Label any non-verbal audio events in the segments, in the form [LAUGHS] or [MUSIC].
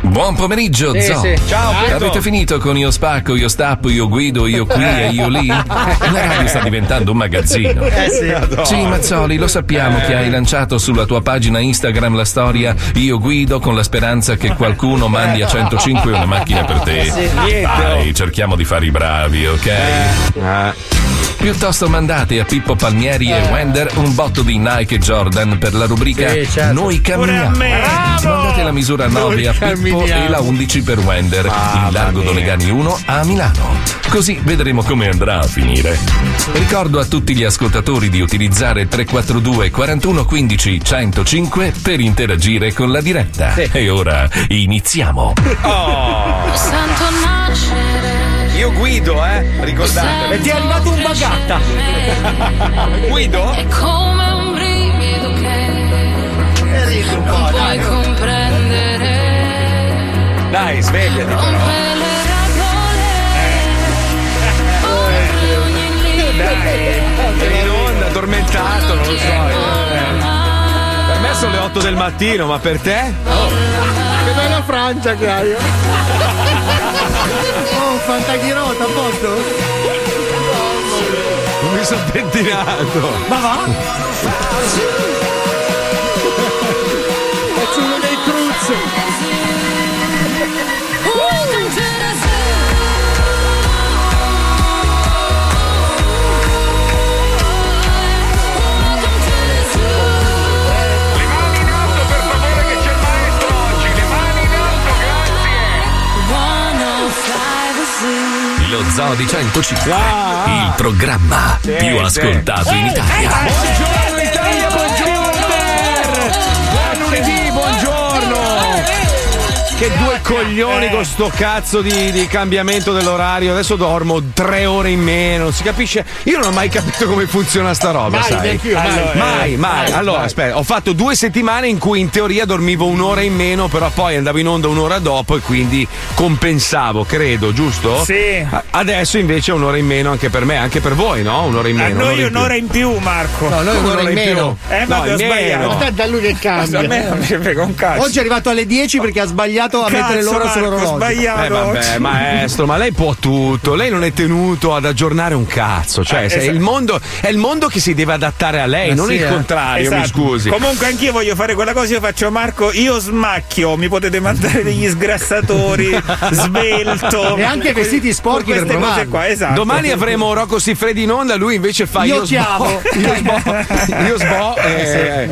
Buon pomeriggio, Sì, Zo. sì. Ciao, Pietro. Avete finito con io spacco, io stappo, io guido, io qui e io lì? [LAUGHS] La radio sta diventando un magazzino. Eh sì. Sì, Mazzoli, lo sappiamo che hai lanciato sulla tua pagina Instagram la storia Io guido con la speranza che qualcuno mandi a 105 una macchina per te. Sì, niente, Dai, cerchiamo di fare i bravi, ok? Eh. Piuttosto mandate a Pippo Palmieri e Wender un botto di Nike e Jordan per la rubrica Sì, certo. Noi camminiamo. Mandate la misura 9 a Pippo camminiamo. e la 11 per Wender in Largo Donegani 1 a Milano. Così vedremo come andrà a finire. Ricordo a tutti gli ascoltatori di utilizzare il 342 41 15 105 per interagire con la diretta. E ora iniziamo. Sento nascere Io guido, eh? Ricordate. E ti è arrivato un bagatta. [LAUGHS] Guido? È come un brivido che non puoi comprendere Dai, svegliati però. Ogni limite Eri in onda, addormentato, non lo so. eh. Per me sono le 8 del mattino, ma per te? Che bella Francia che hai. Oh, Fantaghirota, a posto? Non mi sono pettinato. Ma va? Faccio uno dei cruz. Lo Zoo di 105, il programma più ascoltato in Italia. Buongiorno Italia, buongiorno Che due coglioni con sto cazzo di, di cambiamento dell'orario. Adesso dormo tre ore in meno. Si capisce. Io non ho mai capito come funziona sta roba, Mai, sai? neanch'io, mai. Allora, mai, mai. Mai, Allora, mai. aspetta, ho fatto due settimane in cui in teoria dormivo un'ora in meno, però poi andavo in onda un'ora dopo e quindi compensavo, credo, giusto? Sì. A- Adesso invece è un'ora in meno anche per me, anche per voi, no? Un'ora in A meno. noi in più. un'ora in più, Marco. No, noi un'ora in meno. Eh, No, vabbè, ho sbagliato. da lui che A me cambia. non mi frega un cazzo. Oggi è arrivato alle 10 perché ha sbagliato a mettere Cazzo, l'ora Marco, sull'orologio. sbagliato. Eh vabbè, maestro, ma lei può tutto, lei non è tenuto ad aggiornare un cazzo, cioè Eh, se è, esatto. il mondo, è il mondo che si deve adattare a lei, Eh, non sì, il eh. contrario, mi Esatto. scusi. Comunque anch'io voglio fare quella cosa, io faccio Marco, io smacchio, mi potete mandare degli sgrassatori, [LAUGHS] svelto. E anche vestiti sporchi per queste cose provarlo. qua, esatto. Domani avremo Rocco Siffredi in onda, lui invece fa Io io, chiamo. sbo, [LAUGHS] io sbo, io sbo, [LAUGHS] eh,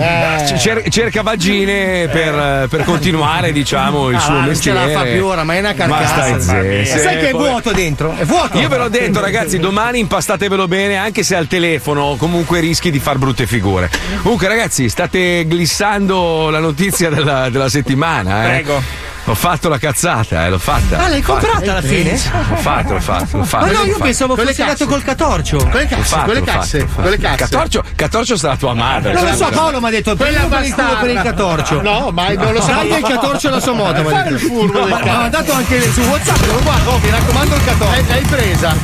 Eh. cer- cerca vagine per, per continuare, diciamo, il Ah, suo va, non ce mestiere. la fa più ora, ma è una Ma carcassa. stai zitto. Sai Sì, che è vuoto dentro? È vuoto. Io ve l'ho detto, ragazzi, domani impastatevelo bene, anche se al telefono comunque rischi di far brutte figure. Comunque, ragazzi, state glissando la notizia della, della settimana, eh. Prego. Ho fatto la cazzata, eh, l'ho fatta. Ah, l'hai comprata alla fine? L'ho fatto, l'ho fatto, l'ho fatto. Ma no, io fatto. pensavo Quelle fosse casse. andato col catorcio. Quelle casse, fatto, quelle casse, quelle casse. Catorcio, Catorcio sarà tua madre. Non lo so, Paolo mi ha detto Quella prima per il culo per il bastarda. catorcio. No, ma non lo so. Taglia il catorcio alla sua moto. mi ha Fare il detto. furbo Ma ha mandato anche su WhatsApp. lo Guarda, oh, mi raccomando il catorcio. L'hai presa?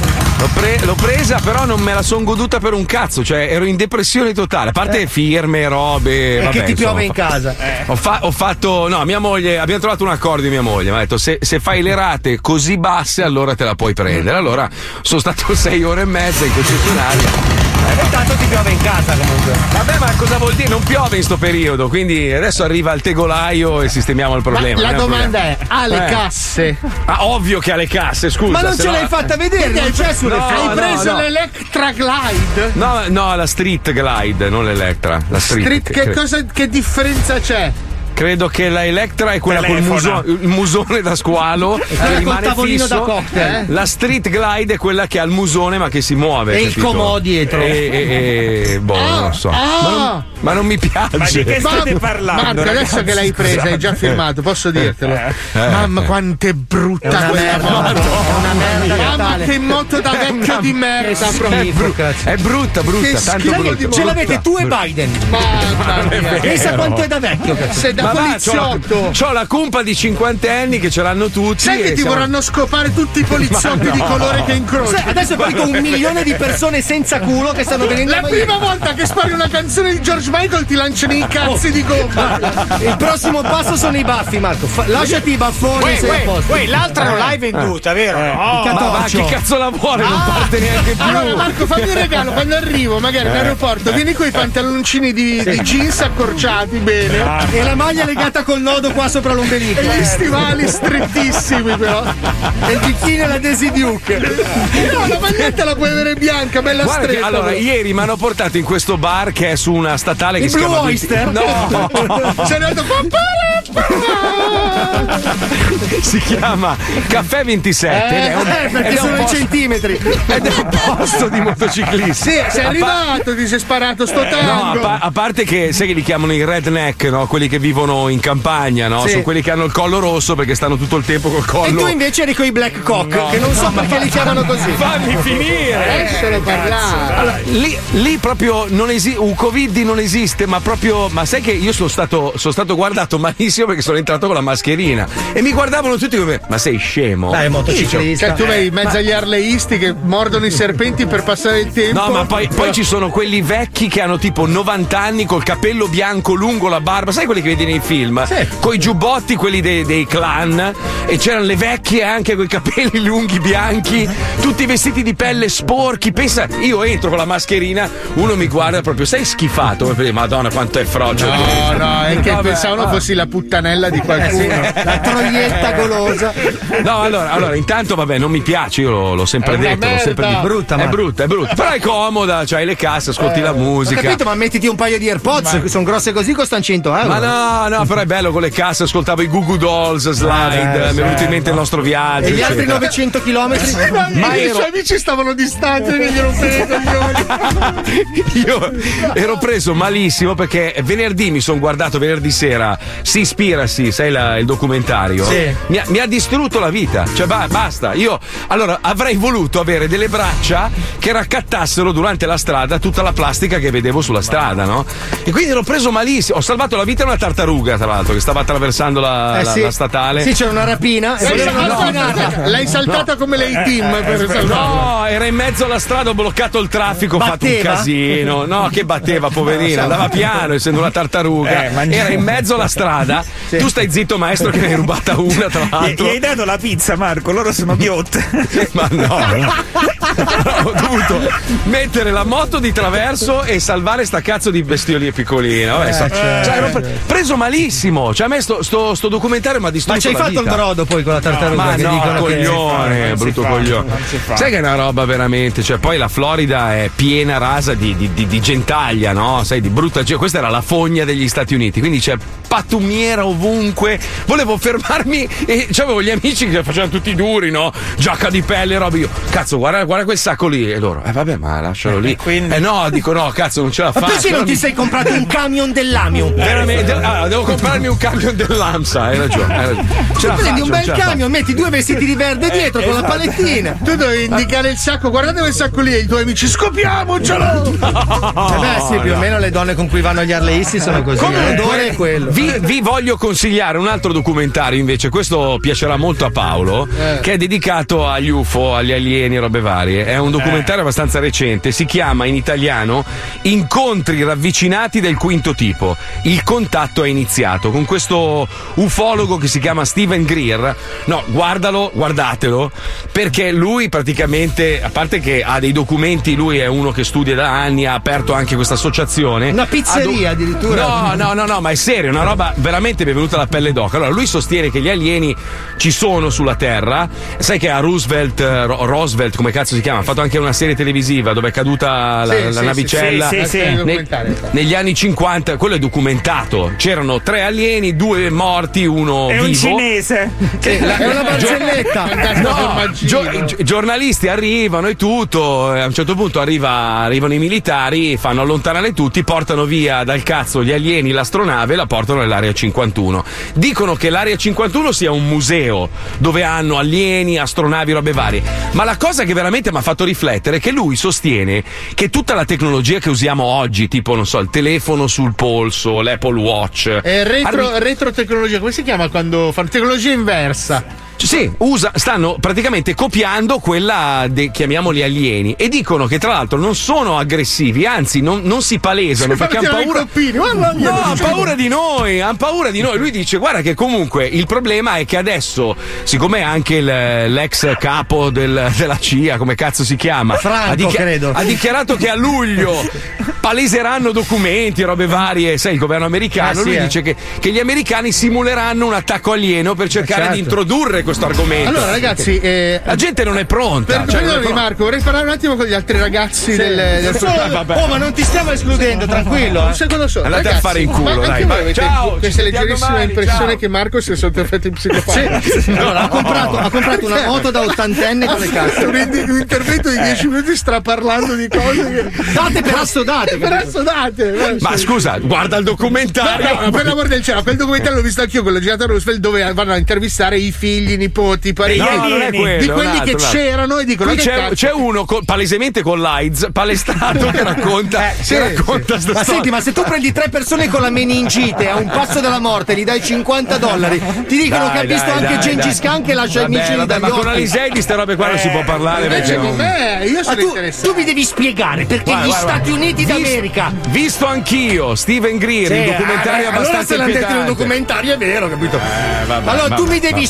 L'ho, pre- l'ho presa, però non me la son goduta per un cazzo. Cioè, ero in depressione totale. A parte firme, robe. Perché vabbè, ti piove insomma, in casa. Ho, fa- ho fatto, no, mia moglie, abbiamo trovato un accordo di mia moglie. Mi ha detto: se, se fai le rate così basse, allora te la puoi prendere. Allora sono stato [LAUGHS] sei ore e mezza in concessionaria. E tanto ti piove in casa comunque. Vabbè, ma cosa vuol dire? Non piove in sto periodo, quindi adesso arriva il tegolaio e sistemiamo il Ma problema. la è un domanda problema. è, ha le Eh. casse? Ah, ovvio che ha le casse, scusa. Ma non ce no- l'hai fatta vedere, non c'è sulle No, Hai no, preso no. l'Electra Glide? No, no, la Street Glide, non l'Electra. La Street. Street, che, che- cosa, che differenza c'è? Credo che la Electra è quella col Telefona. muso- il musone da squalo [LAUGHS] che quella col rimane tavolino fisso. da cocktail, eh? La Street Glide è quella che ha il musone ma che si muove. E il capito? comò dietro. E, e- e- boh, non lo so. Ma, non, ma non mi piace. Ma di che state Ma- parlando? Marco, adesso ragazzi? che l'hai presa, hai già firmato, posso dirtelo. Eh, Mamma, quanto è brutta quella moto. una merda Mamma, che moto da vecchio di merda. Schifo, cazzo. È brutta, brutta, Che tanto brutta. di Ce l'avete tu e Biden. Mamma mia. Pensa quanto è da vecchio. Sei da Ma va, c'ho la, poliziotto. c'ho la cumpa di 50 anni che ce l'hanno tutti. Sai che ti siamo- vorranno scopare tutti i poliziotti di colore che incroci? Sai, Adesso poi con un milione di persone senza culo che stanno venendo La prima volta che spari una canzone di George Michael ti lanciano i cazzi di gomma. Il prossimo passo sono i baffi, Marco. Fa- lasciati i baffoni Uè, uè, uè, l'altra non l'hai venduta, vero? No. Ma va, chi cazzo la vuole? Non parte neanche più. Allora Marco fammi un regalo quando arrivo magari in aeroporto vieni con i pantaloncini di, di jeans accorciati bene E la maglia legata col nodo qua sopra l'ombelico. e gli stivali strettissimi però E il bikini la Daisy Duke. no la maglietta la puoi avere bianca bella Guarda che, stretta allora, però. ieri mi hanno portato in questo bar che è su una statale che Il si Blue chiama Oyster? No, [LAUGHS] Sei andato [LAUGHS] si chiama Caffè 27 ed è un, Eh, perché sono i posto, centimetri. ed è un posto di motociclisti. sì sei arrivato ti sei sparato sto No, a, tango pa- a parte che sai che li chiamano i redneck, no? Quelli che vivono in campagna, no? Sì. Sono quelli che hanno il collo rosso perché stanno tutto il tempo col E collo. tu invece eri con i Black Cock, No, che non so perché li chiamano così. [LAUGHS] Fammi finire! lascialo parlare Allora, lì, lì proprio non esiste, un Covid non esiste, ma proprio, ma sai che io sono stato, sono stato guardato malissimo perché sono entrato con la mascherina e mi guardavano tutti come, ma sei scemo? Dai, motociclista. cioè tu vai in mezzo agli arleisti che mordono i serpenti per passare il tempo No, ma poi, poi ci sono quelli vecchi che hanno tipo 90 anni col capello bianco lungo, la barba, sai quelli che vedi nei film? Sì. Con i giubbotti, quelli dei, dei clan, e c'erano le vecchie anche con i capelli lunghi bianchi, tutti vestiti di pelle sporchi. Pensa, io entro con la mascherina, uno mi guarda proprio, sei schifato. Madonna, quanto è frocio. No, no, è che [LAUGHS] Vabbè, pensavano vabbè. fossi la puttanella di qualcuno. La troietta golosa. No, allora, allora, intanto, vabbè, non mi piace, io l'ho, l'ho sempre È detto. L'ho sempre detto. Brutta, È ma- brutta, è brutta. Però è comoda, c'hai le casse, ascolti la Ho musica. capito, ma mettiti un paio di AirPods, che sono grosse così, costano 100 euro. Ma no, no, però è bello con le casse, ascoltavo i Goo Goo Dolls, Slide, mi è venuto in mente il nostro viaggio. E gli altri eccetera. 900 km? Ma, Ma i suoi amici stavano distanti e gli rompevano i coglioni. Io ero preso malissimo perché venerdì mi sono guardato, venerdì sera, si ispira, sì, sai la- il documentario? Sì. Mi ha, mi ha distrutto la vita, cioè ba- basta. Io allora avrei voluto avere delle braccia che raccattassero durante la strada tutta la plastica che vedevo sulla strada, no? E quindi ero preso malissimo. Ho salvato la vita a una tartaruga, tra l'altro, che stava attraversando la, Eh la- sì. la statale. Sì, c'era una rapina e L'hai saltata, rapinarla. l'hai saltata come lei team per salvarla. No, era in mezzo alla strada, ho bloccato il traffico, ho fatto un casino. No, che batteva, [LAUGHS] poverina, andava piano, essendo una tartaruga. [LAUGHS] Eh. Era in mezzo alla strada. Tu stai zitto, maestro, che ne hai rubata una, tra l'altro. gli hai dato la pizza, Marco, loro sono ghiotte. [LAUGHS] Ma no, no. ho dovuto mettere la moto di traverso e salvare sta cazzo di bestiolina piccolina. Vabbè, so- cioè, ero pre- preso malissimo. Cioè, a me sto, sto- sto documentario mi ha distrutto Ma ci hai fatto il vita. brodo poi con la tartaruga? Ma che no, che- coglione, si brutto fa, coglione. Sai che è una roba veramente, cioè poi la Florida è piena rasa di, di- di- di gentaglia, no? Sai, di brutta gente. Questa era la fogna degli Stati Uniti, quindi c'è pattumiera ovunque. Volevo fermarmi e avevo gli amici che facevano tutti i duri, no? Giacca di pelle, roba. Io, cazzo, guarda, guarda quel sacco lì. E loro, eh vabbè, ma lascialo lì. quindi- Eh no, dico no, cazzo, non ce la Ma faccio. perché non ti sei comprato un camion dell'Amium? Veramente, ah, devo comprarmi un camion dell'AMSA, hai ragione. Hai ragione. Ce la Prendi faccio, un bel la faccio. camion, metti due vestiti di verde dietro con la palettina. Tu devi indicare il sacco, guardate quel sacco lì e i tuoi amici scopiamocelo! Eh beh, sì, più o meno le donne con cui vanno agli arleisti sono così. L'odore è quello. Vi, vi voglio consigliare un altro documentario invece, questo piacerà molto a Paolo, che è dedicato agli UFO, agli alieni, robe varie. È un documentario abbastanza recente, si chiama in italiano Incontri ravvicinati del quinto tipo. Il contatto è iniziato con questo ufologo che si chiama Steven Greer. No, guardalo, guardatelo, perché lui praticamente, a parte che ha dei documenti, lui è uno che studia da anni, ha aperto anche questa associazione. Una pizzeria do- addirittura. No, no, no, no, ma è serio, una roba veramente mi è venuta la pelle d'oca. Allora, lui sostiene che gli alieni ci sono sulla Terra. Sai che a Roosevelt, Ro- Roosevelt, come cazzo si chiama, ha fatto anche una serie televisiva dove è caduta la, Sì, la sì, navicella. sì, sì, sì, sì. Ne- negli anni 50, quello è documentato. C'erano tre alieni, due morti, uno È un vivo. cinese. [LAUGHS] È una barzelletta. [LAUGHS] No, gio- gi- giornalisti arrivano e tutto, a un certo punto arriva- arrivano i militari, fanno allontanare tutti, portano via dal cazzo gli alieni, l'astronave e la portano nell'area 51. Dicono che l'area 51 sia un museo dove hanno alieni, astronavi, robe varie. Ma la cosa che veramente mi ha fatto riflettere è che lui sostiene che tutta la tecnologia che usiamo oggi, tipo, non so, il telefono sul polso, l'Apple Watch. È retro, arri- retrotecnologia, come si chiama quando fanno tecnologia inversa? Sì, usa- stanno praticamente copiando quella dei chiamiamoli alieni e dicono che tra l'altro non sono aggressivi, anzi non, non si palesano perché hanno paura. coppini, guarda, No, hanno paura di noi, hanno paura di noi. Lui dice: Guarda, che comunque il problema è che adesso, siccome anche il- l'ex capo del- della CIA, come cazzo si chiama, Franco, ha, credo. ha dichiarato che a luglio paleseranno documenti, robe varie, sai, il governo americano. Eh, sì, lui eh. dice che, che gli americani simuleranno un attacco alieno per cercare certo. di introdurre questo argomento. Allora, ragazzi, eh, La gente non è pronta. per cioè, non è perdonami, pronta. Marco, vorrei parlare un attimo con gli altri ragazzi del, del Oh, ma non ti stiamo escludendo, tranquillo. Un eh. secondo solo. Andate a Ragazzi, fare in culo, dai, vai. Ciao, ci questa leggerissima domani, impressione ciao. che Marco sia sotto effetti psicopatici. Allora, ha comprato, ha comprato una moto da ottantenne con le casse. un, un intervento di 10 minuti straparlando di cose che Date per assodate. per assodate. Ma scusa, guarda il documentario. No, no, per l'amor del cielo, quel documentario l'ho visto anch'io, quello girato a Roosevelt, dove vanno a intervistare i figli, i nipoti, parenti. No, non è quello. di quelli altro, che c'erano e dicono c'è, cazzo. c'è uno con- palesemente con l'AIDS, palestrato, che [LAUGHS] racconta, Eh, che sì, racconta sta Ma senti, ma se tu prendi tre persone con la meningite a un passo dalla morte, gli dai 50 dollari, ti dicono Dai, che ha visto dai, anche dai, Gengis. Khan che lascia i Vabbè, missili vabbè, dagli ma con. Alisei di ste robe qua non si può parlare Invece con me, io sono tu, interessato. tu mi devi spiegare perché Guarda, gli guarda, Stati guarda. Uniti d'America. Visto anch'io, Steven Greer, il documentario eh, abbastanza allora se l'hanno detto in un documentario è vero, capito? vabbè, allora tu mi devi vabbè.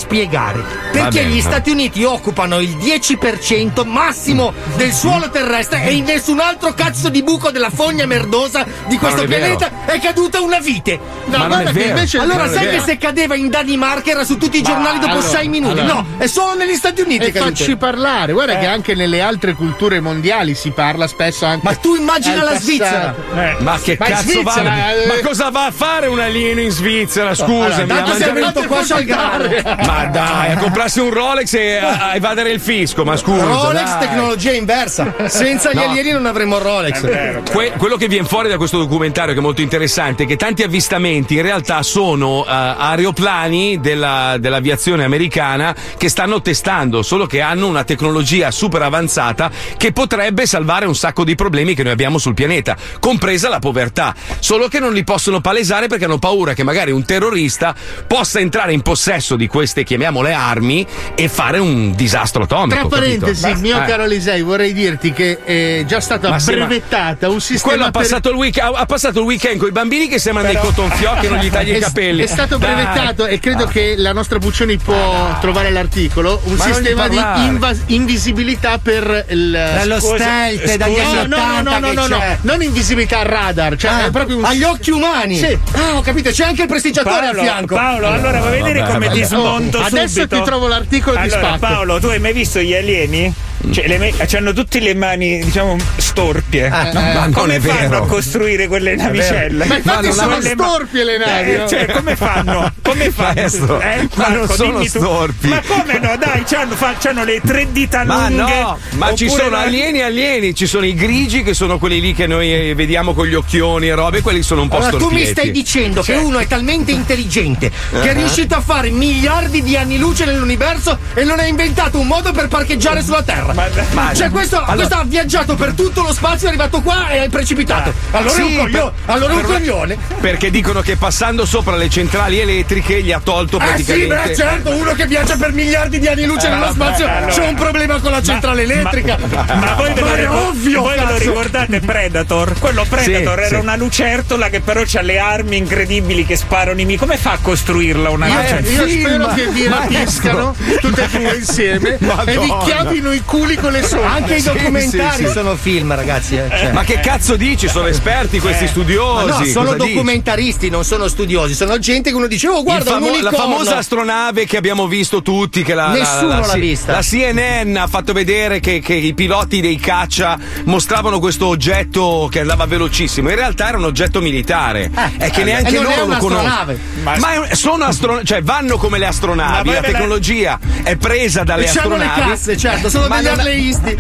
Spiegare perché bene, gli. Stati Uniti occupano il 10% massimo del suolo terrestre e in nessun altro cazzo di buco della fogna merdosa di questo è vero. pianeta è caduta una vite. No, Ma non guarda è che vero. invece Allora non è sai che vero. se cadeva in Danimarca era su tutti i giornali dopo allora, 6 minuti? allora. No, è solo negli Stati Uniti E facci parlare, guarda che anche nelle altre culture mondiali si parla spesso anche. Ma tu immagina la passato. Svizzera. Eh. Ma che Ma cazzo va? Svizzera, eh. Ma cosa va a fare un alieno in Svizzera? Scusami, Allora, tanto sei venuto qua a scialgare. Ma dai, a comprarsi un Rolex e a, a evadere il fisco, ma scusa. Rolex dai. tecnologia inversa. Senza gli No. alieni non avremmo il Rolex. Que- quello che viene fuori da questo documentario, che è molto interessante, è che tanti avvistamenti in realtà sono eh, aeroplani della- dell'aviazione americana che stanno testando, solo che hanno una tecnologia super avanzata che potrebbe salvare un sacco di problemi che noi abbiamo sul pianeta, compresa la povertà. Solo che non li possono palesare perché hanno paura che magari un terrorista possa entrare in possesso di queste, chiamiamole armi, e fare un disastro atomico. Tra capito? parentesi, mio Eh. caro Lisei, vorrei dirti che è già stata Ma sì, ma- brevettata un sistema Quello ha per- passato, il week- ha- ha passato il weekend con i bambini che sembrano dei cotton fioc e non gli [LAUGHS] tagli i capelli. È stato Dai. brevettato e credo Ah. che la nostra Puccioni può trovare l'articolo. Un Ma sistema di invas- invisibilità per il. Dallo stealth dagli anni No, no, 80 no, no, no, no, c'è. non invisibilità al radar, cioè Ah, è proprio un agli occhi umani. Sì. Ah, ho capito, c'è anche il prestigiatore Paolo, a fianco. Paolo, allora vuoi vedere vabbè, come vabbè. ti smonto Oh, adesso subito? ti trovo l'articolo ti allora, spacco. Paolo, tu hai mai visto gli alieni? Cioè, le me- hanno tutte le mani, diciamo, storpie. ma non come è fanno vero. a costruire quelle navicelle? Ma infatti non sono quelle ma- storpie le navi. Eh, cioè, come fanno? Come fanno? Maestro, Eh, ma non Marco, sono storpi. Ma come no? Dai, c'hanno, fa- c'hanno le tre dita Ma lunghe. no, ma ci sono la- alieni e alieni, ci sono i grigi che sono quelli lì che noi eh, vediamo con gli occhioni e robe, quelli sono un po' Allora tu mi storpietti. stai dicendo che uno è talmente intelligente che Uh-huh. è riuscito a fare miliardi di anni luce nell'universo e non ha inventato un modo per parcheggiare sulla Terra. Ma- cioè, questo, Allora- questo ha viaggiato per tutto lo spazio, è arrivato qua e è precipitato. Allora è Sì, un coglione. per- allora è un per- coglione. Perché dicono che passando sopra le centrali elettriche gli ha tolto Eh sì, praticamente. beh, certo, uno che viaggia per miliardi di anni luce Eh, nello spazio allora. c'è un problema con la centrale elettrica. Ma voi ve lo, è ricor- ovvio, voi ve lo ricordate Predator? Quello Predator Sì, era sì. una lucertola che però ha le armi incredibili che sparano i miei. Come fa a costruirla una lucertola? io spero che vi rapiscano tutte e due insieme e vi chiavino i culi con le sonde. Anche i documentari sì, sì. sono film, ragazzi. eh, cioè. Ma che cazzo dici? Sono esperti questi Ma studiosi. no, sono cosa dici? documentaristi, non sono studiosi, sono gente che uno dice, oh guarda, famo- un la famosa astronave che abbiamo visto tutti, che la, la- Nessuno la- l'ha sì, vista. La CNN ha fatto vedere che, che i piloti dei caccia mostravano questo oggetto che andava velocissimo. In realtà era un oggetto militare. è che eh, neanche e non loro è lo conoscono. Ma, è- sono astro- cioè vanno come le Ma astronavi. La ve la- tecnologia è presa dalle E c'hanno le astronavi. casse, certo, sono Ma degli non- arleisti.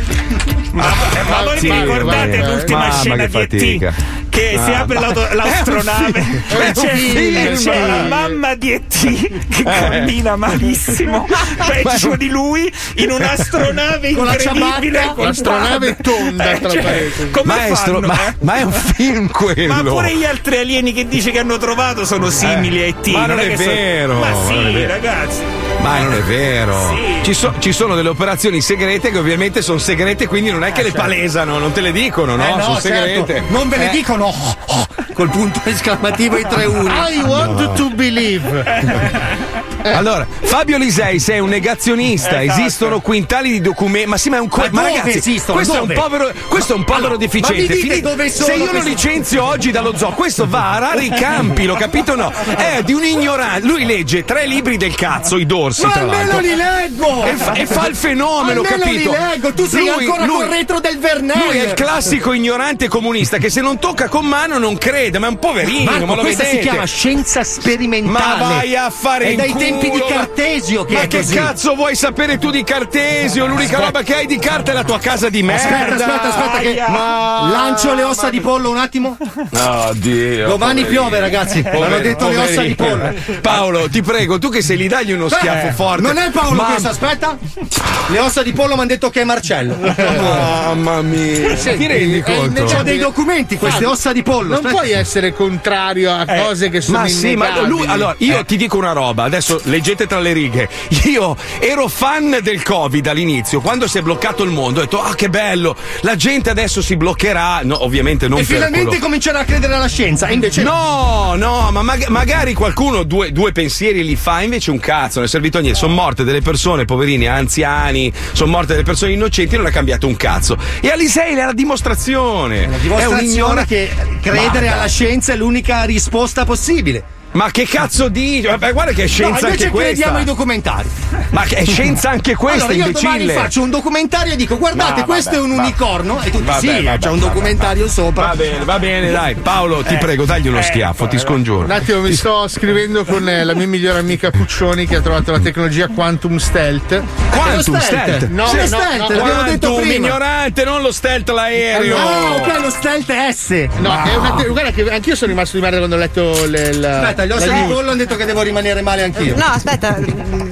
Ma, ma voi sì, vi ricordate vai, vai. l'ultima Mamma, scena che di E.T. fatica. Che si Ah, apre ma- l'auto- l'astronave [LAUGHS] È un e c'è, film, c'è ma- la mamma di E.T. che [LAUGHS] cammina malissimo [LAUGHS] peggio di lui in un'astronave incredibile con L'astronave tonda, tra parentesi. come Maestro, fanno, ma, eh? ma è un film quello. Ma pure gli altri alieni che dice che hanno trovato sono simili a E.T. ma non è che sono- vero, Ma non è sì, ragazzi. Ma non è vero. Sì. Ci, so- ci sono delle operazioni segrete che ovviamente sono segrete, quindi non è che le palesano, non te le dicono, no? Eh no, sono certo. segrete. Non ve le Eh, dicono oh, oh, col punto esclamativo i tre uni. [LAUGHS] I want to believe. [LAUGHS] Allora, Fabio Lisei, sei un negazionista. Esatto. Esistono quintali di documenti. Ma sì, ma è un co- Ma Ma, ragazzi, esistono? questo Dove? è un povero, questo è un povero Allora, deficiente. sono Se io lo licenzio oggi dallo zoo, questo va a arare i [LAUGHS] campi, lo capito o no? È di un ignorante. Lui legge tre libri del cazzo, i dorsi, Ma almeno li leggo! E fa, e fa il fenomeno, Almeno capito? li leggo, tu sei ancora col retro del Vernelli. Lui è il classico ignorante comunista che se non tocca con mano non crede, ma è un poverino, Marco, ma lo questa vedete? si chiama scienza sperimentale. Ma vai a fare È in dai tempi di ma- Cartesio che Ma è che così. cazzo vuoi sapere tu di Cartesio? L'unica roba che hai di carta è la tua casa di merda. Aspetta, aspetta, aspetta, che Ma- lancio le ossa di pollo un attimo. Oddio. Domani piove, ragazzi. L'hanno detto le ossa di pollo. Paolo, ti prego, tu che sei lì, dagli uno schiaffo Eh, forte. Non è Paolo Ma- questo, aspetta. Le ossa di pollo mi hanno detto che è Marcello. Mamma mia. ti rendi è conto? Ho dei documenti, queste ossa di pollo. Non aspetta. puoi essere contrario a cose che sono Ma sì, ma lui, allora, io ti dico una roba, adesso leggete tra le righe. [LAUGHS] Io ero fan del Covid all'inizio, quando si è bloccato il mondo, ho detto, ah che bello, la gente adesso si bloccherà, no, ovviamente non E per finalmente quello- comincerà a credere alla scienza. E invece No, no, ma mag- magari qualcuno due, due pensieri li fa, invece un cazzo, non è servito a niente. Sono morte delle persone, poverini, anziani, sono morte delle persone innocenti, non è cambiato un cazzo. E Alisei è la dimostrazione. La è dimostrazione ignora- che credere Ma alla scienza è l'unica risposta possibile. Ma che cazzo dici? Vabbè, guarda che è No, scienza invece anche crediamo questa. ai documentari. Ma che è scienza anche questa, allora io domani imbecille. faccio un documentario e dico guardate No, questo vabbè, è un vabbè. unicorno e tutti Vabbè, sì vabbè, c'è un vabbè. documentario sopra Va bene, va bene, dai. Paolo, ti prego, dagli uno schiaffo, ti scongiuro. Un attimo, mi sto scrivendo con eh, la mia migliore amica Puccioni che ha trovato la tecnologia Quantum Stealth. Quantum Lo stealth. No, Sì, no, stealth, no, l'abbiamo detto Quantum, prima ignorante, non lo stealth l'aereo. ah ok lo stealth S No, è una te- guarda che anch'io sono rimasto di merda quando ho letto le, la, aspetta gli ossa di news. pollo hanno detto che devo rimanere male anch'io No, aspetta,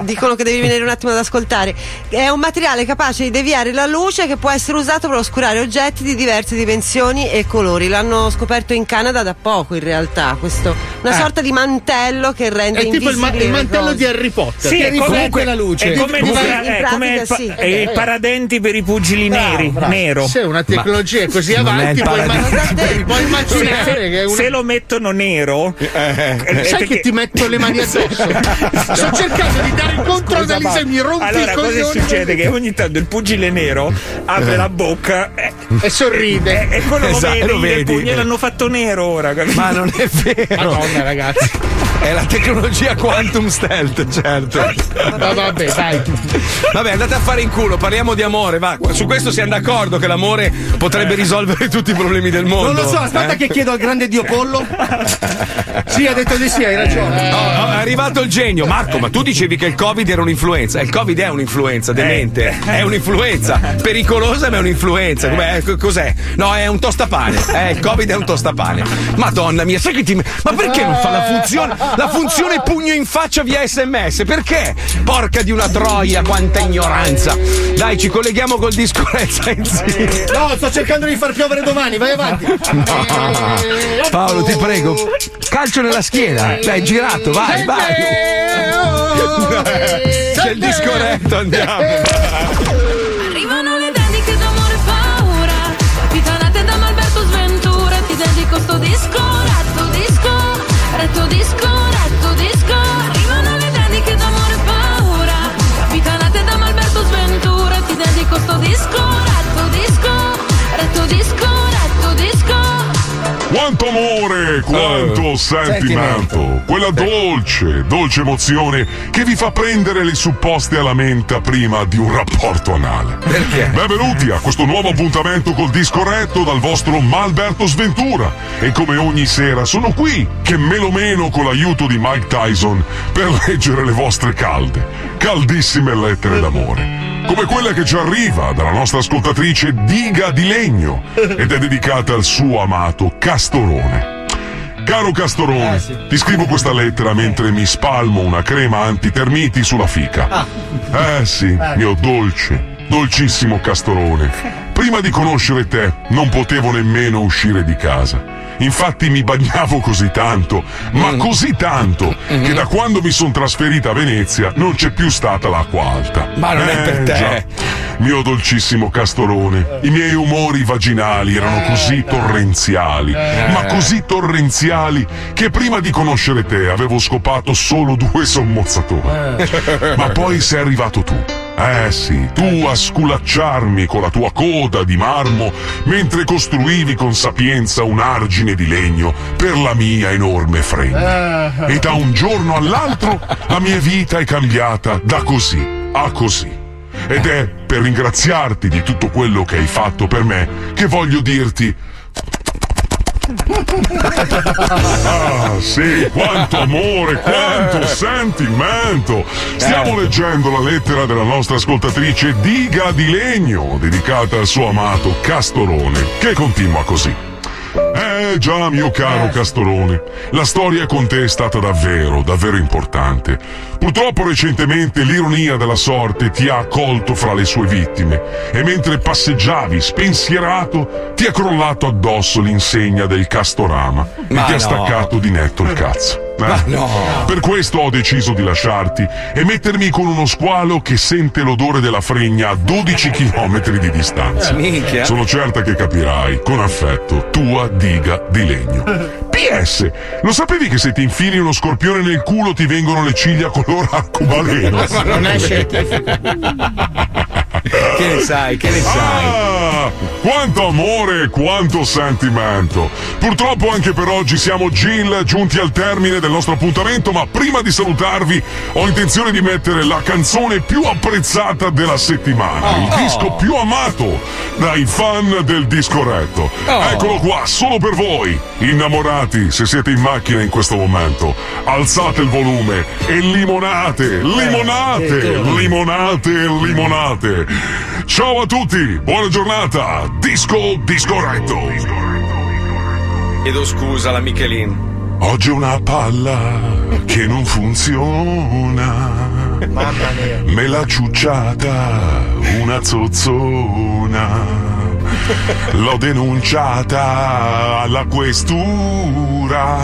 dicono che devi venire un attimo ad ascoltare. È un materiale capace di deviare la luce che può essere usato per oscurare oggetti di diverse dimensioni e colori. L'hanno scoperto in Canada da poco, in realtà. Questo, una Eh. sorta di mantello che rende È tipo il, ma- il mantello cose. di Harry Potter. Sì, Che è riflette comunque la luce. È come, il, in è come il, pa- sì. è il paradenti per i pugili neri. Nero. Se una tecnologia è così è avanti, puoi, immaginare che è una. Se lo mettono nero, eh, Sai perché- che ti metto le mani addosso? [LAUGHS] Sto cercando di dare incontro ad Alisa e mi rompi allora cosa succede? Che ogni tanto il pugile nero apre la bocca e, e sorride. e quello Esatto, lo vede, lo vedi. pugno, gliel'hanno fatto nero ora, capito? Ma non è vero. Madonna, ragazzi. È la tecnologia quantum stealth, certo. Ma vabbè, dai. Vabbè, andate a fare in culo, parliamo di amore, va. Su questo siamo d'accordo che l'amore potrebbe risolvere tutti i problemi del mondo. non lo so aspetta eh? che chiedo al grande dio pollo sì ha detto di sì hai ragione Oh, oh, è arrivato il genio. Marco, ma tu dicevi che il Covid era un'influenza. Il Covid è un'influenza, demente. È un'influenza. Pericolosa, ma è un'influenza. Com'è? Co- Cos'è? No, è un tostapane. Eh, il Covid è un tostapane. Madonna mia, sai che ti. Ma perché non fa la funzione? La funzione pugno in faccia via sms. Perché? Porca di una troia, quanta ignoranza. Dai, ci colleghiamo col disco. [LAUGHS] No, sto cercando di far piovere domani, vai avanti. Paolo, ti prego, calcio nella schiena. Dai, girato, vai, vai. C'è il disco retto, andiamo. Amore, quanto Oh, sentimento. Quella dolce, dolce emozione che vi fa prendere le supposte alla menta prima di un rapporto anale. Perché? Benvenuti a questo nuovo appuntamento col disco retto dal vostro Malberto Sventura. E come ogni sera sono qui, che me lo meno con l'aiuto di Mike Tyson, per [LAUGHS] leggere le vostre calde, caldissime lettere d'amore. Come quella che ci arriva dalla nostra ascoltatrice Diga di Legno ed è dedicata al suo amato Castorone. Caro Castorone, ti scrivo questa lettera mentre mi spalmo una crema antitermiti sulla fica. Eh sì, mio dolce, dolcissimo Castorone. Prima di conoscere te non potevo nemmeno uscire di casa. Infatti mi bagnavo così tanto, ma così tanto, che da quando mi sono trasferita a Venezia non c'è più stata l'acqua alta. Ma non è per Eh, te. già. Mio dolcissimo Castorone, i miei umori vaginali erano così torrenziali, ma così torrenziali che prima di conoscere te avevo scopato solo due [LAUGHS] sommozzatori. Ma poi sei arrivato tu. Eh sì, tu a sculacciarmi con la tua coda di marmo mentre costruivi con sapienza un argine di legno per la mia enorme fregna. E da un giorno all'altro la mia vita è cambiata da così a così. Ed è per ringraziarti di tutto quello che hai fatto per me che voglio dirti. Ah, sì, quanto amore, quanto sentimento! Stiamo leggendo la lettera della nostra ascoltatrice Diga di Legno, dedicata al suo amato Castorone, che continua così. Eh già, mio caro Castorone, la storia con te è stata davvero, davvero importante. Purtroppo recentemente l'ironia della sorte ti ha accolto fra le sue vittime e mentre passeggiavi spensierato ti è crollato addosso l'insegna del Castorama Ma e ti ha no. staccato di netto il cazzo. Eh? Ma no. Per questo ho deciso di lasciarti e mettermi con uno squalo che sente l'odore della fregna a 12 km di distanza. Sono certa che capirai, con affetto, tua diga di legno. PS, lo sapevi che se ti infili uno scorpione nel culo ti vengono le ciglia color arcobaleno? Non è scientifico. Che ne sai, che ne sai? Ah, quanto amore, quanto sentimento. Purtroppo anche per oggi siamo Jill giunti al termine del nostro appuntamento, ma prima di salutarvi ho intenzione di mettere la canzone più apprezzata della settimana, il disco più amato dai fan del disco retto. Eccolo qua, solo per voi, innamorati, se siete in macchina in questo momento. Alzate il volume e limonate, limonate, limonate, limonate. Ciao a tutti, buona giornata, disco, disco retto. Chiedo scusa alla Michelin. Oggi è una palla che non funziona. Mamma mia. Me l'ha ciucciata una zozzona. L'ho denunciata alla questura.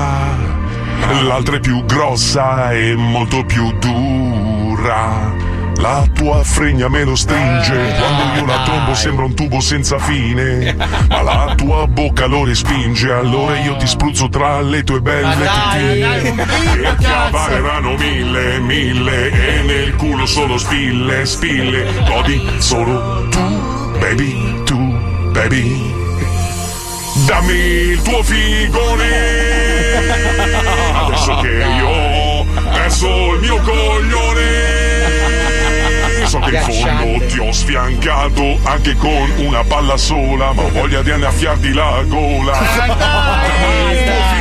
L'altra è più grossa e molto più dura. La tua fregna me lo stringe, quando io la trombo sembra un tubo senza fine. Ma la tua bocca lo respinge, allora io ti spruzzo tra le tue belle pippo, E chiavareranno mille, mille, e nel culo solo spille, spille. Godi solo tu, baby, tu, baby. Dammi il tuo figone. Adesso che io ho perso il mio coglione. So che in fondo ti ho sfiancato anche con una palla sola Ma ho voglia di annaffiarti la gola. Dammi il tuo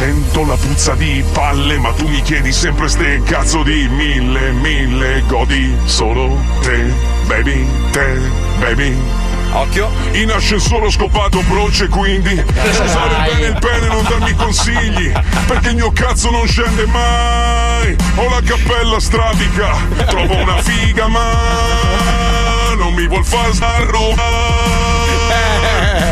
Sento la puzza di palle ma tu mi chiedi sempre ste cazzo di mille, mille Godi. Solo te, baby, te, baby. Occhio. In ascensore ho scopato broce quindi Usare bene il pene e non darmi consigli Perché il mio cazzo non scende mai. Ho la cappella strabica Trovo una figa ma Non mi vuol far sbarrobare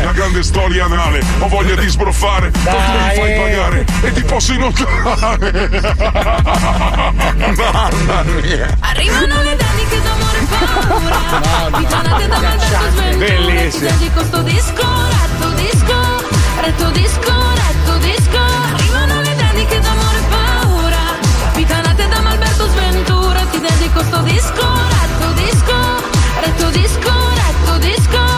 La grande storia anale. Ho voglia di sbroffare Tanto mi fai pagare E ti posso inoltrare. [LAUGHS] Mamma mia. Arrivano le dediche d'amore e paura. Pitonate da Alberto Sventura Bellissimo. Ti dedico sto disco, retto disco Retto disco, retto disco. Arrivano le dediche d'amore e paura. Pitonate da Alberto Sventura. Ti dedico sto disco, retto disco Retto disco, retto disco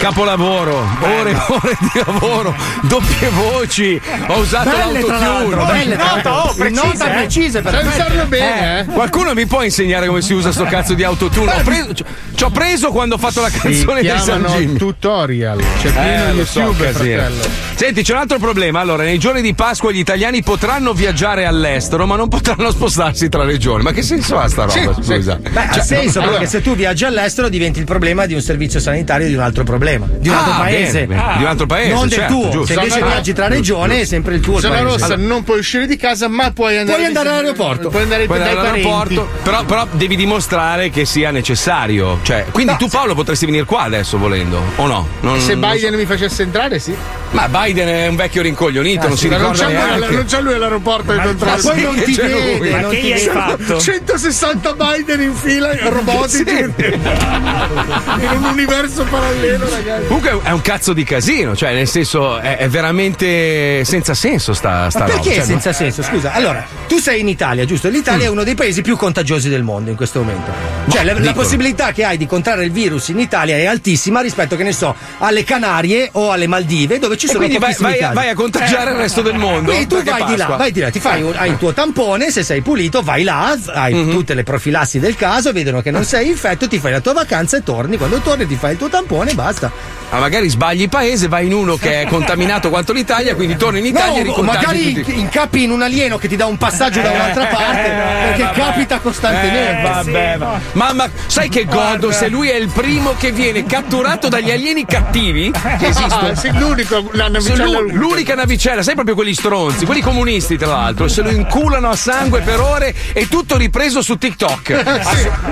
Capolavoro, ore e ore di lavoro, doppie voci, ho usato Belle, l'autotune. l'altro, belle, l'altro. oh, precise, nota eh. precise, perfette. usarlo bene, eh? Qualcuno mi può insegnare come si usa sto cazzo di autotune? Ho preso, ci- ho preso quando ho fatto la Si canzone dei San Jimmy. tutorial. C'è pieno Eh, lo so, YouTube, fratello. Senti, c'è un altro problema. Allora, nei giorni di Pasqua gli italiani potranno viaggiare all'estero, ma non potranno spostarsi tra regioni. Ma che senso ha sta roba? Sì, scusa. Beh, ha Cioè, senso, allora- perché se tu viaggi all'estero diventi il problema di un servizio sanitario di un altro problema, di un Ah, altro paese. bene, bene, di un altro paese, Non del certo, tuo. giusto. Se invece Zona- viaggi tra regioni è sempre il tuo Zona paese. rossa non puoi uscire di casa, ma puoi andare, Puoi andare all'aeroporto. Puoi andare Puoi andare all'aeroporto, però, però devi dimostrare che sia necessario. Cioè, quindi tu, Paolo, potresti venire qua adesso volendo, o no? Non- Se Biden mi facesse entrare, sì. so. Ma Biden è un vecchio rincoglionito, non si Ma non ricorda c'ha, lui, neanche. non c'ha lui all'aeroporto di Ma controllare. poi non ti c'è lui. vede, Ma non che gli hai vede. fatto? 160 Biden in fila robotici in un universo parallelo, ragazzi. Comunque è un cazzo di casino, cioè nel senso è, è veramente senza senso sta, sta Ma roba. perché cioè, senza senso? Scusa, allora, tu sei in Italia, giusto? L'Italia è uno dei paesi più contagiosi del mondo in questo momento. Cioè, la, la possibilità che hai di contrarre il virus in Italia è altissima rispetto, che ne so, alle Canarie o alle Maldive, dove ci E sono quindi vai, pochissimi vai a, casi. vai a contagiare il resto del mondo. Quindi tu vai di là, vai di là, ti fai un- hai il tuo tampone, se sei pulito, vai là, hai Mhm. tutte le profilassi del caso, vedono che non sei infetto, ti fai la tua vacanza e torni. Quando torni ti fai il tuo tampone e basta. Ma magari sbagli paese, vai in uno che è contaminato quanto l'Italia, quindi torni in Italia e No, ricontagi magari tutti. incappi in un alieno che ti dà un passaggio da un'altra parte, perché vabbè. capita costantemente. Eh, vabbè, ma, mamma, sai che godo se lui è il primo che viene catturato dagli alieni cattivi [LAUGHS] che esistono? Ah, sì, l'unico, la Se navicella lu- unica. l'unica navicella, sai proprio quelli stronzi, quelli comunisti tra l'altro, se lo inculano a sangue per ore e tutto ripreso su TikTok. [LAUGHS]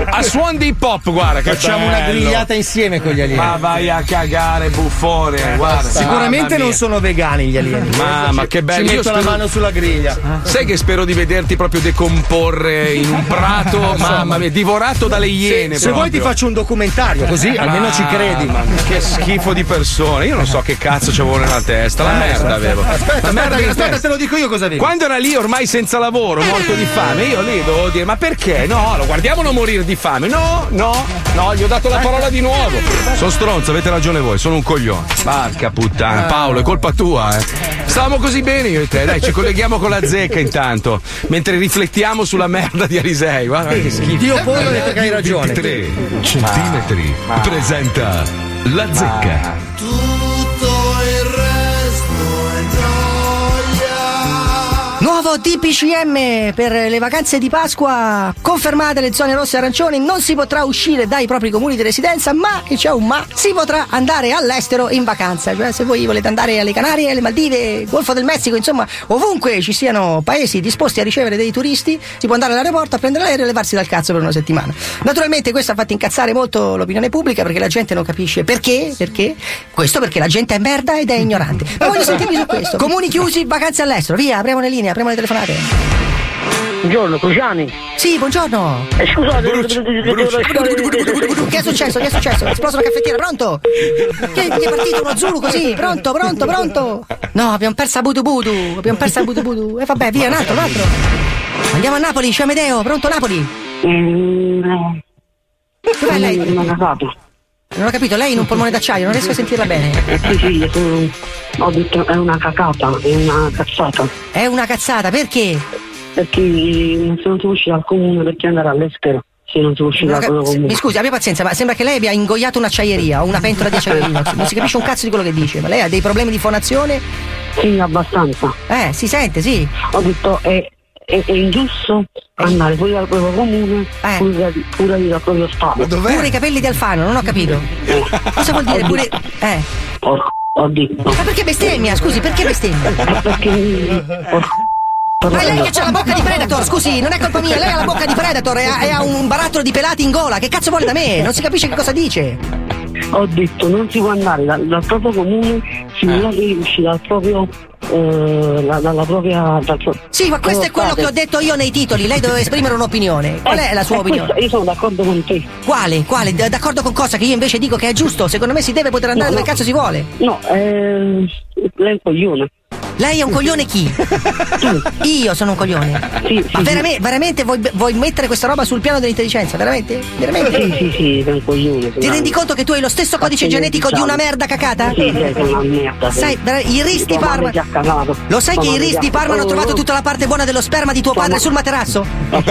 A, a suon di hip hop, guarda che Facciamo una bello. grigliata insieme con gli alieni. Ma vai a cagare, buffone, guarda. Sicuramente non sono vegani gli alieni. Mamma, che bello. Ci Io metto la spero- mano sulla griglia. Sai che spero di vederti proprio decomporre in un prato, mamma mia, divorato dalle iene. Se vuoi ti faccio un documentario, così almeno ci credi. Mia, che schifo di persone. Io non so che cazzo c'avevo nella testa. La merda avevo. Aspetta, la merda aspetta, aspetta, te lo dico io cosa avevi. Quando era lì ormai senza lavoro, morto di fame, io lì dovevo dire: Ma perché? No, lo guardiamolo morire di fame. No, no, no, gli ho dato la parola di nuovo. Sono stronzo, avete ragione voi, sono un coglione. Porca puttana, Paolo, è colpa tua, eh. Stavamo così bene io e te, dai, ci colleghiamo con la zecca intanto, mentre riflettiamo sulla merda di Arisei. Guarda che schifo. Dio Polo ha detto che hai ragione. 23 centimetri presenta la zecca. Nuovo DPCM per le vacanze di Pasqua. Confermate le zone rosse e arancioni, non si potrà uscire dai propri comuni di residenza, ma e c'è un ma, si potrà andare all'estero in vacanza. Cioè, se voi volete andare alle Canarie, alle Maldive, Golfo del Messico, insomma, ovunque ci siano paesi disposti a ricevere dei turisti, si può andare all'aeroporto a prendere l'aereo e levarsi dal cazzo per una settimana. Naturalmente questo ha fatto incazzare molto l'opinione pubblica perché la gente non capisce perché, perché. Questo perché la gente è merda ed è ignorante. Ma voglio sentirvi su questo. Comuni chiusi, vacanze all'estero, via, apriamo le linee, apriamo le telefonate. Buongiorno, Cruciani. Sì, buongiorno. Eh, scusate, Che è successo? Che è successo? È esplosa una caffettiera, pronto? Che gli è partito uno Zulu così? Pronto, pronto, pronto? No, abbiamo perso a Budu Budu. Abbiamo perso a Budu Budu. E vabbè, via, un altro, un altro. Andiamo a Napoli, c'è Amedeo, pronto Napoli? Mm, no. Dov'è lei? Non ho capito. Non ho capito, lei in un polmone d'acciaio, non riesco a sentirla bene. Sì, sì, ho detto è una cacata, è una cazzata. È una cazzata, perché? Perché non si uscì dal comune perché andare all'estero? Se non ho dal cap- comune. Mi scusi, abbia pazienza, ma sembra che lei abbia ingoiato un'acciaieria o una pentola di acciaio. Non si capisce un cazzo di quello che dice, ma lei ha dei problemi di fonazione? Sì, abbastanza. Eh, si sente, sì. Ho detto è, è, è ingiusto andare fuori dal proprio comune, pure, pure dal proprio stato. Pure i capelli di Alfano, non ho capito. Cosa vuol dire pure. Eh. Porco, ho detto. Ma perché bestemmia? Scusi, perché bestemmia? Perché. Ma lei che ha la bocca di Predator, scusi, non è colpa mia, lei ha la bocca di Predator e ha, e ha un barattolo di pelati in gola, che cazzo vuole da me? Non si capisce che cosa dice. Ho detto non si può andare dal, dal proprio comune finché devi uscire dal proprio. eh, la- dalla propria. Dal pro- Sì, ma questo è quello che ho detto io nei titoli, lei deve esprimere un'opinione. Qual è la sua Eh, opinione? questo- io sono d'accordo con te. Quale? Quale? D- D'accordo con cosa? Che io invece dico che è giusto? Secondo me si deve poter andare No, dove no. cazzo si vuole. No, eh, lei è un coglione. Lei è un coglione chi? Io sono un coglione. Ma verame- veramente vuoi, vuoi mettere questa roba sul piano dell'intelligenza? Veramente? Veramente? Sì, sì, sì, sei un coglione. Ti rendi conto che tu hai lo stesso codice genetico di una merda cacata? Sì, sei una merda. Sai, i ris di Tua madre Parma. Lo sai che i madre ris ti di ha- Parma hanno trovato tutta la parte buona dello sperma di tuo padre sul materasso? Dai,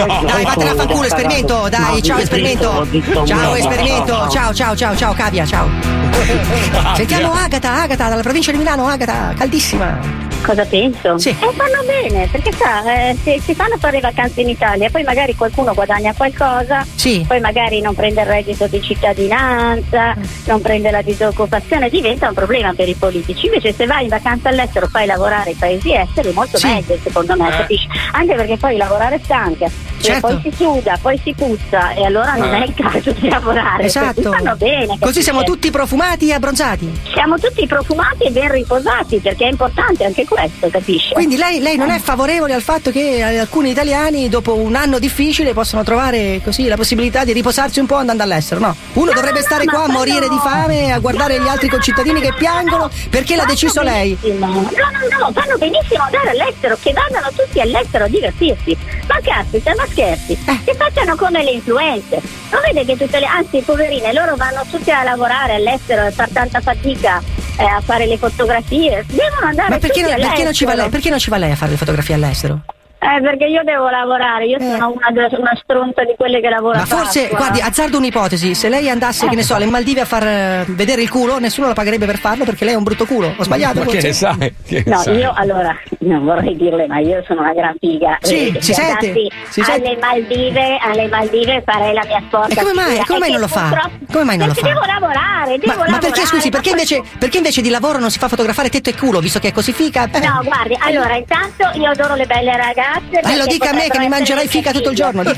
vattene a fanculo, esperimento, dai, ciao esperimento. Ciao esperimento, ciao, ciao ciao ciao ciao Cavia, ciao. [LAUGHS] Sentiamo Agata, Agata dalla provincia di Milano, Agata, caldissima. Cosa penso? Sì. Eh, fanno bene, perché sa, eh, se si fanno fare vacanze in Italia, poi magari qualcuno guadagna qualcosa, Sì. poi magari non prende il reddito di cittadinanza, non prende la disoccupazione, diventa un problema per i politici. Invece se vai in vacanza all'estero fai lavorare i paesi esteri, molto Sì. meglio secondo me, Eh. capisci? Anche perché poi lavorare stanca, e Certo. poi si suda, poi si puzza e allora non Eh. è il caso di lavorare. Cui Esatto. bene. Così siamo tutti profumati e abbronzati. Siamo tutti profumati e ben riposati, perché è importante anche questo, capisci? Quindi lei, lei non è favorevole al fatto che eh, alcuni italiani dopo un anno difficile possano trovare così la possibilità di riposarsi un po' andando all'estero, no? Uno dovrebbe stare qua a morire di fame, a guardare gli altri concittadini che piangono perché l'ha deciso lei. No, no, no, fanno benissimo andare all'estero, che vadano tutti all'estero a divertirsi. Ma caspita, ma scherzi, Eh. che facciano come le influenze. Non vede che tutte le. anzi, poverine, loro vanno tutti a lavorare all'estero e far tanta fatica eh, a fare le fotografie. Devono andare Ma perché, non- perché non ci va all'estero. lei, perché non ci va lei a fare le fotografie all'estero? Eh, perché io devo lavorare, io sono una, una stronza di quelle che lavora Ma forse, Pasqua. guardi, azzardo un'ipotesi, se lei andasse, che ne so, alle Maldive a far eh, vedere il culo, nessuno la pagherebbe per farlo perché lei è un brutto culo. Ho sbagliato? Ma che ne sai? Che No, sai? io allora non vorrei dirle, ma io sono una gran figa. Sì, Eh, si se sente, si alle sente. Maldive, alle Maldive farei la mia sporca. E come mai? Come mai non lo fa? Come mai non lo perché fa? devo lavorare, devo Ma, ma lavorare. perché, scusi, perché ma invece, perché invece di lavoro non si fa fotografare tetto e culo, visto che è così fica? Eh. No, guardi, allora intanto io adoro le belle ragazze. Eh, lo perché dica a me che mi mangerai fica tutto il giorno. No,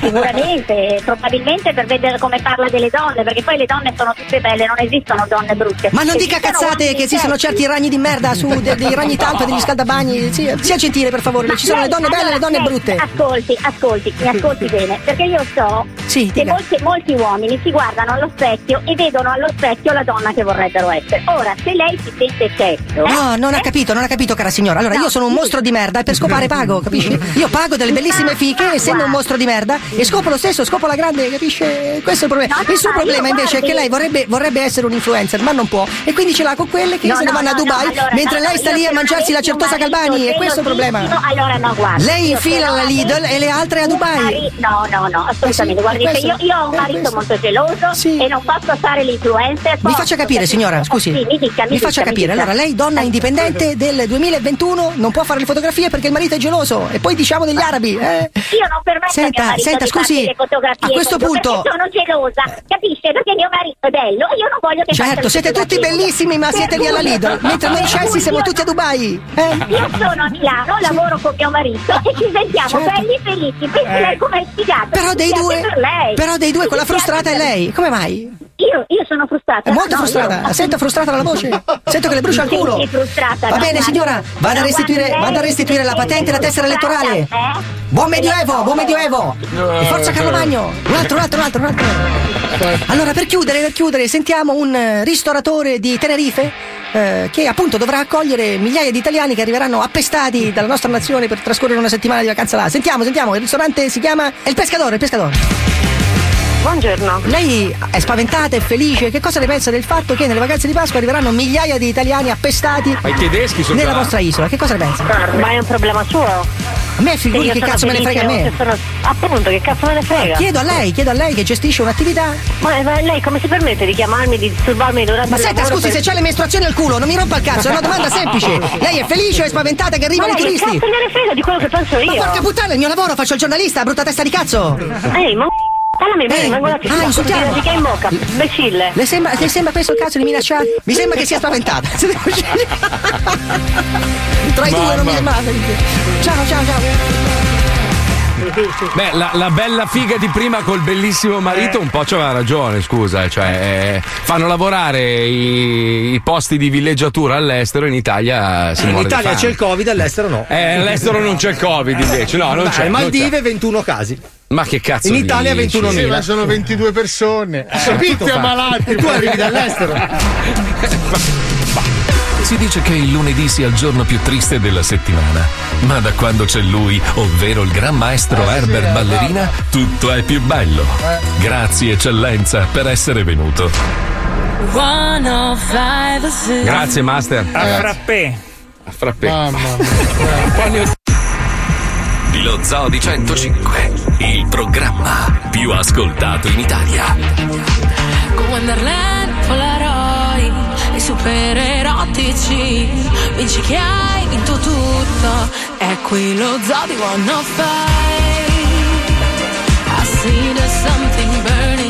sicuramente, probabilmente per vedere come parla delle donne, perché poi le donne sono tutte belle, non esistono donne brutte. Ma non dica cazzate che esistono sexy. certi ragni di merda su de- dei ragni [LAUGHS] talpa, degli scaldabagni. Sì, sia gentile per favore, Ma ci sono le lei- donne belle e le allora, donne lei brutte. Ascolti, ascolti, mi ascolti bene, perché io so Sì, che molti, molti uomini si guardano allo specchio e vedono allo specchio la donna che vorrebbero essere. Ora, se lei si sente cesso. No, non ha capito, non ha capito, cara signora. Allora, io sono un mostro di merda e per scopare pago, capisci? [LAUGHS] Io pago delle bellissime fiche, essendo un mostro di merda, e scopo lo stesso, scopo la grande, capisce? Questo è il problema. Il suo ma problema invece è che lei vorrebbe, vorrebbe essere un influencer, ma non può. E quindi ce l'ha con quelle che No, se ne no, vanno a Dubai, mentre lei sta lì a mangiarsi la certosa Calbani, e questo è il problema. Allora no, guarda. Lei infila avessi- Lidl e le altre a Dubai. No, no, no, assolutamente. Eh sì, Guardi, io, io ho un marito molto geloso e non posso fare l'influencer. Mi faccia capire, capisci? signora, scusi. Mi faccia capire. Allora, lei, donna indipendente del 2021, non può fare le fotografie perché il marito è geloso. E poi diciamo degli arabi. Eh? Io non permetto Senta, senta, di scusi, farsi le fotografie a questo punto- sono gelosa, capisce? Perché mio marito è bello e io non voglio che Certo, siete tutti bellissimi, ma Per siete lì alla Lidl. Mentre noi cui siamo tutti a Dubai. Eh? Io sono a Milano, lavoro con mio marito e ci sentiamo Certo. belli e felici. Pensi Eh. lei come è sfigato? Però dei due, per però dei due, quella frustrata è lei. Come mai? Io, io sono frustrata. È molto No, frustrata. io- La sento frustrata dalla voce. Sento che le brucia il culo. sì, frustrata. Va no, bene, signora, vada a restituire, vada a restituire la patente e la tessera elettorale. eh? Buon medioevo, buon medioevo. E forza Carlo Magno. Un altro, un altro, un altro, un altro. Allora, per chiudere, per chiudere, sentiamo un eh, ristoratore di Tenerife eh, che appunto dovrà accogliere migliaia di italiani che arriveranno appestati dalla nostra nazione per trascorrere una settimana di vacanza là. Sentiamo, sentiamo, il ristorante si chiama È il pescatore, il pescatore. Buongiorno. Lei è spaventata, è felice? Che cosa ne pensa del fatto che nelle vacanze di Pasqua arriveranno migliaia di italiani appestati Ma i tedeschi sono nella vostra isola? Che cosa ne pensa? Ma è un problema suo? A me figuri che cazzo me ne frega a me. sono- appunto, che cazzo me ne frega? Chiedo a lei, chiedo a lei che gestisce un'attività. Ma, ma lei come si permette di chiamarmi, di disturbarmi durante Ma senta, scusi, per- se c'ha le mestruazioni al culo, non mi rompa il cazzo, è una domanda semplice. Lei è felice o è spaventata che arrivano Ma i turisti? cazzo gliene frega di quello che penso io? Ma porca puttana, il mio lavoro, faccio il giornalista, brutta testa di cazzo. Ehi, ma parlami bene, Eh, vengo da te. ah, insultiamo. Ti in bocca, imbecille. Le sembra, le sembra questo il cazzo di minacciare? Mi sembra che sia spaventata. [LAUGHS] Tra i due non mi sembra. Ciao, ciao, ciao. Beh, la, la bella figa di prima col bellissimo marito un po' c'aveva ragione, scusa. Cioè, eh, fanno lavorare i, i posti di villeggiatura all'estero, in Italia si In muore di Italia c'è il Covid, all'estero no. Eh, all'estero non c'è il Covid invece, no, non Dai, c'è. non Maldive c'è. 21 casi. Ma che cazzo In Italia dici? 21.000. Sì, ma sono 22 persone. tutto Tutti fa- ammalati. E tu arrivi dall'estero. [LAUGHS] Si dice che il lunedì sia il giorno più triste della settimana, ma da quando c'è lui, ovvero il gran maestro Herbert Ballerina, tutto è più bello. Grazie eccellenza per essere venuto. 105 Grazie, Master. A frappè. A frappè. [LAUGHS] Lo Zoo di 105, il programma più ascoltato in Italia. Con Wonderland, Polaroid e super erotici Vinci che hai vinto tutto È qui lo zoo di 105 I see there's something burning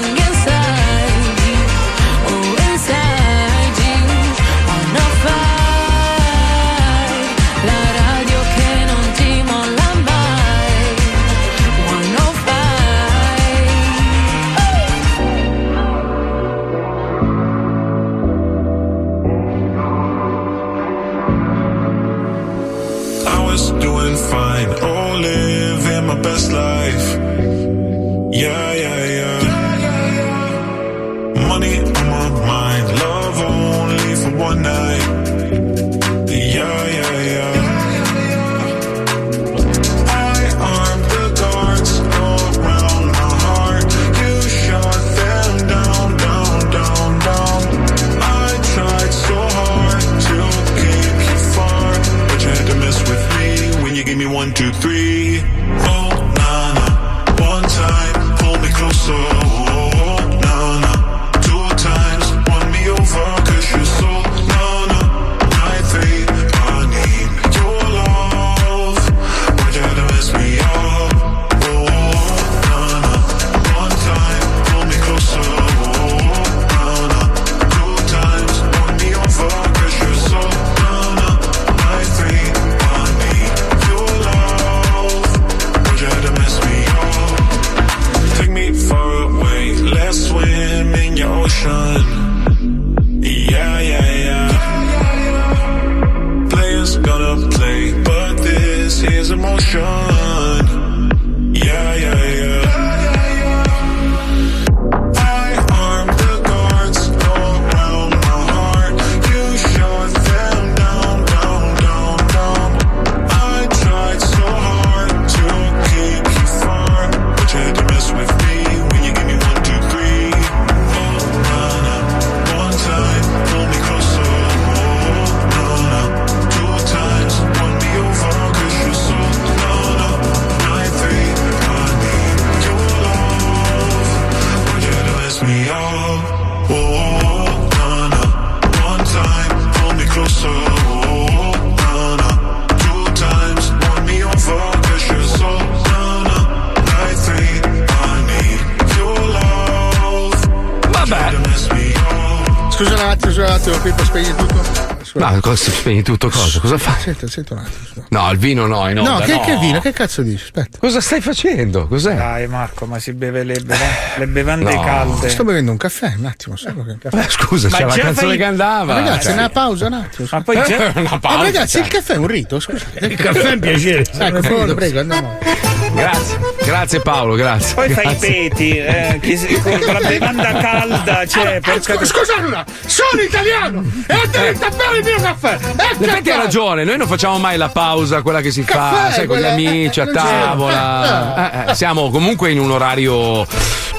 three. Ma cosa spegni tutto cosa? Cosa fai? Senta, senta un attimo. scusa. No, il vino no, in No, che, no. che vino? Che cazzo dici? Aspetta. Cosa stai facendo? Cos'è? Dai Marco, ma si beve le, beva- le bevande No. calde. Sto bevendo un caffè, un attimo, solo che un caffè. Beh, scusa, Ma c'è la già canzone fai- che andava. Ragazzi, Cioè, una pausa un attimo. Ma poi già... [LAUGHS] una pausa. Ah, ragazzi, cioè. il caffè è un rito, scusate. Il caffè è un piacere. Ecco, prego, prego, andiamo. Grazie, grazie Paolo, grazie. Poi fai i Grazie. peti, eh, chi si- con la bevanda calda, cioè, Ah, porca- scu- scusate una, sono italiano e ho diritto a bere il mio caffè. In Ecco effetti ha qua. ragione, noi non facciamo mai la pausa, quella che si fa, Caffè, sai, con gli amici a c'è. tavola. Eh, eh, siamo comunque in un orario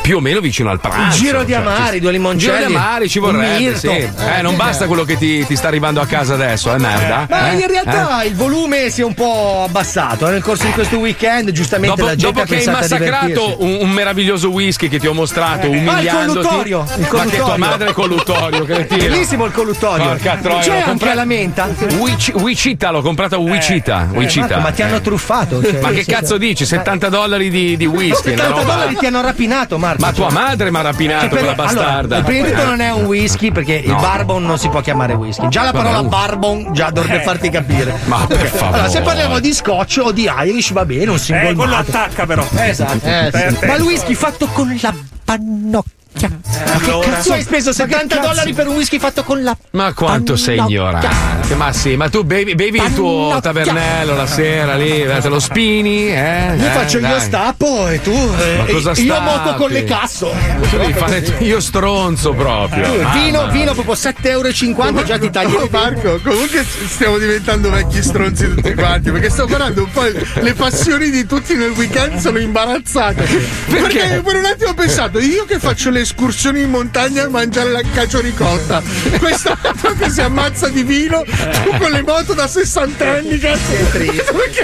più o meno vicino al pranzo. giro di Cioè, amari, ci- due limoncelli, Giro di amari ci vorrebbe, un sì. Eh, non basta quello che ti, ti sta arrivando a casa adesso, è merda. Ma eh? in realtà Eh? il volume si è un po' abbassato eh, nel corso di questo weekend, giustamente Dopo, la gente dopo che hai massacrato un, un meraviglioso whisky che ti ho mostrato, Ah, il umiliandoti. colluttorio, il Ma che colluttorio. tua madre è colluttorio, cretino. [LAUGHS] Bellissimo il colluttorio. Porca troia, C'è anche comprato- la menta. Wici- Wicita, l'ho comprato a Wicita. Eh, Wicita. Ma ti hanno Eh. truffato. cioè, Ma che cazzo dici? 70 dollari di, di whisky. una 70 roba- dollari ti hanno rapinato, Marco. Ma tua madre mi ha rapinato per- quella bastarda. Allora, il prima di tutto Eh. non è un whisky perché il No. barbon non si può chiamare whisky. Già la parola barbon già dovrebbe Eh. farti capire. Ma per favore. Allora, se parliamo di scotch o di Irish va bene, un singolo Eh, quello attacca però. Esatto. Eh, sì. Ma il whisky fatto con la pannocchia. Ma che allora? cazzo hai speso 70 cazzo? dollari per un whisky fatto con la Ma quanto sei Pannocchia. ignorante. Ma sì, ma tu bevi, bevi il tuo tavernello la sera lì, eh, te lo spini, eh? Io Eh, faccio io dai. stappo e tu eh, Ma cosa io stappi? moto con le casso. Io stronzo proprio. Tu, vino, Mamma. vino proprio 7,50 euro già ti tagli Oh, Marco, comunque stiamo diventando vecchi stronzi tutti quanti perché sto guardando un po' le passioni di tutti nel weekend sono imbarazzate. Perché, per un attimo ho pensato, io che faccio le escursioni in montagna a mangiare la cacio ricotta, [LAUGHS] quest'altro che si ammazza di vino, tu con le moto da 60 anni, [LAUGHS] cazzo.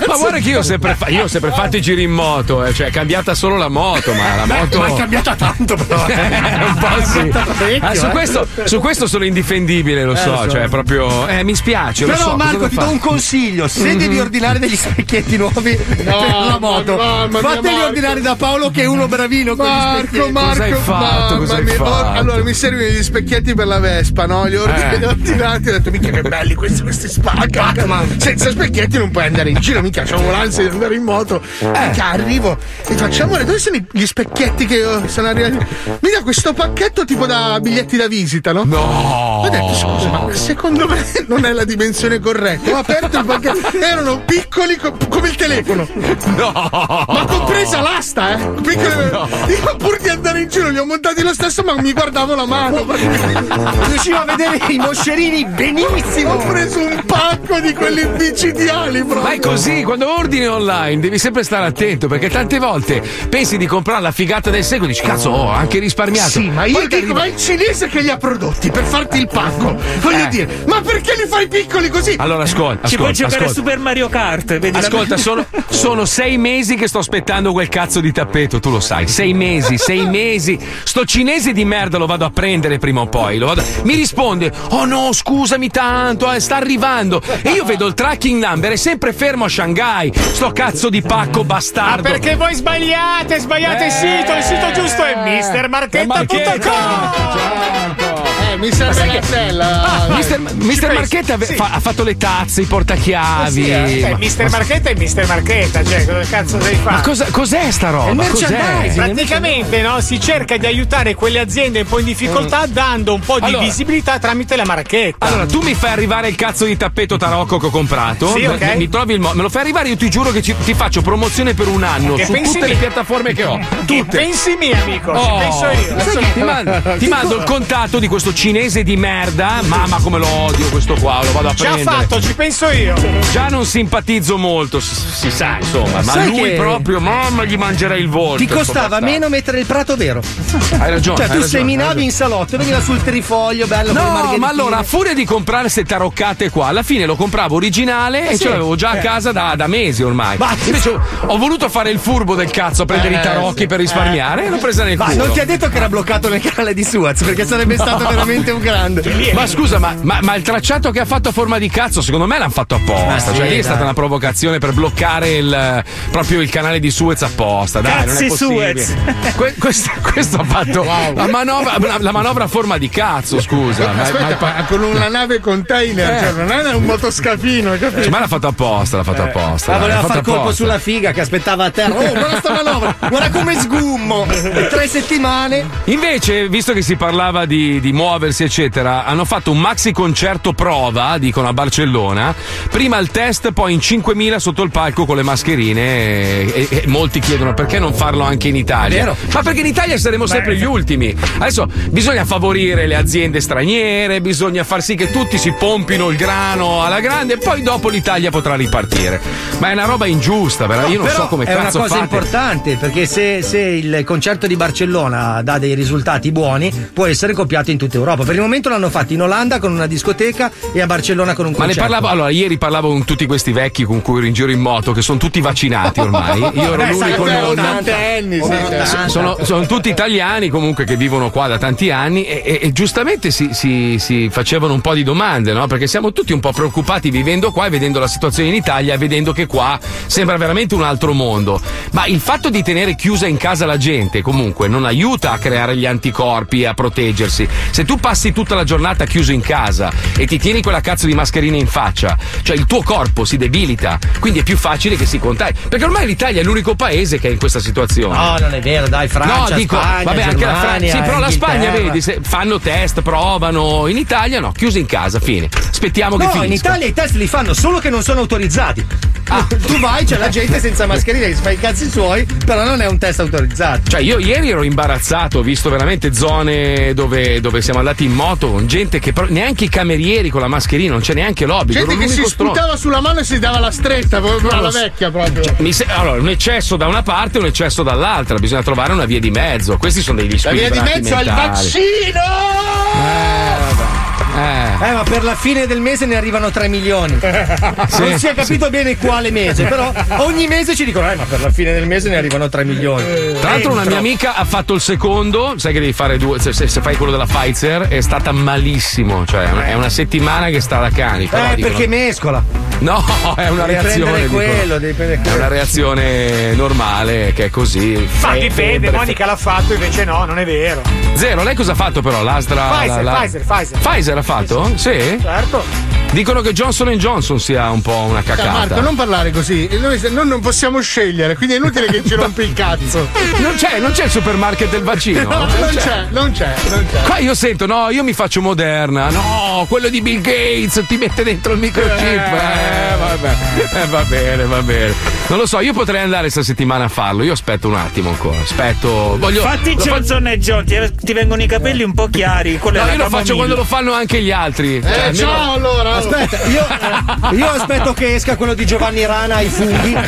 Ma guarda che io ho sempre, fa- io ho sempre fatto i giri in moto, eh, cioè è cambiata solo la moto, ma la moto. Ma è cambiata tanto però. Eh, [LAUGHS] un po' sì. Ah, su, questo, su questo sono indifendibile, lo so, Eh, lo so. cioè proprio. Eh, mi spiace. lo Però so, Marco ti do fare? un consiglio, se Mhm. devi ordinare degli specchietti nuovi per la moto, ma- fateli Marco. ordinare da Paolo che è uno bravino con gli Marco, specchietti. Marco, Fatto? Cosa hai mia. fatto? Allora mi servono gli specchietti per la Vespa, no? Li ho Eh. ordinati e ho detto, mica che belli questi, questi spaccano. Senza specchietti non puoi andare in giro, mica c'avevo l'ansia di andare in moto. Eh. Mica arrivo e faccio, amore, dove sono gli specchietti che sono arrivati? Mi dà questo pacchetto tipo da biglietti da visita, no? No! Ho detto, scusa, ma secondo me non è la dimensione corretta. Ho aperto il pacchetto, erano piccoli co- come il telefono. No! Ma compresa l'asta, eh? Piccole- Io pur di andare in giro li ho montati lo stesso, ma mi guardavo la mano. [LAUGHS] Riuscivo a vedere i moscerini benissimo. Ho preso un pacco di quelli micidiali proprio. Ma è così, quando ordini online devi sempre stare attento perché tante volte pensi di comprare la figata del secolo e dici cazzo ho anche risparmiato. Sì, ma io Poi dico, arriva- ma è il cinese che li ha prodotti per farti il pacco. Voglio Eh. dire, ma perché li fai piccoli così? Allora ascolta, Ci puoi giocare a ascolta. Super Mario Kart, vedi la- Ascolta, sono, sono sei mesi che sto aspettando quel cazzo di tappeto, tu lo sai. Sei mesi, sei mesi. Sto cinese di merda lo vado a prendere prima o poi. lo vado- Mi risponde: Oh no, scusami tanto, eh, sta arrivando. E io vedo il tracking number, è sempre fermo a Shanghai. Sto cazzo di pacco bastardo. Perché voi sbagliate, sbagliate il sito, il sito giusto è mistermarchetta.com Eh, mi serve la cella. Mister, Mister Marchetta fa- ha fatto le tazze, i portachiavi. Sì, eh, Ma- Mister Marchetta è Mister Marchetta, cioè cosa cazzo devi fare? Ma cosa- cos'è sta roba? Cos'è? Praticamente no, si cerca di aiutare quelle aziende un po' in difficoltà dando un po' di Allora- visibilità tramite la marchetta. Allora, tu mi fai arrivare il cazzo di tappeto tarocco che ho comprato. Sì, ok. Mi trovi il mo- me lo fai arrivare, io ti giuro che ci- ti faccio promozione per un anno Che su tutte le mi- piattaforme che ho. Che Tutte. pensi mio amico, Oh, ci penso io. ti, mando, ti mando il contatto di questo cinese di merda. Mamma, come lo odio questo qua, lo vado a Già prendere. fatto, ci penso io. Già non simpatizzo molto, si, si sa, insomma. Ma Sai lui che- proprio, mamma, gli mangerei il volto. Ti costava meno mettere il prato vero. Hai ragione. Cioè, hai tu ragione, seminavi in salotto, veniva sul trifoglio, bello No, ma allora a furia di comprare queste taroccate qua, alla fine lo compravo originale Eh e sì. ce l'avevo già a Eh. casa da, da mesi ormai. Ma- Invece ho, ho voluto fare il furbo del cazzo a prendere Eh, i tarocchi sì. per risparmiare e l'ho presa nel Ma culo. non ti ha detto che era bloccato nel canale di Suez, perché sarebbe stato veramente un grande. Ma scusa, ma, ma- ma il tracciato che ha fatto a forma di cazzo, secondo me l'hanno fatto apposta. Ma cioè, sì, lì è stata una provocazione per bloccare il, proprio il canale di Suez apposta. Dai, non Cazzi è possibile. Suez. [LAUGHS] Que- questo, questo ha fatto la, manovra, la, la manovra a forma di cazzo, scusa. Ma- Aspetta, ma- ma con una nave container, Eh. cioè non è un motoscafino, capito? Cioè, ma l'ha fatto apposta, l'ha fatto apposta. Ma dai, voleva far fatto colpo apposta. sulla figa che aspettava a terra. Oh, guarda sta manovra, guarda come sgummo. E [LAUGHS] tre settimane. Invece, visto che si parlava di, di muoversi muoversi, eccetera, hanno fatto un maxi concerto prova, dicono a Barcellona. Prima il test, poi in 5.000 sotto il palco con le mascherine. E, e- e molti chiedono perché non farlo anche in Italia. Ma perché in Italia saremo sempre gli ultimi. Adesso bisogna favorire le aziende straniere, bisogna far sì che tutti si pompino il grano alla grande e poi dopo l'Italia potrà ripartire. Ma è una roba ingiusta, vera- io non Però so come è una cazzo cosa fate. importante perché se, se il concerto di Barcellona dà dei risultati buoni può essere copiato in tutta Europa. Per il momento l'hanno fatto in Olanda con una discoteca e a Barcellona con un Ma ne concerto. parlavo, allora, ieri parlavo con tutti questi vecchi con cui ero in giro in moto, che sono tutti vaccinati ormai. [LAUGHS] Io ero Beh, l'unico non. 80 anni, sì, Over. 80. Sono, sono tutti italiani comunque che vivono qua da tanti anni e, e- e giustamente si, si- si facevano un po' di domande, no? Perché siamo tutti un po' preoccupati vivendo qua e vedendo la situazione in Italia vedendo che qua sembra veramente un altro mondo. Ma il fatto di tenere chiusa in casa la gente comunque non aiuta a creare gli anticorpi e a proteggersi. Se tu passi tutta la giornata chiuso in casa e ti tieni quella cazzo di mascherina in faccia, cioè il tuo corpo si debilita, quindi è più facile che si contagi. Perché ormai l'Italia è l'unico paese che è in questa situazione. No, non è vero, dai, Francia, no, dico, Spagna, vabbè, anche la Francia. Germania, Sì, però la Spagna, vedi, se fanno test, provano. In Italia no, chiusi in casa, fine. Aspettiamo che No, finisca. in Italia i test li fanno solo che non sono autorizzati. Ah. [LAUGHS] Tu vai, c'è la gente senza mascherina che si fa i cazzi suoi, però non è un test autorizzato. Cioè, io ieri ero imbarazzato, ho visto veramente zone dove, dove siamo andati in moto con gente che però- neanche i camerieri con la mascherina, non c'è neanche l'obbligo. Gente che si stronzo. sputava sulla mano e si dava la stretta, proprio alla vecchia proprio. Mi se- allora, un eccesso da una parte e un eccesso dall'altra, bisogna trovare una via di mezzo. Questi sono degli La via di mezzo è il mentali. vaccino! Eh. Eh, ma per la fine del mese ne arrivano 3 milioni. [LAUGHS] Sì, non si è capito bene quale mese, però ogni mese ci dicono, eh, ma per la fine del mese ne arrivano 3 milioni. Tra l'altro, una mia amica ha fatto il secondo. Sai che devi fare due. Se, se- se fai quello della Pfizer, è stata malissimo. Cioè, è una- settimana che sta da cani. Però Eh, dicono- perché mescola. No, [LAUGHS] è una Devi reazione. quello, devi prendere È quello. una reazione normale, che è così. Ma dipende, febbre, Monica l'ha fatto, invece no, non è vero. Zero, lei cosa ha fatto però? L'Astra. Pfizer, la- la- Pfizer, Pfizer. Pfizer fatto? Sì? Certo. Dicono che Johnson Johnson sia un po' una cacata. Marco, non parlare così. Noi, noi non possiamo scegliere, quindi è inutile che ci rompi il cazzo. [LAUGHS] Non c'è, non c'è il supermarket del vaccino. No, non c'è, non c'è, non c'è. Qua io sento, no, io mi faccio moderna, no, quello di Bill Gates ti mette dentro il microchip. Eh, vabbè, eh, va bene, va bene. Non lo so, io potrei andare questa settimana a farlo. Io aspetto un attimo ancora. Aspetto. Voglio. Fatti Johnson e John, ti, ti vengono i capelli un po' chiari. No, io lo faccio quando lo fanno anche gli altri. Eh, Cioè, almeno- ciao allora. Aspetta, io, io aspetto che esca quello di Giovanni Rana ai funghi. [LAUGHS]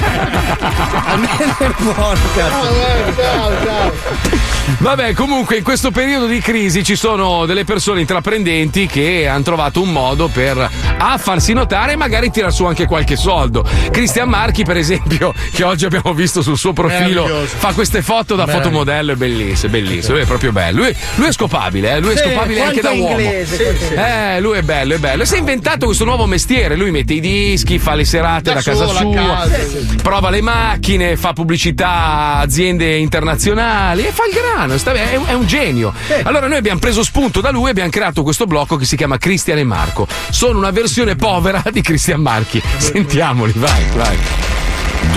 Almeno è buono, cazzo. Eh, ciao, ciao. Vabbè, comunque in questo periodo di crisi ci sono delle persone intraprendenti che hanno trovato un modo per A farsi notare e magari tirar su anche qualche soldo. Cristian Marchi, per esempio, che oggi abbiamo visto sul suo profilo, fa queste foto da fotomodello, è bellissimo, è bellissimo, lui è proprio bello. Lui, lui è scopabile, eh, lui è Sì, scopabile anche da è uomo. inglese, Sì. Eh, lui è bello, è bello. E si è inventato questo nuovo mestiere. Lui mette i dischi, fa le serate da, Da casa solo, a sua, casa. prova le macchine, fa pubblicità a aziende internazionali e fa il grano. sta- È, è un genio. Allora, noi abbiamo preso spunto da lui e abbiamo creato questo blocco che si chiama Cristian e Marco. Sono una versione povera di Cristian Marchi. Sentiamoli, vai, vai.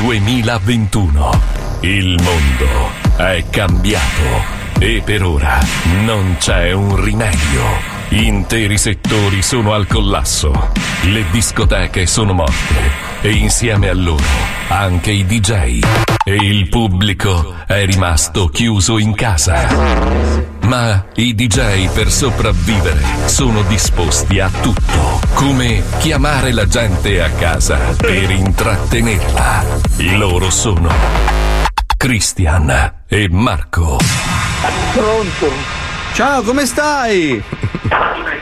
2021. Il mondo è cambiato e per ora non c'è un rimedio. Interi settori sono al collasso, le discoteche sono morte e insieme a loro anche i DJ e il pubblico è rimasto chiuso in casa. Ma i DJ per sopravvivere sono disposti a tutto, come chiamare la gente a casa per intrattenerla. Loro sono Christian e Marco. Pronto? Ciao, come stai? [LAUGHS]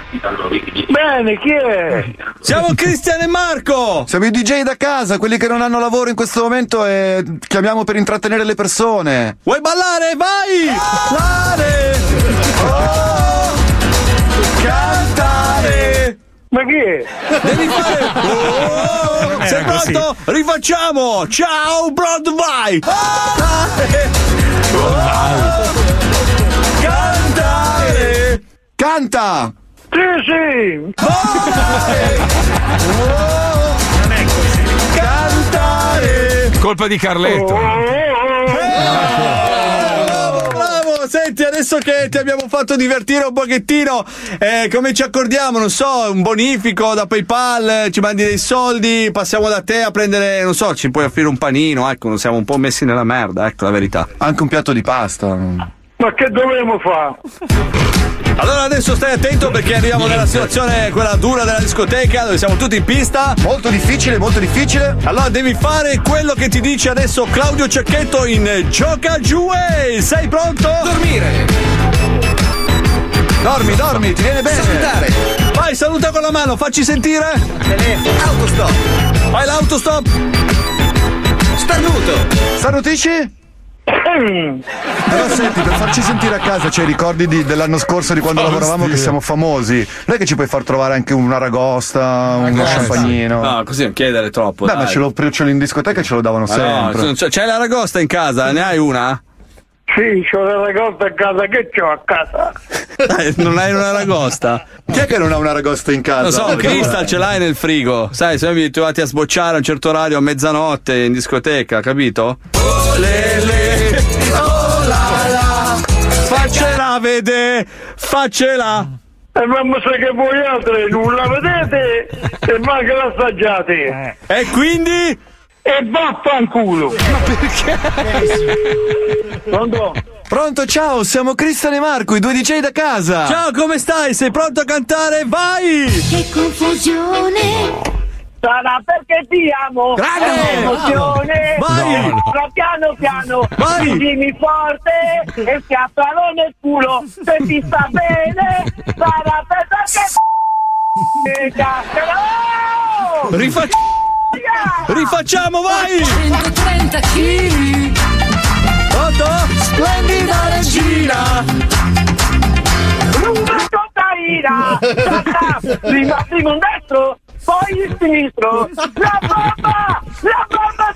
Bene, chi è? Siamo Cristian e Marco! Siamo i DJ da casa, quelli che non hanno lavoro in questo momento e chiamiamo per intrattenere le persone. Vuoi ballare? Vai! Ballare! Oh! Cantare! Ma chi è? Devi fare... Oh! Era Sei così. pronto? Rifacciamo! Ciao, Broadway! Ballare! Oh! Cantare! Canta! Sì, sì! Non è così. Cantare! Colpa di Carletto. Bravo, bravo! Senti, adesso che che ti abbiamo fatto divertire un pochettino. Eh, come ci accordiamo? Non so, un bonifico da PayPal, ci mandi dei soldi, passiamo da te a prendere, non so, ci puoi offrire un panino, ecco, non siamo un po' messi nella merda, ecco la verità. Anche un piatto di pasta. Ma che dovremmo fare? Allora adesso stai attento perché arriviamo nella situazione quella dura della discoteca dove siamo tutti in pista. Molto difficile, molto difficile. Allora devi fare quello che ti dice adesso Claudio Cecchetto in Gioca giù e sei pronto? Dormire. Dormi, dormi, ti viene bene. Salutare. Vai, saluta con la mano, facci sentire. Autostop. Vai l'autostop. Starnuto. Starnutisci? Però senti, per farci sentire a casa, cioè ricordi di- dell'anno scorso di quando Oh, lavoravamo che siamo famosi, non è che ci puoi far trovare anche una ragosta, uno Eh, champagnino? No, così non chiedere troppo. Beh, dai. ma ce l'ho, ce l'ho in discoteca e ce lo davano no, sempre. c'è- c'è la ragosta in casa, ne hai una? Sì, c'ho la ragosta a casa, che c'ho a casa? Dai, non hai una ragosta? Chi è che non ha una ragosta in casa? Non so, oggi? Crystal ce l'hai nel frigo. Sai, se vi trovate a sbocciare a un certo orario a mezzanotte in discoteca, capito? Le, le, oh la la, faccela vedere, faccela. E mamma sa che voi altri non la vedete e manca l'assaggiate. E quindi? E vaffanculo! Ma perché? Pronto? Pronto, ciao, siamo Cristian e Marco, i due DJ da casa. Ciao, come stai? Sei pronto a cantare? Vai! Che confusione. Sarà perché ti amo! Grande! Emozione! Vai! No, no. Piano piano! Vai! Dimmi forte e schiaffalo nel culo! Se ti sta bene, sarà perché... [LAUGHS] [LAUGHS] Eh, Rifacciamo, vai! 130 kg. Pronto? Splendida regina. Lunga! Tata, Prima, prima un destro, poi il sinistro! La bomba! La bomba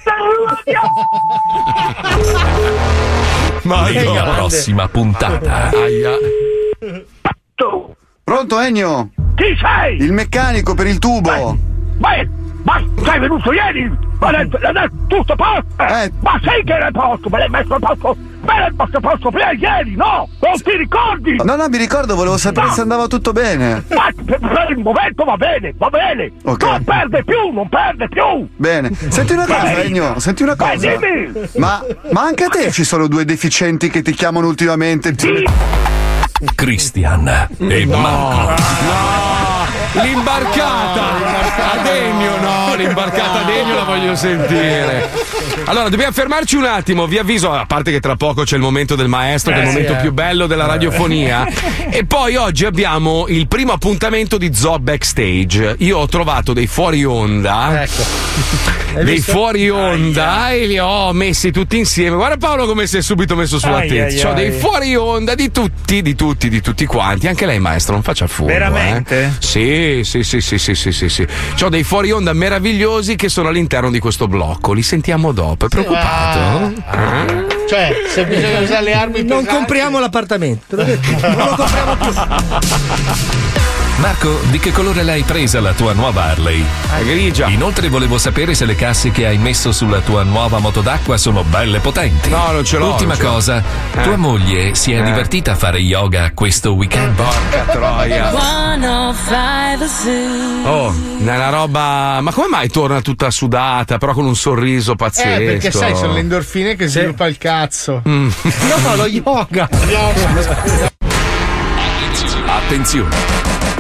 Nella grande. prossima puntata. Pronto, Ennio? Chi sei? Il meccanico per il tubo. Ma, ma sei venuto ieri? Ma è, è tutto a posto? Eh. Ma sai che era a posto? Me l'hai messo a posto? Me l'hai messo a posto prima ieri, no? Non ti ricordi? No, no, mi ricordo, volevo sapere No. se andava tutto bene. Ma per, per il momento va bene, va bene! Ok. Non perde più, non perde più! Bene. Senti una cosa. Ennio, senti una cosa. dimmi. Ma, ma anche a te ci sono due deficienti che ti chiamano ultimamente? Christian e Marco. L'imbarcata a Degno, no, l'imbarcata a Degno la voglio sentire. Allora, dobbiamo fermarci un attimo, vi avviso, a parte che tra poco c'è il momento del maestro, che è il Eh, momento sì, eh. più bello della radiofonia. E poi oggi abbiamo il primo appuntamento di Zoo Backstage. Io ho trovato dei fuori onda. Hai Dei fuori onda e li ho messi tutti insieme. Guarda Paolo come si è subito messo sulla testa. Ho dei fuori onda di tutti, di tutti, di tutti quanti. Anche lei, maestro, non faccia fuori. Veramente? Sì, sì, sì, sì, sì, sì, sì, sì. C'ho dei fuori onda meravigliosi che sono all'interno di questo blocco. Li sentiamo dopo. È preoccupato? Eh? Cioè, se bisogna usare le armi Non pesanti- compriamo l'appartamento. Non lo compriamo più. [LAUGHS] Marco, di che colore l'hai presa la tua nuova Harley? grigia. Inoltre volevo sapere se le casse che hai messo sulla tua nuova moto d'acqua sono belle potenti. No, non ce l'ho, Ultima ce l'ho. cosa, Eh. tua moglie si è Eh. divertita a fare yoga questo weekend? Porca troia. 105 Zoo. Oh, è una roba. Ma come mai torna tutta sudata, però con un sorriso pazzesco? Eh, perché sai, sono le endorfine che sviluppa il cazzo. Mm. [LAUGHS] No, lo yoga. Attenzione!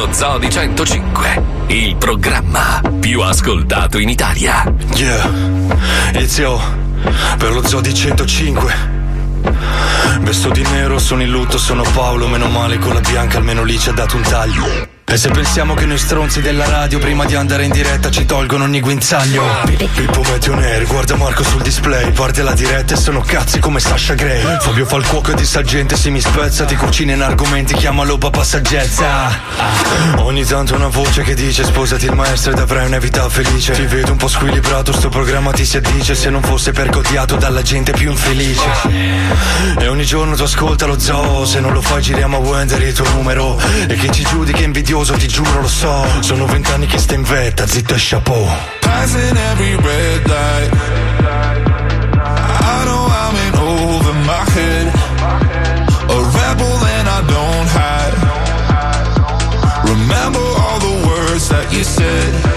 Lo Zoo di 105, il programma più ascoltato in Italia. Yeah, inizio per lo zoo di 105. Vesto di nero, sono in lutto, sono Paolo, meno male con la bianca, almeno lì ci ha dato un taglio. E se pensiamo che noi stronzi della radio prima di andare in diretta ci tolgono ogni guinzaglio. Pippo Meteo Neri, guarda Marco sul display Guarda la diretta e sono cazzi come Sasha Gray Fabio fa il cuoco e di sa gente se mi spezza Ti cucina in argomenti, chiamalo papà saggezza Ogni tanto una voce che dice sposati il maestro ed avrai una vita felice. Ti vedo un po' squilibrato, sto programma ti si addice Se non fosse perché odiato dalla gente più infelice. E ogni giorno tu ascolta lo zoo Se non lo fai giriamo a Wender il tuo numero. E chi ci giudica è ti giuro lo so Sono vent'anni che in vetta, zitto e chapeau Passing every red light. I know I'm in over my head. A rebel and I don't hide. Remember all the words that you said.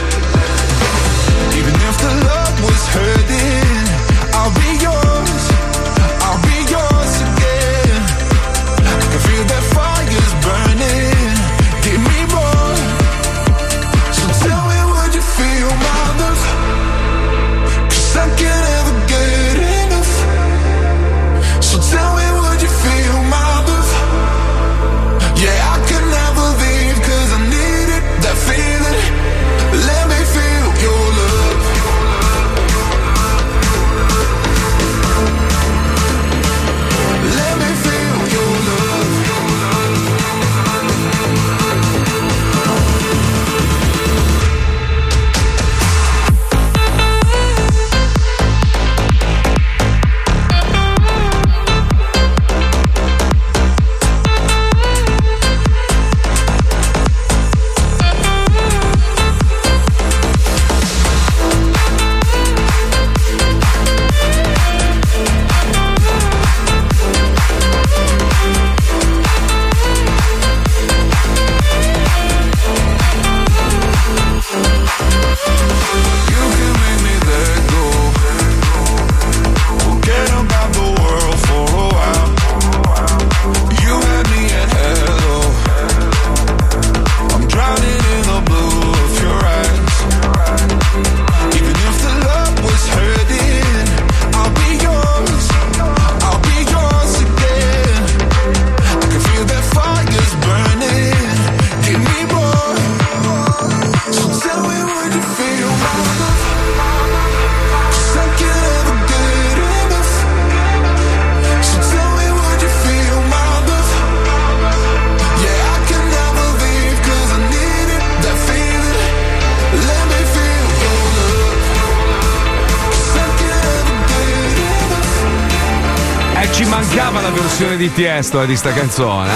Di Tiesto eh, di sta canzone.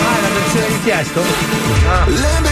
Ah, la versione di Tiesto? Let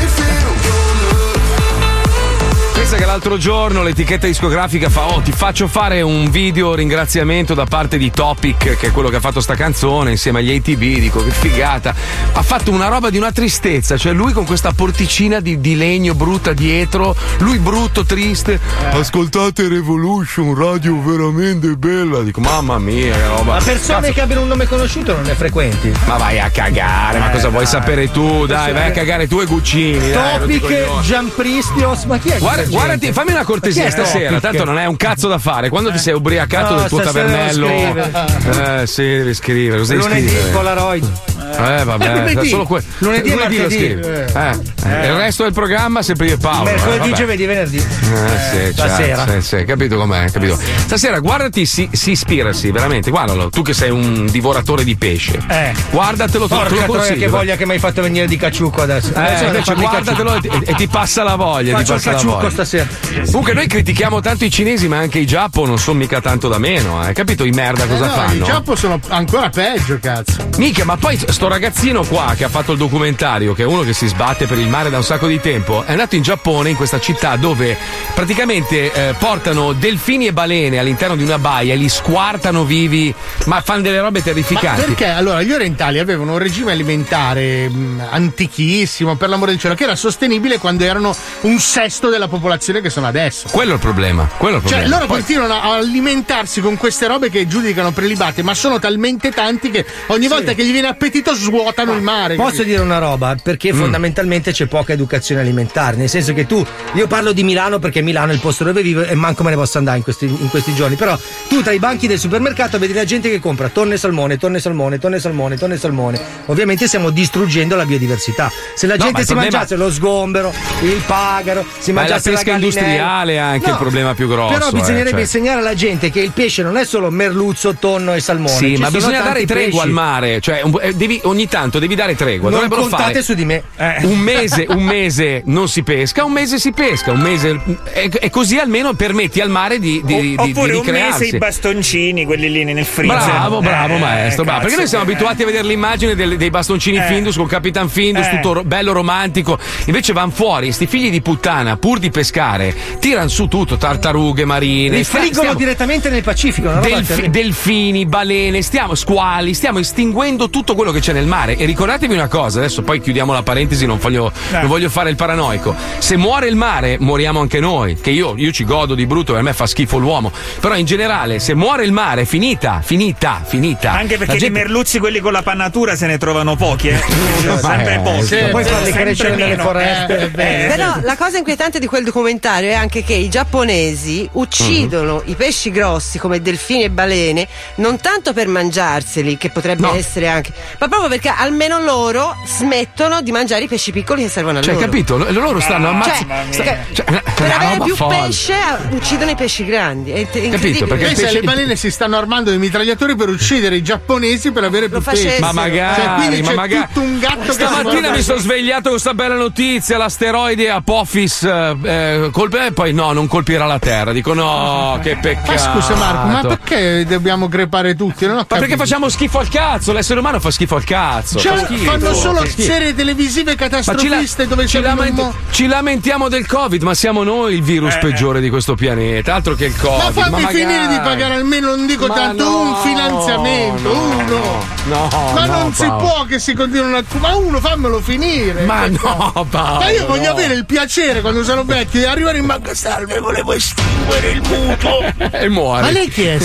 l'altro giorno l'etichetta discografica fa: Oh, ti faccio fare un video ringraziamento da parte di Topic, che è quello che ha fatto sta canzone, insieme agli ATB. Dico che figata. Ha fatto una roba di una tristezza. Cioè, lui con questa porticina di, di legno brutta dietro, lui brutto, triste. Ascoltate Revolution, radio veramente bella. Dico, mamma mia, che roba. Ma persone Cazzo, che abbiano un nome conosciuto non ne frequenti. Ma vai a cagare, ma Eh, cosa vuoi dai. sapere tu? Dai, vai a cagare tu e Guccini. dai, Topic, coglioni. Giampristios, ma chi è Guarda, guardati, gente? fammi una cortesia stasera, tanto non è un cazzo da fare. Quando ti sei ubriacato No, del tuo tavernello. devo Eh, sì, devi scrivere. Cosa devi Lunedì, scrivere? Polaroid. Eh, vabbè, Lunedì. solo que- Lunedì e lo scrivi. Eh. Eh, Eh. Il resto del programma sempre io e Paolo. eh, Mercoledì, vabbè. giovedì, venerdì. Eh, sì, certo, stasera. sì, sì, capito com'è, capito. Stasera guardati, si, si ispirasi, veramente, guardalo, tu che sei un divoratore di pesce. Eh. Guardatelo, te lo- te Porca troia, che voglia che mi hai fatto venire di caciucco adesso. Eh, Adesso invece parli di guardatelo e ti, e ti passa la voglia. ti Faccio il passa la caciucco voglia. stasera. Comunque noi critichiamo tanto i cinesi, ma anche i Giappo non sono mica tanto da meno, eh. Capito i merda cosa Eh no, fanno? Il Giappo sono ancora peggio, cazzo. Mica, ma poi sto ragazzino qua che ha fatto il documentario, che è uno che si sbatte per il mare da un sacco di tempo, è andato in Giappone, in questa città dove praticamente eh, portano delfini e balene all'interno di una baia e li squartano vivi, ma fanno delle robe Ma terrificanti. perché allora gli orientali avevano un regime alimentare mh, antichissimo, per l'amore del cielo, che era sostenibile quando erano un sesto della popolazione che sono adesso. Quello è il problema. Quello è il Cioè, problema. loro Poi- continuano a alimentarsi con queste robe che giudicano prelibate, ma sono talmente tanti che ogni volta che gli viene appetitoso capito, svuotano il mare. Posso dire una roba? Perché Mm. fondamentalmente c'è poca educazione alimentare. Nel senso che tu, io parlo di Milano perché Milano è il posto dove vivo e manco me ne posso andare in questi, in questi giorni. Però tu tra i banchi del supermercato vedi la gente che compra tonne e salmone, tonne e salmone, tonne e salmone, tonne e salmone. Ovviamente stiamo distruggendo la biodiversità. Se la No, gente si problema- mangiasse lo sgombero, il pagaro, si Ma è la mangiasse pesca gallinella- industriale è anche No, il problema più grosso. Però eh, bisognerebbe cioè. insegnare alla gente che il pesce non è solo merluzzo, tonno e salmone. Sì, Ci ma bisogna dare tregua pesci. al mare. Cioè, eh, devi- ogni tanto devi dare tregua. Non Dovrebbero contate fare su di me. un mese, un mese non si pesca, un mese si pesca, un mese. E, e così almeno permetti al mare di, di, di, Oppure di un mese ricrearsi. i bastoncini, quelli lì nel freezer. Bravo, bravo Eh, maestro. bravo. Perché noi siamo cazzo, abituati a vedere l'immagine del- dei bastoncini Eh. Findus con Capitan Findus, Eh. tutto ro- bello romantico. Invece van fuori, sti figli di puttana, pur di pescare, tirano su tutto, tartarughe marine. stia- Rifriggono stiamo- direttamente nel Pacifico. Terribile. delfini, balene, stiamo squali, stiamo estinguendo tutto quello che c'è nel mare. E ricordatevi una cosa, adesso poi chiudiamo la parentesi, non voglio, Eh. non voglio fare il paranoico. Se muore il mare, moriamo anche noi. Che io, io ci godo di brutto, per me fa schifo l'uomo. Però in generale, se muore il mare, finita, finita, finita. Anche perché La gente- di merluzzi quelli con la pannatura se ne trovano pochi, eh. [LAUGHS] sempre Eh, pochi. sì, Puoi farli Sempre crescere nelle meno. foreste. Eh, eh. Però la cosa inquietante di quel documentario è anche che i giapponesi uccidono Mhm. i pesci grossi come delfini e balene non tanto per mangiarseli, che potrebbe essere anche, ma proprio perché almeno loro smettono di mangiare i pesci piccoli che servono a Cioè, loro. capito? Lo- Loro stanno ammazzando. Cioè, che- per avere più pesce eh, uccidono i pesci grandi. È int- incredibile. Pensa, le balene si stanno armando di mitragliatori per uccidere i giapponesi per avere più pesce. Ma magari, Cioè, quindi ma c'è magari. tutto un gatto Stamattina mi sono svegliato con questa bella notizia: l'asteroide Apophis eh, eh, colpe- e poi no, non colpirà la Terra. Dico no, che peccato. Ma scusa Marco, ma perché dobbiamo crepare tutti? Non ho Ma perché capito. facciamo schifo al cazzo? L'essere umano fa schifo al cazzo. Cioè, fa schifo, fanno solo serie televisive Ma catastrofiste dove ci lamenti- mo- ci lamentiamo del Covid, ma siamo noi il virus Eh, peggiore di questo pianeta. Altro che il Ma Covid. fammi magari. finire di pagare almeno, non dico Ma tanto, no, un finanziamento, no, uno. No, ma no, non si Paolo. può che si continuino a. Ma uno fammelo finire. Ma no. Paolo, Ma io voglio avere il piacere quando sarò vecchio di arrivare in banca salve, volevo estinguere il mutuo. [LAUGHS] E muore. Ma lei chi è?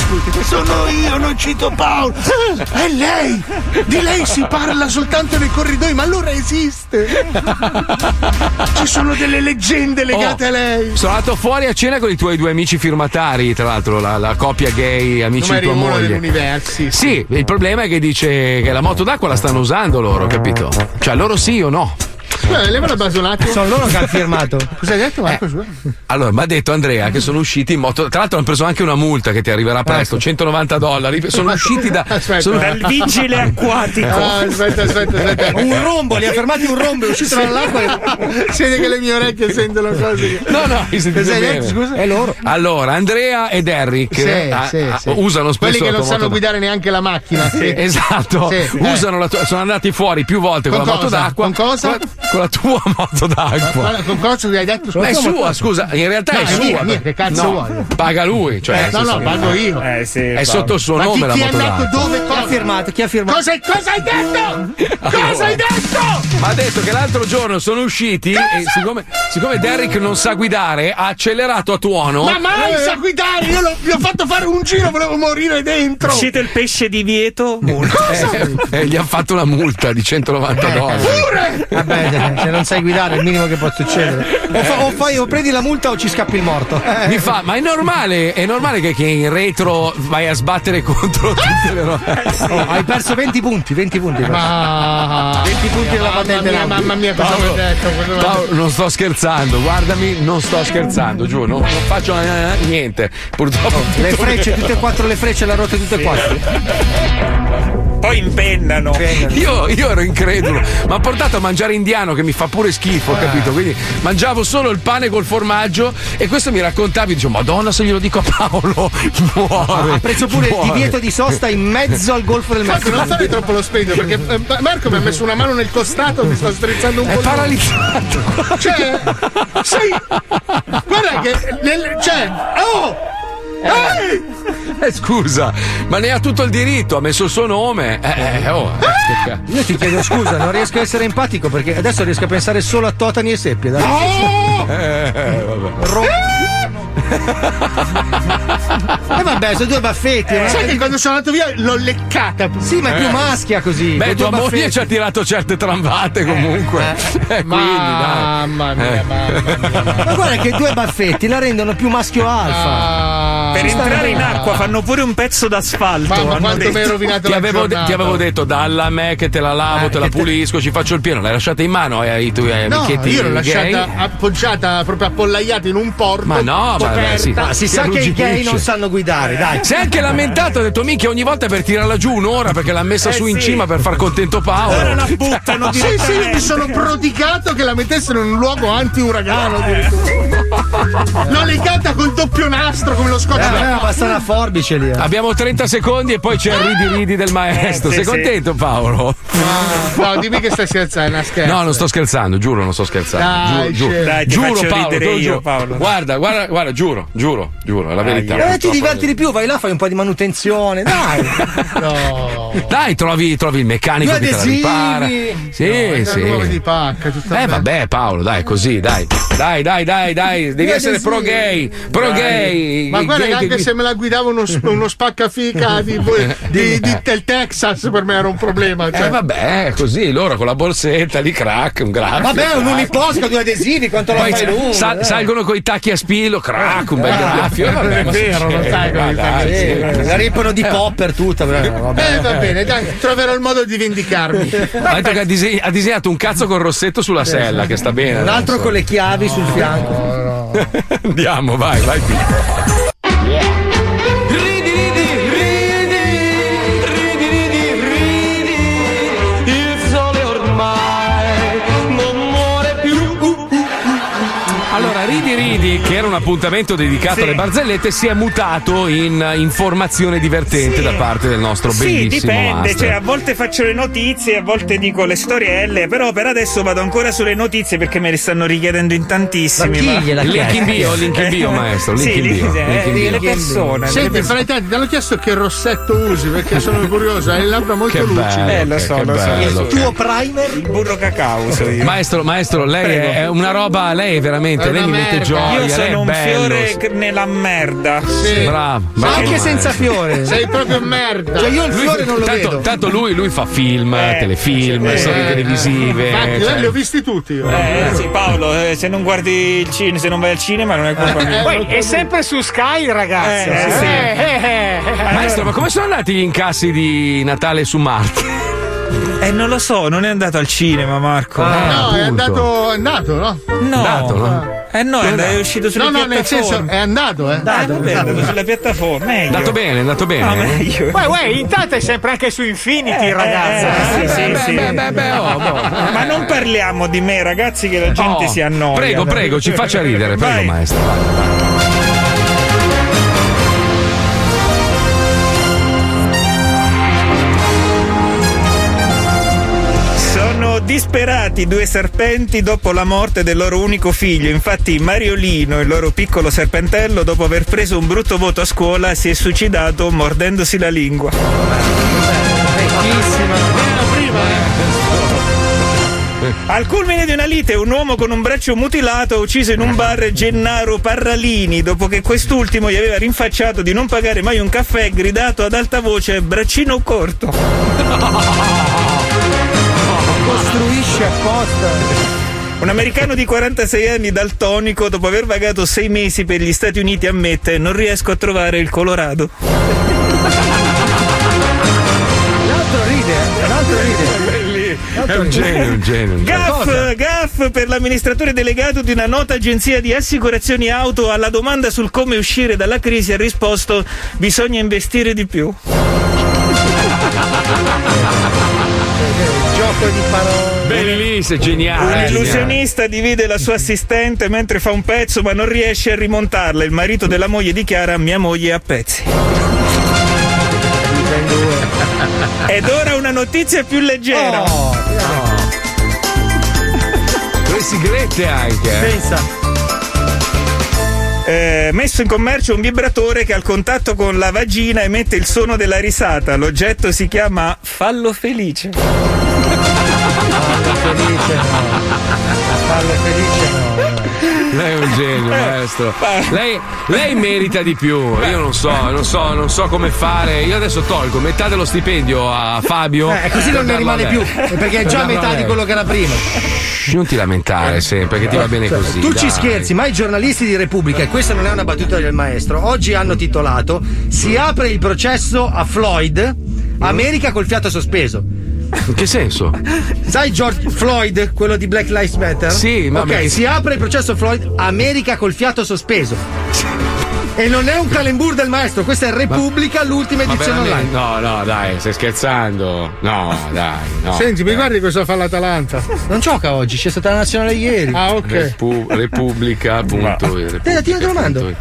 Sono io, non cito Paolo. Ah, è lei! Di lei si parla soltanto nei corridoi, ma allora esiste! [LAUGHS] Ci sono delle leggende legate Oh, a lei. Sono andato fuori a cena con i tuoi due amici firmatari, tra l'altro, la, la coppia gay, amici Numeri di tua moglie. dell'universo. Sì, il problema è che dice che la moto d'acqua la stanno usando loro, capito? Cioè, loro sì o no? Scusa, leva la base un attimo. Sono loro che hanno firmato. Cosa hai detto, Marco? Scusa. Allora, mi ha detto Andrea che sono usciti in moto. Tra l'altro, hanno preso anche una multa che ti arriverà presto: 190 dollari. Sono [LAUGHS] usciti da. Aspetta. sono- Dal vigile acquatico. Ah, aspetta, aspetta, aspetta. Un rombo, li ha fermati un rombo, è uscito dall'acqua. e- [LAUGHS] Siete che le mie orecchie sentono cose. No, no, mi sentite Cosa hai bene. detto, scusa? È loro. Allora, Andrea ed Eric Sì, ah, sì, ah, sì. usano spesso Quelli che non sanno moto guidare neanche la macchina. Sì, [LAUGHS] esatto, Sì, eh. usano la tua- sono andati fuori più volte con, Con la moto cosa? d'acqua. Con cosa? Con, con la tua [LAUGHS] moto d'acqua. Guarda, con cosa che hai detto? Ma è Scusa, sua, scusa, in realtà No, è è sua. mia, che cazzo No, vuoi? Paga lui, cioè. Eh, no, no, pago io. Eh sì. È sotto il suo Ma chi, nome la chi è moto d'acqua. dove? Chi ha Cosa? firmato? Chi ha firmato? Cosa, cosa hai detto? Cosa hai detto? Ma ha detto che l'altro giorno sono usciti e siccome, siccome Derrick non sa guidare, ha accelerato a tuono. Ma mai sa guidare? Io l'ho- gli ho fatto fare un giro, volevo morire dentro. È uscito il pesce di vieto. Multa. [LAUGHS] Eh, eh, gli ha fatto una multa di 190 Eh, dollari. Pure! Vabbè, dai, se non sai guidare è il minimo che può succedere. O, fa- o fai, o prendi la multa o ci scappi il morto. Eh. Mi fa, ma è normale, è normale che, che in retro vai a sbattere [LAUGHS] contro tutte le robe. Oh, hai perso 20 punti, 20 punti. Ma 20 punti della mamma patente mia, mamma mia, cosa Paolo, ho detto? Paolo, non sto scherzando, guardami, non sto scherzando, giù, non, non faccio eh, niente. Purtroppo. Le frecce, tutte e quattro le frecce le ha rotte tutte e quattro. Poi impennano. Io, io ero incredulo, [LAUGHS] mi ha portato a mangiare indiano che mi fa pure schifo, capito? Quindi mangiavo solo il pane col formaggio e questo mi raccontavi, dicevo, Madonna, se glielo dico a Paolo, [LAUGHS] muore. Ha preso pure il muore." divieto di sosta in mezzo al golfo del Marco, non Messico. fare troppo lo spento perché eh, Marco mi ha messo una mano nel costato, mi sta strizzando un po'. È il- paralizzato. Cioè, sei. Guarda che. Nel, cioè. Oh! Ehi! Eh, scusa, ma ne ha tutto il diritto, ha messo il suo nome. Eh, eh, oh, eh, Io ti chiedo scusa, non riesco a essere empatico perché adesso riesco a pensare solo a Totani e Seppia. dai. Oh! eh, vabbè. Ro- [LAUGHS] [LAUGHS] [LAUGHS] E vabbè, sono due baffetti. Eh, sai che quando sono andato via l'ho leccata. Sì, ma è più Eh. maschia così. Beh, tua due moglie baffetti. ci ha tirato certe tramvate comunque. Eh, quindi, dai. Mamma mia, Eh. Ma guarda che due baffetti la rendono più maschio alfa. Per Ci stanno entrare in acqua fanno pure un pezzo d'asfalto. Mamma, hanno quanto detto. mi hai rovinato Ti la avevo, de- ti avevo detto dalla me che te la lavo, Eh, te la che te- pulisco, ci faccio il pieno. L'hai lasciata in mano ai, tuoi No, amichetti io l'ho gay? lasciata appoggiata, proprio appollaiata in un porto. Ma no, ma coperta. beh, sì. Ah, si Ti sa che i gay non sanno guidare, dai. Si è anche lamentato, ha detto minchia ogni volta per tirarla giù un'ora perché l'ha messa Eh su in sì. cima per far contento Paolo. Ora la buttano [LAUGHS] Sì, sì, io mi sono prodigato che la mettessero in un luogo anti-uragano. addirittura. L'ho legata col doppio nastro come lo scotch. Eh, eh, basta una forbice lì. eh. Abbiamo 30 secondi e poi c'è il ridi ridi del maestro. Eh, sì, Sei sì. contento Paolo? No, dimmi che stai scherzando, è una scherzo. No, non sto scherzando, giuro, non sto scherzando. Dai, giuro, giuro. Dai, ti Giuro, Paolo, io, giuro. Paolo. Guarda, guarda, guarda, giuro, giuro, giuro, è la verità. Eh, ti diverti di più, vai là, fai un po' di manutenzione, dai. [LAUGHS] No. Dai, trovi, trovi il meccanico che te ripara. Sì, No, sì. di pacca, Eh vabbè Paolo, dai, così, dai. Dai, dai, dai, dai, devi Due essere pro gay, pro gay. Ma guarda gay che anche che- se me la guidava uno, uno spaccafica di, di, di- del Texas per me era un problema. Cioè. Eh vabbè, così, loro con la borsetta lì crack, un graffio. Vabbè, un uniposca, due adesivi, quanto lo Poi fai lungo? sal- eh. salgono coi tacchi a spillo, crack, un bel Ah, graffio. Eh, vabbè, è vero, lo sai come dai, eh, la riempiono di popper tutta. vabbè. Eh, va bene, dai, troverò il modo di vendicarmi. Ha detto che ha, dise- ha disegnato un cazzo con rossetto sulla sella, che sta bene. Un altro con le chiavi sul fianco. [LAUGHS] Andiamo, vai, vai. Ridi, che era un appuntamento dedicato Sì. alle barzellette, si è mutato in informazione divertente Sì. da parte del nostro Sì, bellissimo dipende, master. cioè a volte faccio le notizie, a volte dico le storielle, però per adesso vado ancora sulle notizie perché me le stanno richiedendo in tantissimi. Ma chi gliela Link in bio, link in bio, maestro, link sì, in bio, link- link eh, in bio. le persone. le Senti, persone. fra i tanti, ti hanno chiesto che rossetto usi perché sono [LAUGHS] curioso, hai le labbra molto Che lucide. bello. Eh, lo so, che lo so. bello. Il tuo primer? Il burro cacao uso io. Maestro, maestro, lei Prego. è una roba, lei è veramente, È lei mi mette gioia, Io sono un bello. fiore nella merda. Sì. Bravo, Ma bravo, anche senza fiore. Sei proprio merda. Cioè io il Lui- fiore non lo tanto, vedo. tanto lui, lui fa film, Eh, telefilm, sì, storie Eh, televisive. Infatti, cioè- li ho visti tutti io. Eh sì, Paolo, eh, se non guardi il cinema, se non vai al cinema non è colpa mia. Poi è sempre su Sky, ragazzi. Eh, sì, sì. Eh, eh, eh. Maestro, ma come sono andati gli incassi di Natale su Marte? Eh, non lo so, non è andato al cinema, Marco. no, è appunto. andato, è andato, no? no. Andato, no? Eh no, è, andato- è uscito sulle No, no, nel senso, è andato, eh. Eh, vabbè, è andato sulla piattaforma. È Meglio. andato bene, è andato bene. No, meglio. Uè, uè, intanto è sempre anche su Infinity, ragazzi. Eh, sì, sì, beh, sì. beh, beh, beh, oh, boh. [LAUGHS] Ma non parliamo di me, ragazzi, che la gente Oh, si annoia. Prego, prego, ci faccia ridere, prego, Vai. maestro. vai, vai. Disperati due serpenti dopo la morte del loro unico figlio. Infatti, Mariolino, il loro piccolo serpentello, dopo aver preso un brutto voto a scuola, si è suicidato mordendosi la lingua. Al culmine di una lite, un uomo con un braccio mutilato ha ucciso in un bar Gennaro Parralini dopo che quest'ultimo gli aveva rinfacciato di non pagare mai un caffè gridato ad alta voce braccino corto. [LAUGHS] Costruisce apposta. Un americano di 46 anni daltonico, dopo aver vagato sei mesi per gli Stati Uniti, ammette non riesco a trovare il Colorado. L'altro ride, eh, l'altro ride. È un genio, un genio. un genio. Gaff, gaff per l'amministratore delegato di una nota agenzia di assicurazioni auto alla domanda sul come uscire dalla crisi ha risposto bisogna investire di più. [LAUGHS] Gioco di parole. Bellissimo, Un geniale. geniale. illusionista divide la sua assistente mentre fa un pezzo ma non riesce a rimontarla. Il marito della moglie dichiara mia moglie è a pezzi. [LAUGHS] Ed ora una notizia più leggera. Oh, Due sigarette anche. eh. pensa. Eh, messo in commercio un vibratore che al contatto con la vagina emette il suono della risata. L'oggetto si chiama fallo felice. Fallo felice no. Fallo felice no. Lei è un genio, Eh, maestro. maestro. Lei, lei merita di più. Io non so, non so, non so come fare. Io adesso tolgo metà dello stipendio a Fabio. Eh, così non ne rimane più, perché è già metà di quello che era prima. Non ti lamentare sempre, che ti va bene Cioè, così. Tu ci dai. scherzi, ma i giornalisti di Repubblica, e questa non è una battuta del maestro, oggi hanno titolato Si apre il processo a Floyd, America col fiato sospeso. In che senso? Sai George Floyd, quello di Black Lives Matter? Sì, ma Ok, perché- si apre il processo Floyd, America col fiato sospeso. E non è un calembur del maestro, questa è Repubblica, l'ultima Ma edizione veramente- online. No, no, dai, stai scherzando. No, dai, no. Senti, mi guardi cosa fa l'Atalanta? Non gioca oggi, c'è stata la nazionale ieri. Ah, ok. Repu- Repubblica, appunto. Te, ti domando.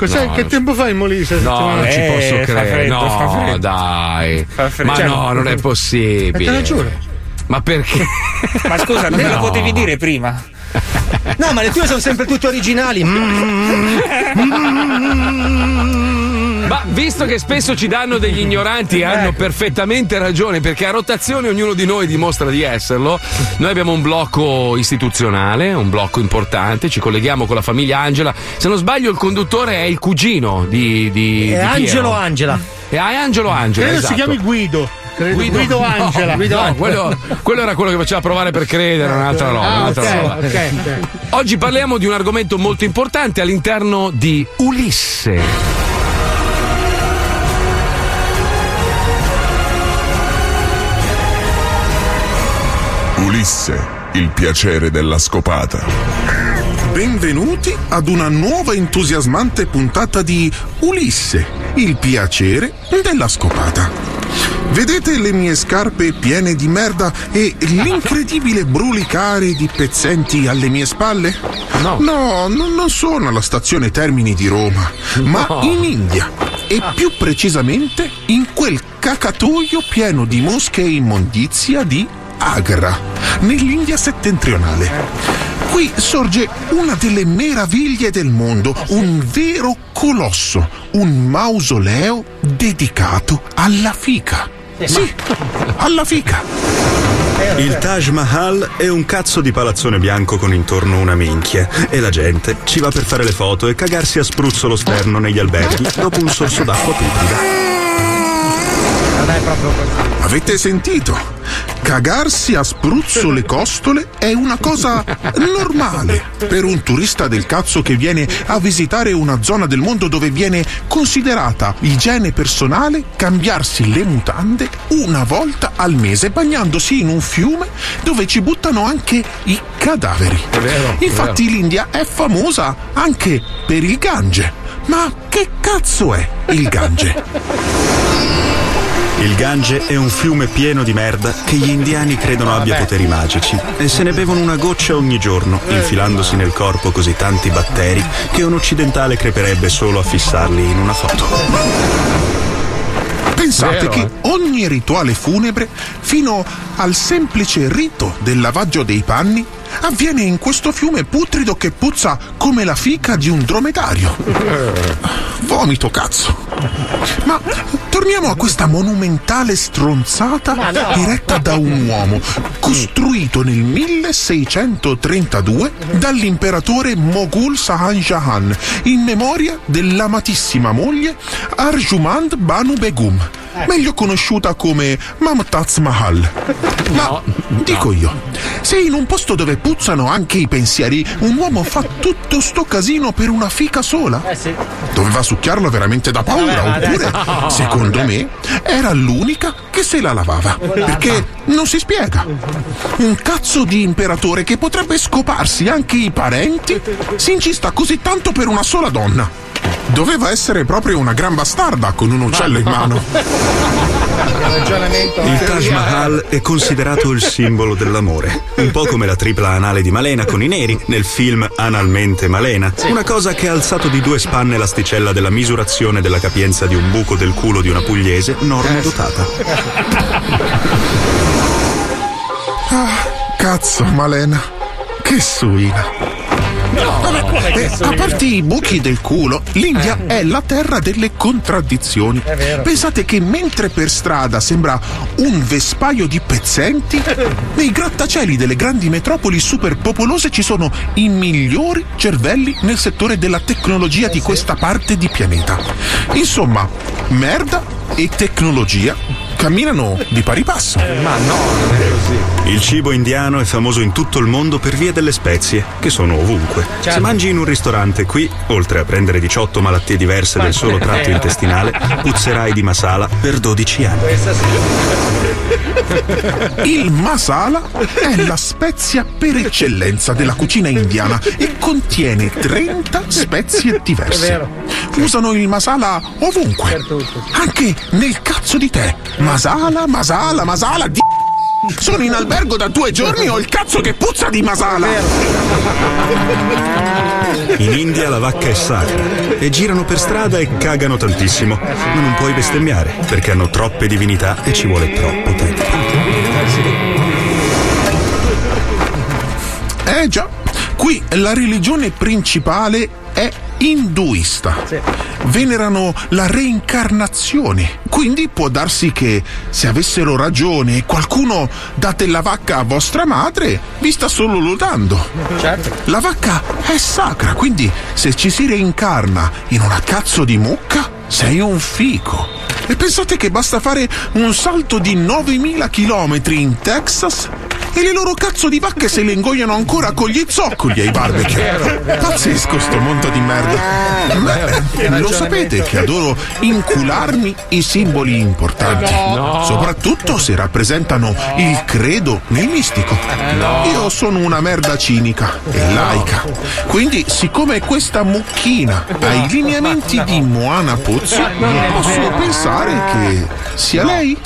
Cos'è? No, che tempo fa in Molise? No, non ci Eh, posso fa credere. freddo, fa no, freddo. dai. freddo. Ma Cioè, no, non è possibile. Te lo giuro. Ma perché? Ma scusa, non me lo No. potevi dire prima? No, ma le tue sono sempre tutte originali. [LAUGHS] Ma visto che spesso ci danno degli ignoranti e Ecco. hanno perfettamente ragione, perché a rotazione ognuno di noi dimostra di esserlo, noi abbiamo un blocco istituzionale, un blocco importante, ci colleghiamo con la famiglia Angela. Se non sbaglio il conduttore è il cugino di... di È di Angelo. Angela. È Angelo Angela. Credo esatto. si chiami Guido. Credo- Guido, no, Angela. no, quello, quello era quello che faceva provare per credere, un'altra roba. Ah, un'altra ok, roba. ok, ok. Oggi parliamo di un argomento molto importante all'interno di Ulisse. Ulisse, il piacere della scopata. Benvenuti ad una nuova entusiasmante puntata di Ulisse, il piacere della scopata. Vedete le mie scarpe piene di merda e l'incredibile brulicare di pezzenti alle mie spalle? No. No, non sono alla stazione Termini di Roma, ma No. in India. E più precisamente in quel cacatoio pieno di mosche e immondizia di Agra, nell'India settentrionale. Qui sorge una delle meraviglie del mondo, un vero colosso, un mausoleo dedicato alla fica. Sì, alla fica. Il Taj Mahal è un cazzo di palazzone bianco con intorno una minchia e la gente ci va per fare le foto e cagarsi a spruzzo lo sterno negli alberghi dopo un sorso d'acqua pubblica. Avete sentito? Cagarsi a spruzzo le costole è una cosa normale per un turista del cazzo che viene a visitare una zona del mondo dove viene considerata igiene personale cambiarsi le mutande una volta al mese bagnandosi in un fiume dove ci buttano anche i cadaveri. vero, è Infatti l'India è famosa anche per il Gange. Ma che cazzo è il Gange? Il Gange è un fiume pieno di merda che gli indiani credono abbia poteri magici e se ne bevono una goccia ogni giorno, infilandosi nel corpo così tanti batteri che un occidentale creperebbe solo a fissarli in una foto. Pensate Vero, che eh? ogni rituale funebre, fino al semplice rito del lavaggio dei panni, avviene in questo fiume putrido che puzza come la fica di un dromedario. Vomito cazzo. Ma torniamo a questa monumentale stronzata no. diretta da un uomo, costruito nel 1632 dall'imperatore Moghul Sahan Jahan in memoria dell'amatissima moglie Arjumand Banu Begum, meglio conosciuta come Mamtaz Mahal. Ma dico io, se in un posto dove puzzano anche i pensieri un uomo fa tutto sto casino per una fica sola, doveva succhiarlo veramente da paura, Vabbè, oppure, secondo me, era l'unica che se la lavava. Perché non si spiega. Un cazzo di imperatore che potrebbe scoparsi anche i parenti si incista così tanto per una sola donna. Doveva essere proprio una gran bastarda con un uccello in mano. [LAUGHS] Il Taj Mahal è considerato il simbolo dell'amore, un po' come la tripla anale di Malena con i neri nel film Analmente Malena, una cosa che ha alzato di due spanne l'asticella della misurazione della capienza di un buco del culo di una pugliese normodotata. Ah, cazzo, Malena. Che suina. Eh, a parte i buchi del culo, l'India è la terra delle contraddizioni. Pensate che mentre per strada sembra un vespaio di pezzenti, [LAUGHS] nei grattacieli delle grandi metropoli superpopolose ci sono i migliori cervelli nel settore della tecnologia di questa parte di pianeta. Insomma, merda e tecnologia camminano di pari passo. Ma no, non è così. Il cibo indiano è famoso in tutto il mondo per via delle spezie, che sono ovunque. Certo. Se mangi in un ristorante qui, oltre a prendere 18 malattie diverse del solo tratto intestinale, puzzerai di masala per 12 anni. Il masala è la spezia per eccellenza della cucina indiana e contiene 30 spezie diverse. Usano il masala ovunque, anche nel cazzo di tè. Masala, masala, masala, di... Sono in albergo da due giorni e ho il cazzo che puzza di masala! In India la vacca è sacra e girano per strada e cagano tantissimo, ma non puoi bestemmiare perché hanno troppe divinità e ci vuole troppo tempo. Eh già, qui la religione principale induista. Venerano la reincarnazione. Quindi può darsi che se avessero ragione e qualcuno date la vacca a vostra madre, vi sta solo lodando. La vacca è sacra, quindi se ci si reincarna in una cazzo di mucca, sei un fico. E pensate che basta fare un salto di 9000 km in Texas e le loro cazzo di vacche se le ingoiano ancora con gli zoccoli ai barbecue. Pazzesco sto mondo di merda. Beh, lo sapete che adoro incularmi i simboli importanti. No. Soprattutto se rappresentano il credo nel mistico. No. Io sono una merda cinica e laica. Quindi, siccome questa mucchina ha i lineamenti di Moana Pozzo, posso pensare che sia lei?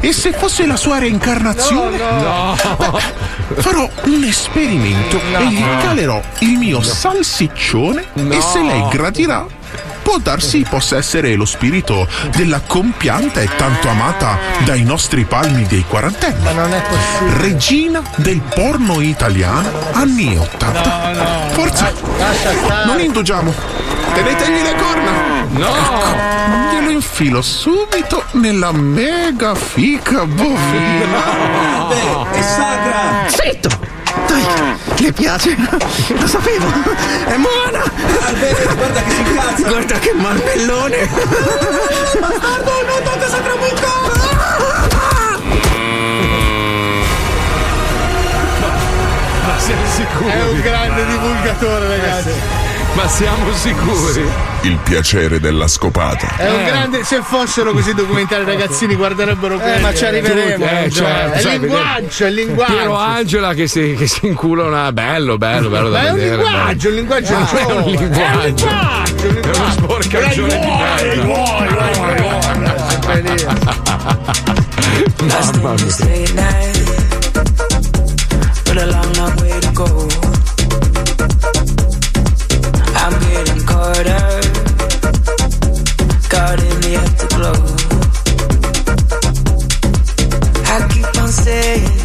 E se fosse la sua reincarnazione? Beh, farò un esperimento e gli calerò il mio salsiccione e se lei gradirà può darsi possa essere lo spirito della compianta e tanto amata dai nostri palmi dei quarantenni. Ma non è possibile. Regina del porno italiano anni 80. Forza, non indugiamo. Tenetegli le corna. No. Ecco, glielo infilo subito nella mega fica bovina. È sacra! Zitto! Dai, le piace? Lo sapevo! È buona! guarda che si incazza! Guarda che marmellone! Bastardo, non tocca sicuri? È un grande divulgatore, ragazzi. Ma siamo sicuri? Il piacere della scopata. È un grande. Se fossero così documentari, ragazzini guarderebbero quelli. ma ci arriveremo. Eh, certo, è il sai, linguaggio, è il linguaggio. Piero Angela che si, che si incula una. Bello, bello, bello da Ma è un vedere. linguaggio, un linguaggio Ah, è un linguaggio. È un linguaggio, È uno sporcagione di merda. [LAUGHS] Mamma mia. Caught in the afterglow. I keep on saying,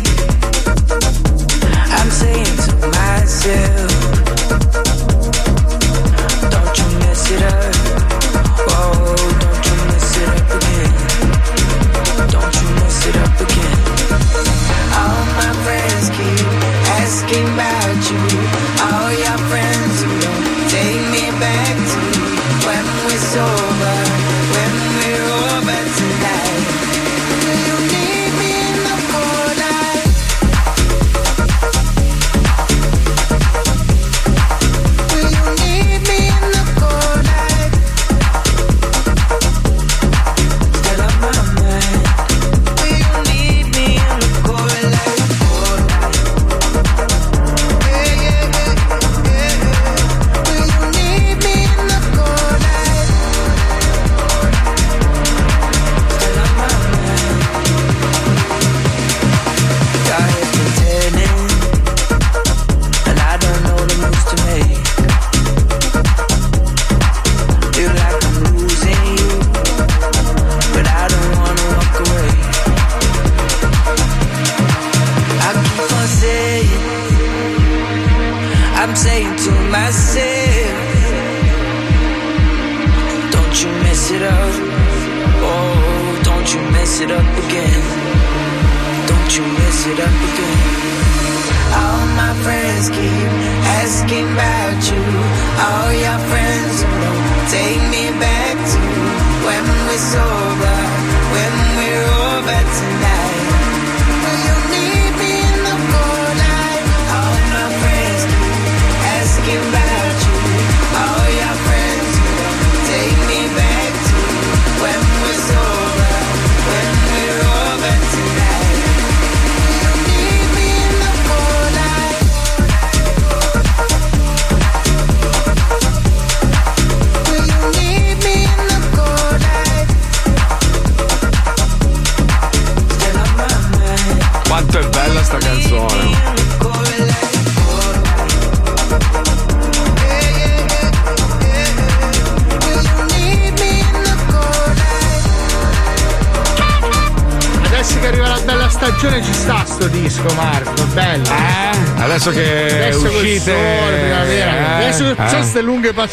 I'm saying to myself,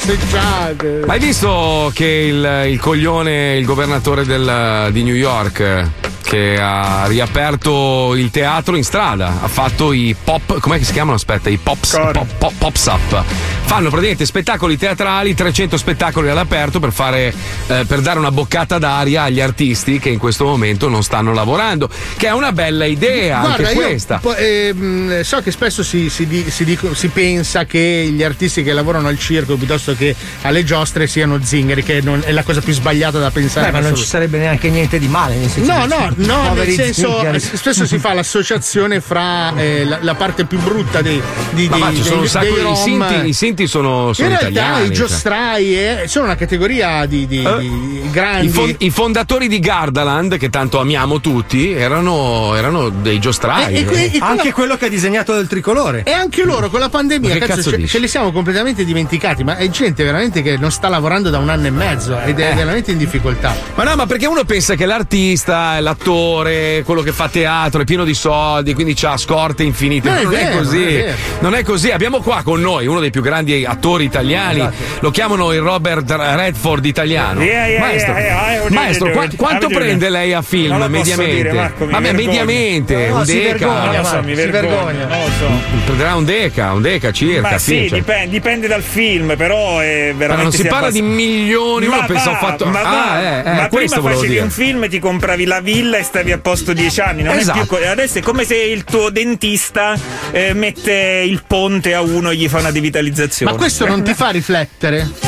passeggiate. Ma hai visto che il, il coglione, il governatore del- di New York, che ha riaperto il teatro in strada, ha fatto i pop, com'è che si chiamano? Aspetta, i pops, pop, pop, pops up. Fanno praticamente spettacoli teatrali, 300 spettacoli all'aperto per fare, eh, per dare una boccata d'aria agli artisti che in questo momento non stanno lavorando, che è una bella idea Guarda, anche questa. po- ehm, so che spesso si, si di- si dico- si pensa che gli artisti che lavorano al circo piuttosto che alle giostre siano zingari, che non- è la cosa più sbagliata da pensare. Beh, ma non ci sarebbe neanche niente di male. Nel senso No, no, no, nel senso, zingari. eh, spesso si fa l'associazione fra eh, la, la parte più brutta dei, di, Ma dei- ci sono un dei- sacco dei di rom. Sinti, i Sinti sono, sono In realtà italiani. i cioè. giostrai eh, sono una categoria di, di- di grandi. I, fon- i fondatori di Gardaland, che tanto amiamo tutti, erano, erano dei giostrai. E- e que- e Anche quello che ha disegnato il tricolore. E anche loro con la pandemia, Ma che cazzo, cazzo ce, li siamo completamente dimenticati. Ma è gente veramente che non sta lavorando da un anno e mezzo ed è Eh. veramente in difficoltà. Ma no, ma perché uno pensa che l'artista, l'attore, quello che fa teatro è pieno di soldi, quindi ha scorte infinite. Non è non è vero, così. non è. Non è così. Abbiamo qua con noi uno dei più grandi attori italiani. Esatto. Lo chiamano il Robert Redford italiano. Yeah, yeah, maestro, yeah, yeah, yeah, maestro, yeah. quanto prende lei a film Non lo posso mediamente? dire, Marco, Vabbè, vergogno. mediamente, No, un si deca. vergogna, so, mi si vergogno. vergogna. Non lo so. Prenderà un deca, un deca circa. Ma sì, sì, cioè. dipende, dipende dal film, però è veramente. Ma non si parla di milioni, uno Ma pensa, va, ho fatto- Ma, Ah, va, eh, eh, ma questo prima facevi dire. un film, ti compravi la villa e stavi a posto dieci anni. Non Esatto. è più co- adesso è come se il tuo dentista eh, mette il ponte a uno e gli fa una devitalizzazione. Ma questo non ti fa riflettere?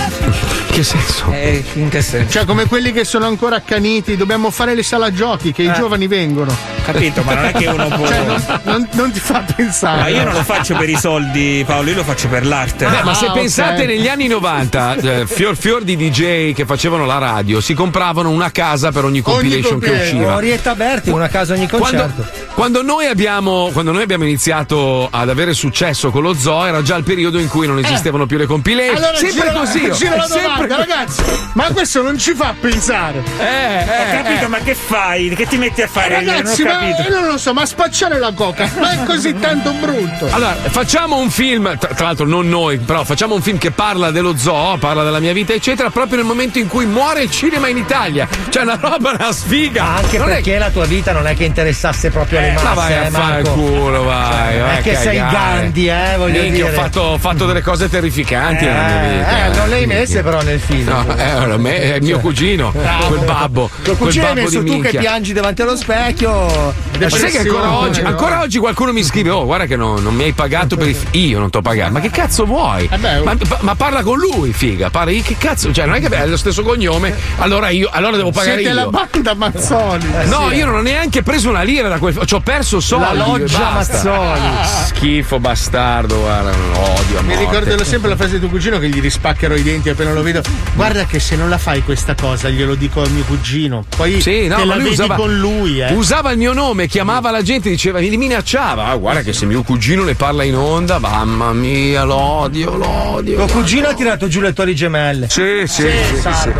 Che senso? Eh, in che senso? Cioè, come quelli che sono ancora accaniti, dobbiamo fare le sala giochi, che i Eh. giovani vengono. Capito, ma non è che uno può. Cioè, non, non- non ti fa pensare. Ma io non lo faccio per i soldi, Paolo, io lo faccio per l'arte. Beh, ma se Ah, pensate ok. negli anni 90, eh, fior fior di DJ che facevano la radio, si compravano una casa per ogni compilation che compilation. usciva. Orietta Berti, una casa ogni Quando, concerto. quando noi abbiamo, quando noi abbiamo iniziato ad avere successo con lo zoo, era già il periodo in cui non esistevano più le compilation. Allora, sempre giro, così. giro la Sempre domanda, così. ragazzi. Ma questo non ci fa pensare. Eh, Ho capito, ma che fai? Che ti metti a fare? Ragazzi, non ho ma capito. io non lo so, ma spacciare la coca, ma è così tanto brutto. Allora, facciamo un film, tra, tra l'altro non noi, però facciamo un film che parla dello zoo, parla della mia vita, eccetera, proprio nel momento in cui muore il cinema in Italia. Cioè, una roba, una sfiga. Anche Non è- perché la tua vita non è che interessasse proprio alle Ma masse, vai a eh, fare il culo, vai. Cioè, vai è che sei cagare. Gandhi, eh, voglio Minchia, dire. Ho fatto, ho fatto delle cose terrificanti nella mia vita. Eh, non le hai messe però nel film. No, eh, me- è mio cugino, quel babbo. Quel cugino hai babbo messo di tu che minchia. piangi davanti allo specchio. Ma sai che ancora oggi, ancora oggi qualcuno mi scrive: Oh, guarda che non, non mi hai pagato per il. f-". Io non t'ho pagato. Ma che cazzo vuoi? ma, ma parla con lui, figa. Parla, che cazzo? Cioè, non è che è lo stesso cognome. Allora io allora devo pagare Siete io. la banda Mazzoni. No, io non ho neanche preso una lira da quel. Ci ho perso soldi. La loggia. Mazzoli. Schifo, bastardo, guarda, odio. a Mi ricorderò sempre la frase di tuo cugino che gli rispaccherò i denti appena lo vedo. Guarda che se non la fai questa cosa, glielo dico al mio cugino. Poi Sì, no, te la lui vedi usava, con lui, eh. usava il mio nome, chiamava la gente, diceva, mi minacciava. Ah, guarda che se mio cugino ne parla in onda, mamma mia, l'odio, l'odio. Tuo cugino ha tirato giù le torri gemelle. Sì, sì, sì, sì, sì.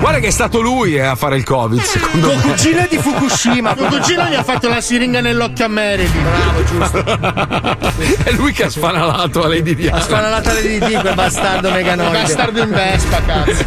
Guarda che è stato lui eh, a fare il Covid, secondo Tuo me. cugino è di Fukushima. Tuo cugino gli ha fatto la siringa nell'occhio a Marilyn. Bravo, giusto. [LAUGHS] è lui che ha sfanalato a Lady Diana. la latta di quel [LAUGHS] bastardo meganoide. Bastardo in Vespa, cazzo.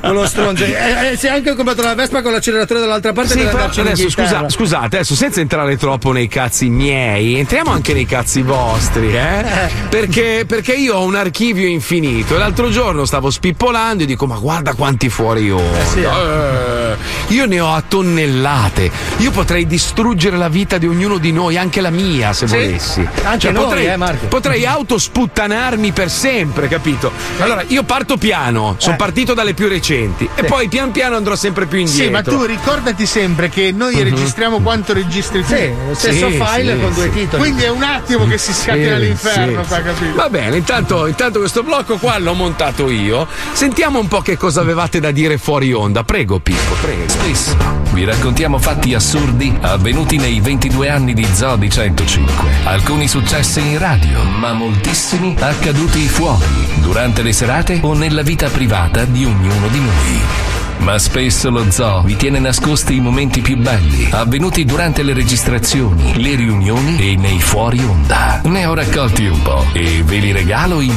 Quello stronzo. Eh, eh, se anche ho comprato la Vespa con l'acceleratore dall'altra parte Sì, però adesso scusa, Inghilterra. scusate, adesso senza entrare troppo nei cazzi miei, entriamo anche nei cazzi vostri, eh? [LAUGHS] Perché, perché io ho un archivio infinito e l'altro giorno stavo spippolando e dico: Ma guarda quanti fuori onda. sì, Eh, io ne ho a tonnellate. Io potrei distruggere la vita di ognuno di noi, anche la mia, se Sì, volessi. anche noi, potrei, eh, potrei autosputtanarmi per sempre, capito? Allora, io parto piano, sono partito dalle più recenti e poi pian piano andrò sempre più indietro. Sì, ma tu ricordati sempre che noi Mhm. Registriamo quanto registri tu. Sì, lo stesso Sì, file sì, con due sì. titoli. Quindi è un attimo che si scattena Sì, l'inferno, sì, qua, sì. capito? Va bene, intanto, intanto questo blocco qua l'ho montato io. Sentiamo un po' che cosa avevate da dire fuori onda. Prego, Pippo, prego. Spesso vi raccontiamo fatti assurdi avvenuti nei 22 anni di Zodi 105. Alcuni successi in radio, ma moltissimi accaduti fuori, durante le serate o nella vita privata di ognuno di noi. Ma spesso lo zoo vi tiene nascosti i momenti più belli, avvenuti durante le registrazioni, le riunioni e nei fuori onda. Ne ho raccolti un po' e ve li regalo in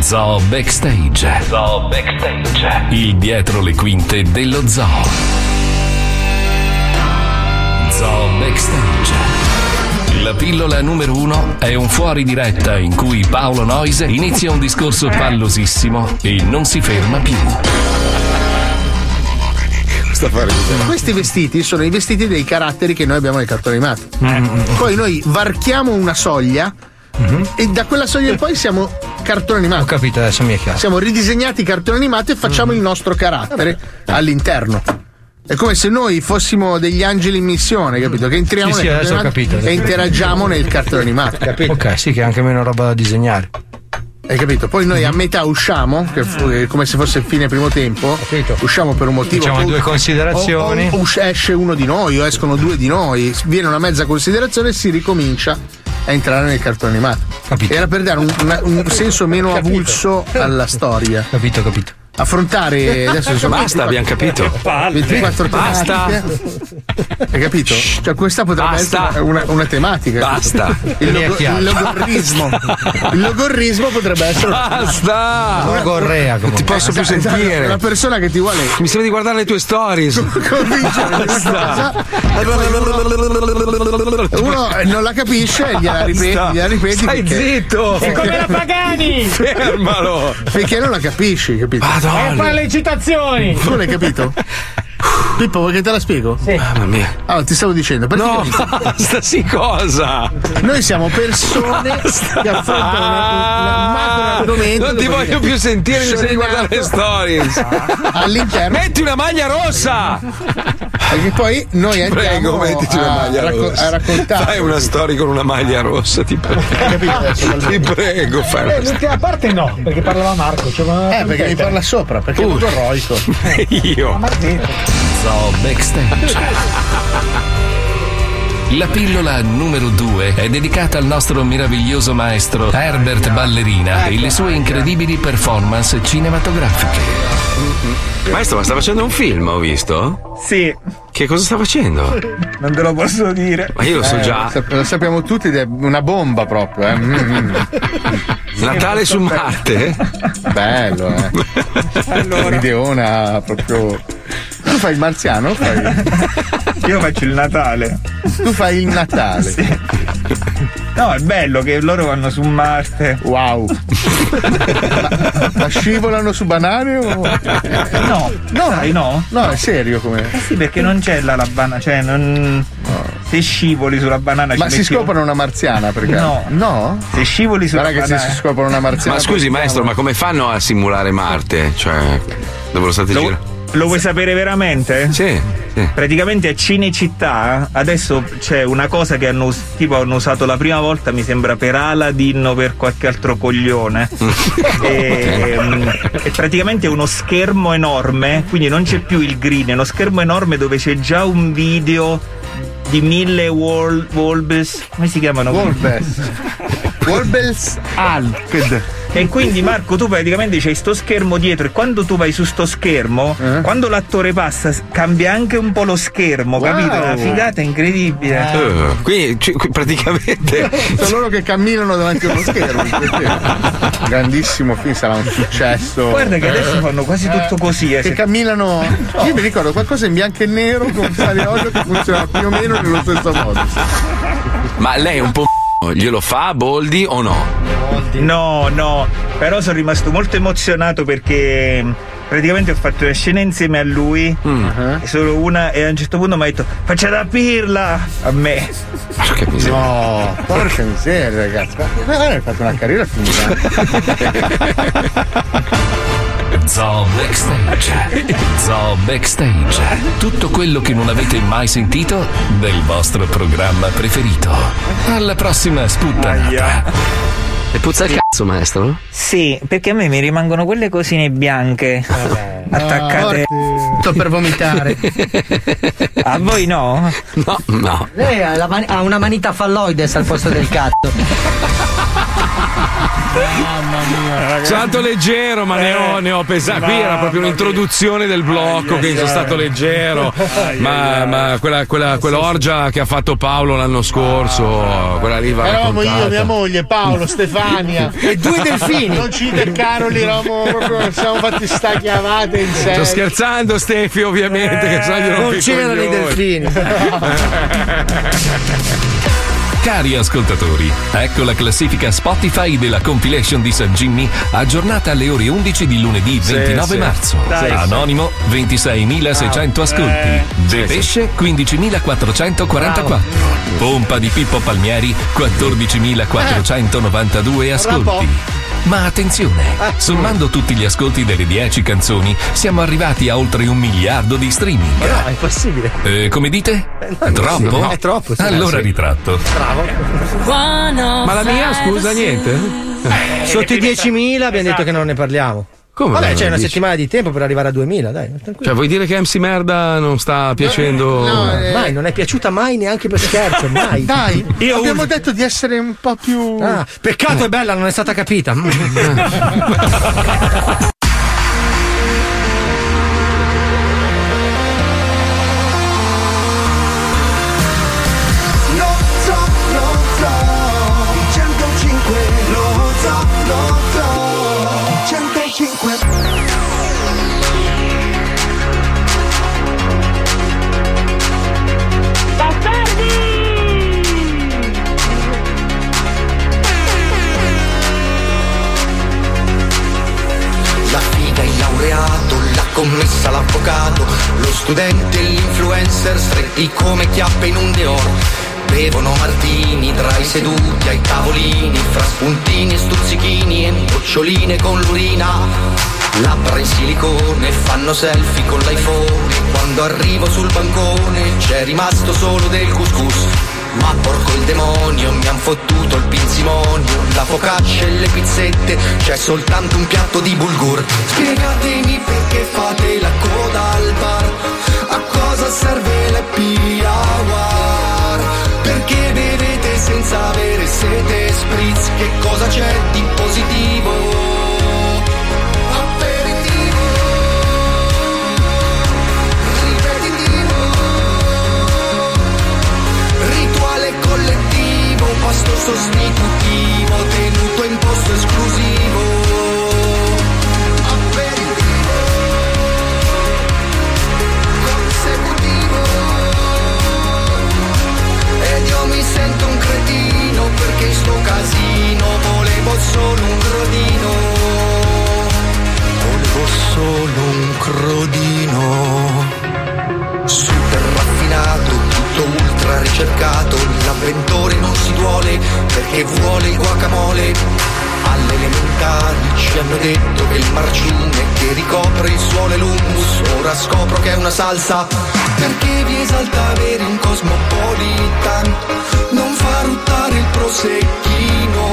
Zoo Backstage. Zoo Backstage. Il dietro le quinte dello zoo. Zoo Backstage. La pillola numero uno è un fuori diretta in cui Paolo Noise inizia un discorso pallosissimo e non si ferma più. Questi vestiti sono i vestiti dei caratteri che noi abbiamo nei cartoni animati. Mm, Poi noi varchiamo una soglia e da quella soglia in poi siamo cartoni animati. Ho capito, adesso mi è chiaro. Siamo ridisegnati cartoni animati e facciamo il nostro carattere all'interno. È come se noi fossimo degli angeli in missione, capito? Che entriamo Sì, sì, nel cartone capito. e interagiamo nel cartone animato. Ok, sì, che è anche meno roba da disegnare. Hai capito? Poi noi a metà usciamo, che fu- è come se fosse il fine primo tempo. Usciamo per un motivo. Facciamo o- due considerazioni. O, o us- esce uno di noi, o escono due di noi, viene una mezza considerazione e si ricomincia a entrare nel cartone animato. Era per dare un, una- un senso meno avulso alla storia. Capito, capito. Affrontare adesso sono Basta, abbiamo capito. 24 Basta. tematiche. Hai capito? Cioè, questa potrebbe Basta. essere una, una tematica. Basta. Il, logo- il logorrismo. Il logorrismo potrebbe essere. Basta! Una- Gorrea, Non ti posso più Esatto, sentire. Una persona che ti vuole Mi sembra di guardare le tue stories. convincere questa cosa. Uno non la capisce e gliela ripeti, Basta. gliela ripeti Stai perché- zitto. È come la Pagani! Fermalo. Perché non la capisci, capito? E fa le citazioni! Tu l'hai capito? [LAUGHS] Pippo, vuoi che te la spiego? Sì. Mamma mia. Allora, ti stavo dicendo, No, basta, [LAUGHS] sì, cosa? noi siamo persone [LAUGHS] che affrontano una- un macro argomento. Non ti voglio più sentire, mi senti guardare le stories. All'interno. Metti una maglia rossa! Perché poi noi andiamo Prego, mettiti una a, maglia racco- rossa. a raccontare. Fai una storia con una maglia rossa, ti prego. Ti prego, fai Eh, una storia. l'ultima parte no, perché parlava Marco. Cioè, Eh, perché mi parla sopra, perché è molto eroico. [LAUGHS] Io. Zoo Backstage. [LAUGHS] La pillola numero 2 è dedicata al nostro meraviglioso maestro Herbert Ballerina e le sue incredibili performance cinematografiche. Maestro, ma sta facendo un film, ho visto? Sì, Che cosa sta facendo? non te lo posso dire. Ma io lo so Eh, già. Lo, sap- lo sappiamo tutti ed è una bomba proprio. Eh. Mm, mm. [LAUGHS] Natale su Marte? Bello, eh. [LAUGHS] Un'ideona proprio. Tu fai il marziano? o Fai... [LAUGHS] Io faccio il Natale. Tu fai il Natale. No, è bello che loro vanno su Marte. Wow. ma, ma scivolano su banane o. No, No, sai, no? No, è serio come. Eh sì, perché non c'è là la banana, cioè non. Se scivoli sulla banana Ma si metti- scoprono una marziana perché? No. No? Se scivoli sulla Guarda che se banana. si scoprono una marziana. Ma scusi, maestro, ma come fanno a simulare Marte? Cioè, dove lo state girando? Lo vuoi sapere veramente? Sì, sì. Praticamente a Cinecittà adesso c'è una cosa che hanno, tipo, hanno usato la prima volta, mi sembra per Aladdin o per qualche altro coglione. [LAUGHS] e, mm, è praticamente uno schermo enorme, quindi non c'è più il green, è uno schermo enorme dove c'è già un video di mille wall, Wolbes. Come si chiamano? Wolbes. [LAUGHS] Wolbes Alked. E quindi Marco tu praticamente c'hai sto schermo dietro e quando tu vai su sto schermo, quando l'attore passa cambia anche un po' lo schermo, Wow. capito? Una figata incredibile. Eh, quindi ci- qui praticamente [LAUGHS] Sono loro che camminano davanti a uno schermo. Grandissimo film, sarà un successo. Guarda che adesso fanno quasi tutto così, eh, Che se- camminano. Io mi ricordo qualcosa in bianco e nero con sale olio che funziona più o meno nello stesso modo. Ma lei è un po' glielo fa Boldi o no? No, no, però sono rimasto molto emozionato perché mh, praticamente ho fatto una scena insieme a lui, Mm. e solo una, e a un certo punto mi ha detto faccia da pirla a me. No, porca miseria, ragazzi. Ma hai fatto una carriera [LAUGHS] Zoo Backstage. Zoo Backstage. Tutto quello che non avete mai sentito del vostro programma preferito. Alla prossima sputtanata. E puzza il cazzo, maestro? Sì, perché a me mi rimangono quelle cosine bianche attaccate. Sto per vomitare. A voi no? No, no. Lei ha, la mani- ha una manita falloides al posto del cazzo. Sono stato leggero, ma ne ho, ne ho pesato. Qui era proprio un'introduzione del blocco che sono stato leggero. [LAUGHS] Ma, ma quella, quella, quell'orgia che ha fatto Paolo l'anno scorso, quella lì va Eravamo io, mia moglie, Paolo, [LAUGHS] Stefania E due delfini. Non e Caroli, eravamo proprio, siamo fatti sta chiavate in Sto serio. scherzando, Stefi, ovviamente, che sai Non c'erano i delfini. [LAUGHS] Cari ascoltatori, ecco la classifica Spotify della compilation di San Jimmy aggiornata alle ore 11 di lunedì 29 sì. marzo. Dai. Anonimo 26.600 ascolti. Eh. The Pesce 15.444. Pompa di Pippo Palmieri 14.492 ascolti. Ma attenzione, sommando tutti gli ascolti delle 10 canzoni, siamo arrivati a oltre un miliardo di streaming. Ma no, è impossibile. Eh, come dite? no, Troppo? sì, è troppo, sì. Allora Eh, sì. ritratto. Bravo. Ma la mia, scusa, niente? Sotto i 10.000 abbiamo detto che non ne parliamo. Come Vabbè, c'è una dici? settimana di tempo per arrivare a 2000, dai. tranquillo. Cioè, vuoi dire che MC Merda non sta piacendo? Mai, non è piaciuta mai neanche per scherzo, mai. [LAUGHS] Dai, abbiamo detto di essere un po' più. Ah, peccato è bella, non è stata capita. [LAUGHS] [LAUGHS] commessa l'avvocato, lo studente e l'influencer stretti come chiappe in un Dior. Bevono martini tra i seduti ai tavolini, fra spuntini e stuzzichini e noccioline con l'urina. Labbra in silicone, fanno selfie con l'iPhone. Quando arrivo sul bancone c'è rimasto solo del couscous. Ma porco il demonio, mi han fottuto il pinzimonio, la focaccia e le pizzette, c'è soltanto un piatto di bulgur. Spiegatemi perché fate la coda al bar, a cosa serve l'happy hour? Perché bevete senza avere sete spritz, che cosa c'è di positivo? Pasto sostitutivo, tenuto in posto esclusivo. Aperitivo, consecutivo. Ed io mi sento un cretino perché in casino volevo solo un grodino. Volevo solo un crodino. Super raffinato, tutto ultra ricercato, l'avventore non si duole perché vuole il guacamole. Alle elementari ci hanno detto che il marciume che ricopre il suolo è l'hummus, ora scopro che è una salsa. Perché vi esalta avere un cosmopolitan, non fa ruttare il prosecchino.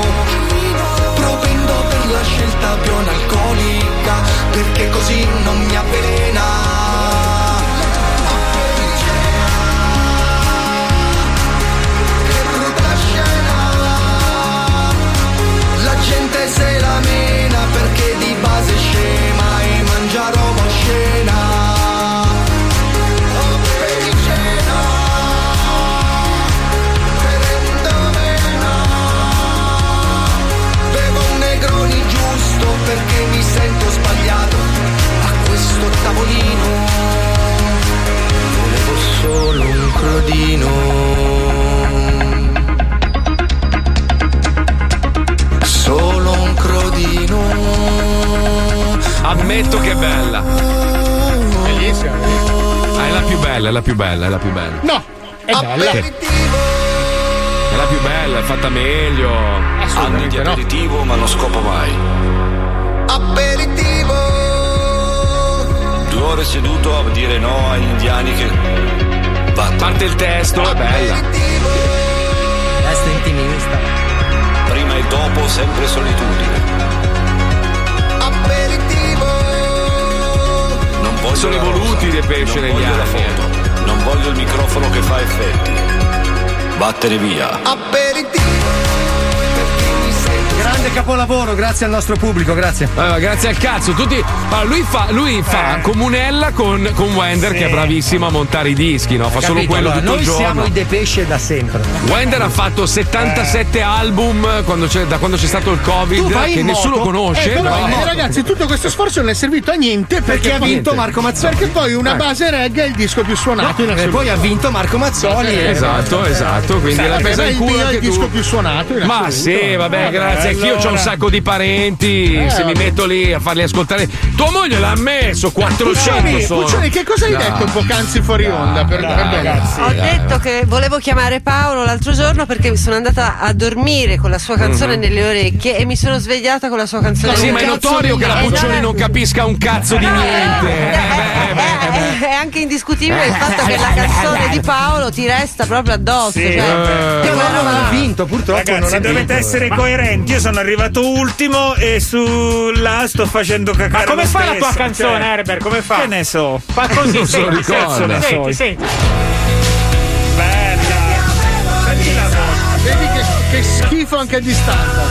Propendo per la scelta più analcolica, perché così non mi avvelena. se la mena perché di base scema e mangia roba scena. Oh, baby, scena. Bevo un negroni giusto perché mi sento sbagliato a questo tavolino. Volevo solo un crodino mena. Ammetto che è bella. Bellissima. Ah, è la più bella, è la più bella, è la più bella. No, è bella. È la più bella, è fatta meglio. Anni di aperitivo, ma non scopo mai. Aperitivo. Due ore seduto a dire no agli indiani che. Vattene. Parte il testo, è bella. Testo intimista. Prima e dopo, sempre solitudine. Non voglio Sono evoluti dei pesci non negli voglio la anni. foto, Non voglio il microfono che fa effetti. Vattene via. Grande capolavoro, grazie al nostro pubblico, grazie. Allora, grazie al cazzo, tutti. Allora, lui fa, lui fa comunella con, con Wender, Sì. che è bravissimo a montare i dischi, no? Fa solo Capito? quello Allora, tutto il Noi siamo i Depesce da sempre. Wender ha fatto 77 album quando c'è- da quando c'è stato il Covid, che nessuno moto, conosce. eh, però, eh, ragazzi, tutto questo sforzo non è servito a niente perché, Perché ha vinto Marco Mazzoli. Perché poi una Eh. base reggae è il disco più suonato in E poi ha vinto Marco Mazzoli. e- Esatto, esatto. Quindi Sì, l'ha perché presa in culo il disco più suonato Ma sì, vabbè, grazie. Anch'io ho un sacco di parenti. Eh, se mi metto lì a farli ascoltare. Tua moglie l'ha messo, 400 Puccioni, sono. Puccioni, che cosa hai Dai. detto poc'anzi fuori onda? Per, dai, per bene? ragazzi. Ho detto che volevo chiamare Paolo l'altro giorno perché sono andata a dormire con la sua canzone Mhm. nelle orecchie e mi sono svegliata con la sua canzone sì, ma è notorio che la Eh, Puccioni no, non capisca un cazzo di niente. Eh, È anche indiscutibile il Eh. fatto che la canzone di Paolo ti resta proprio addosso. Sì, cioè, Ma non ha quello- vinto, purtroppo Ragazzi, non dovete essere coerenti. Io sono arrivato ultimo e su là sto facendo cacare. Ma come lo fa la tua canzone, cioè, Herbert? Come fa? Che ne so. Fa così, Non senti, ricorda. senti, so. senti, senti. Bella. Senti la voce. Vedi che, che schifo anche a distanza.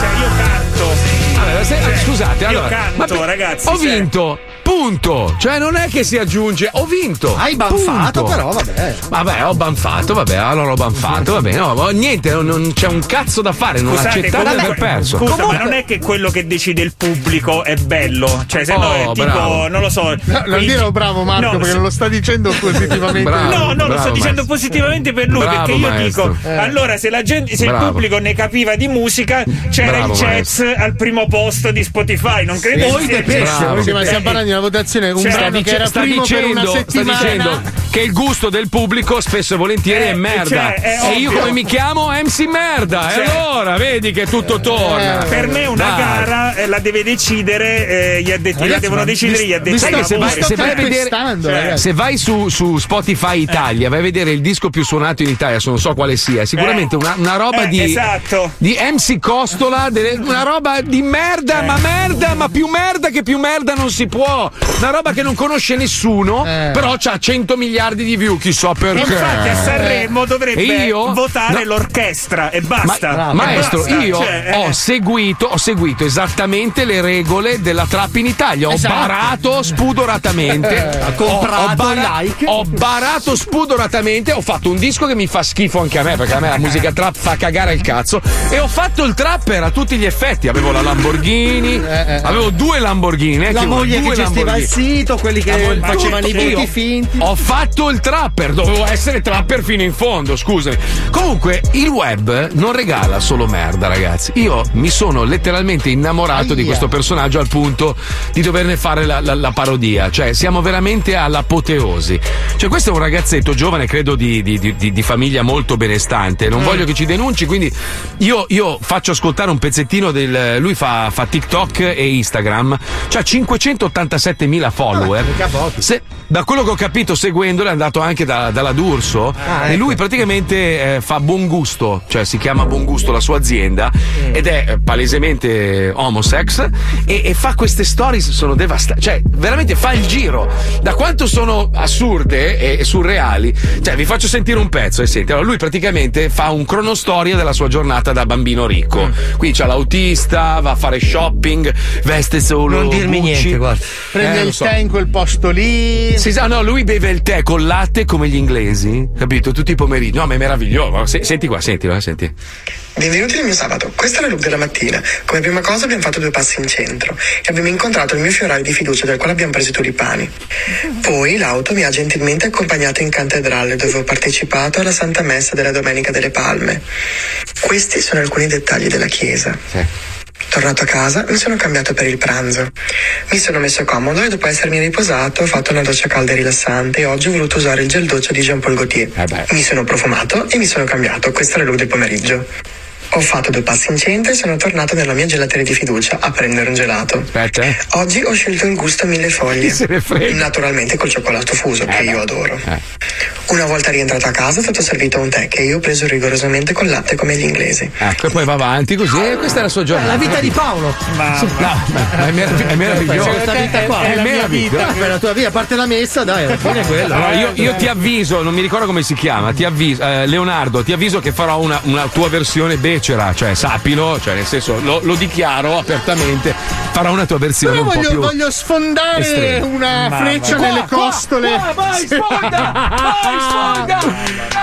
Cioè, io canto. Allora, se- Cioè, scusate, io allora, canto, ma ragazzi. Ho cioè. vinto, punto. Cioè, non è che si aggiunge, ho vinto. Hai banfato, punto. però, vabbè. Vabbè, ho banfato, vabbè, allora ho banfato, vabbè, no, niente, non, non c'è un cazzo da fare, non Scusate, accettare di comunque- aver perso. Scusa, ma non è che quello che decide il pubblico è bello. Cioè, se no Oh, è tipo, bravo. non lo so. No, non quei- dire oh, bravo Marco No, perché se- non lo sta dicendo positivamente. Bravo, no, no, lo sto dicendo maestro. positivamente per lui Bravo, perché io maestro. dico: Eh. allora, se la gente, se il pubblico ne capiva di musica, c'era Bravo, il jazz al primo posto di Spotify. Non credo Voi che sia- Bravo. Sì, ma stiamo parlando di una votazione, un Cioè, brano dice- che era sta primo per una dicendo, sta settimana. dicendo che il gusto del pubblico spesso e volentieri Eh, è merda. cioè, è e io come mi chiamo? MC Merda. Cioè- e allora vedi che tutto torna. Per me una Dai. gara eh, la deve decidere eh, gli addetti, la devono decidere gli addetti. Che se vai, se vai a vedere Cioè, se vai su, su Spotify Italia vai a vedere il disco più suonato in Italia non so quale sia è sicuramente Eh. una, una roba Eh, di, esatto. di MC Costola delle- una roba di merda Eh. ma merda ma più merda che più merda non si può una roba che non conosce nessuno Eh. però c'ha 100 miliardi di view chissà perché Infatti a Sanremo dovrebbe E io? votare No. l'orchestra e Ma- basta. E maestro, basta. io Cioè, eh, ho, seguito, ho seguito esattamente le regole della trap in Italia. Ho Esatto. barato spudoratamente. Ha comprato ho, ho i like. Ho barato spudoratamente. Ho fatto un disco che mi fa schifo anche a me, perché a me la musica trap fa cagare il cazzo. E ho fatto il trapper a tutti gli effetti. Avevo la Lamborghini, eh. avevo due Lamborghini. eh, La che- moglie due che gestiva il Lamborghini. sito, quelli che facevano i voti finti. Ho fatto il trapper, dovevo essere trapper fino in fondo, scusami. Comunque, il web non regala solo merda, ragazzi. Io mi sono letteralmente innamorato di Aia. questo personaggio al punto di doverne fare la, la- la parodia. Cioè, siamo veramente all'apoteosi. Cioè, questo è un ragazzetto giovane, credo di, di- di- di famiglia molto benestante. Non voglio che ci denunci, quindi io, io faccio ascoltare un pezzettino del. Lui fa, fa TikTok e Instagram. C'ha 587 mila follower. mica pochi. Se- da quello che ho capito seguendolo è andato anche da- dalla D'Urso Ah, e ecco. lui praticamente eh, fa buon gusto, cioè si chiama buon gusto la sua azienda Mm. ed è eh, palesemente homosex e, e fa queste stories sono devastanti, cioè veramente fa il giro da quanto sono assurde e, e surreali. Cioè vi faccio sentire un pezzo e senti, allora lui praticamente fa un cronostoria della sua giornata da bambino ricco. Mm. Qui c'ha l'autista, va a fare shopping, veste solo Non dirmi Gucci. niente, guarda. Prende Eh, il so. tè in quel posto lì. Sì, sa, no, lui beve il tè con latte come gli inglesi, capito? Tutti i pomeriggi. No, ma è meraviglioso. Se- senti qua, sentilo, eh, senti. Benvenuti nel mio sabato, questa è la look della mattina. Come prima cosa abbiamo fatto due passi in centro e abbiamo incontrato il mio fioraio di fiducia dal quale abbiamo preso i tulipani. Poi l'auto mi ha gentilmente accompagnato in cattedrale dove ho partecipato alla Santa Messa della Domenica delle Palme. Questi sono alcuni dettagli della chiesa. Tornato a casa, mi sono cambiato per il pranzo. Mi sono messo comodo e dopo essermi riposato ho fatto una doccia calda e rilassante e oggi ho voluto usare il gel doccia di Jean Paul Gaultier. Mi sono profumato e mi sono cambiato. Questo era il look del pomeriggio. Ho fatto due passi in centro e sono tornato nella mia gelateria di fiducia a prendere un gelato. Oggi ho scelto il gusto mille foglie. Naturalmente col cioccolato fuso, che io adoro. Una volta rientrato a casa è stato servito un tè che io ho preso rigorosamente col latte come gli inglesi. Ecco, e poi va avanti così, e questa è la sua giornata. La vita di Paolo. Sì, no, ma è, meravig- è meraviglioso. Questa vita qua È, la mia meraviglioso. vita. Beh, la tua vita, a parte la messa, dai, alla fine è quella. Allora, io, io ti avviso, non mi ricordo come si chiama, ti avviso, eh, Leonardo, ti avviso che farò una, una tua versione becera, cioè sappilo, cioè nel senso lo, lo dichiaro apertamente, farò una tua versione Però un po' voglio, più voglio sfondare estrema. una Mamma freccia nelle Qua, qua, costole. qua, vai, sfonda, vai, sfonda.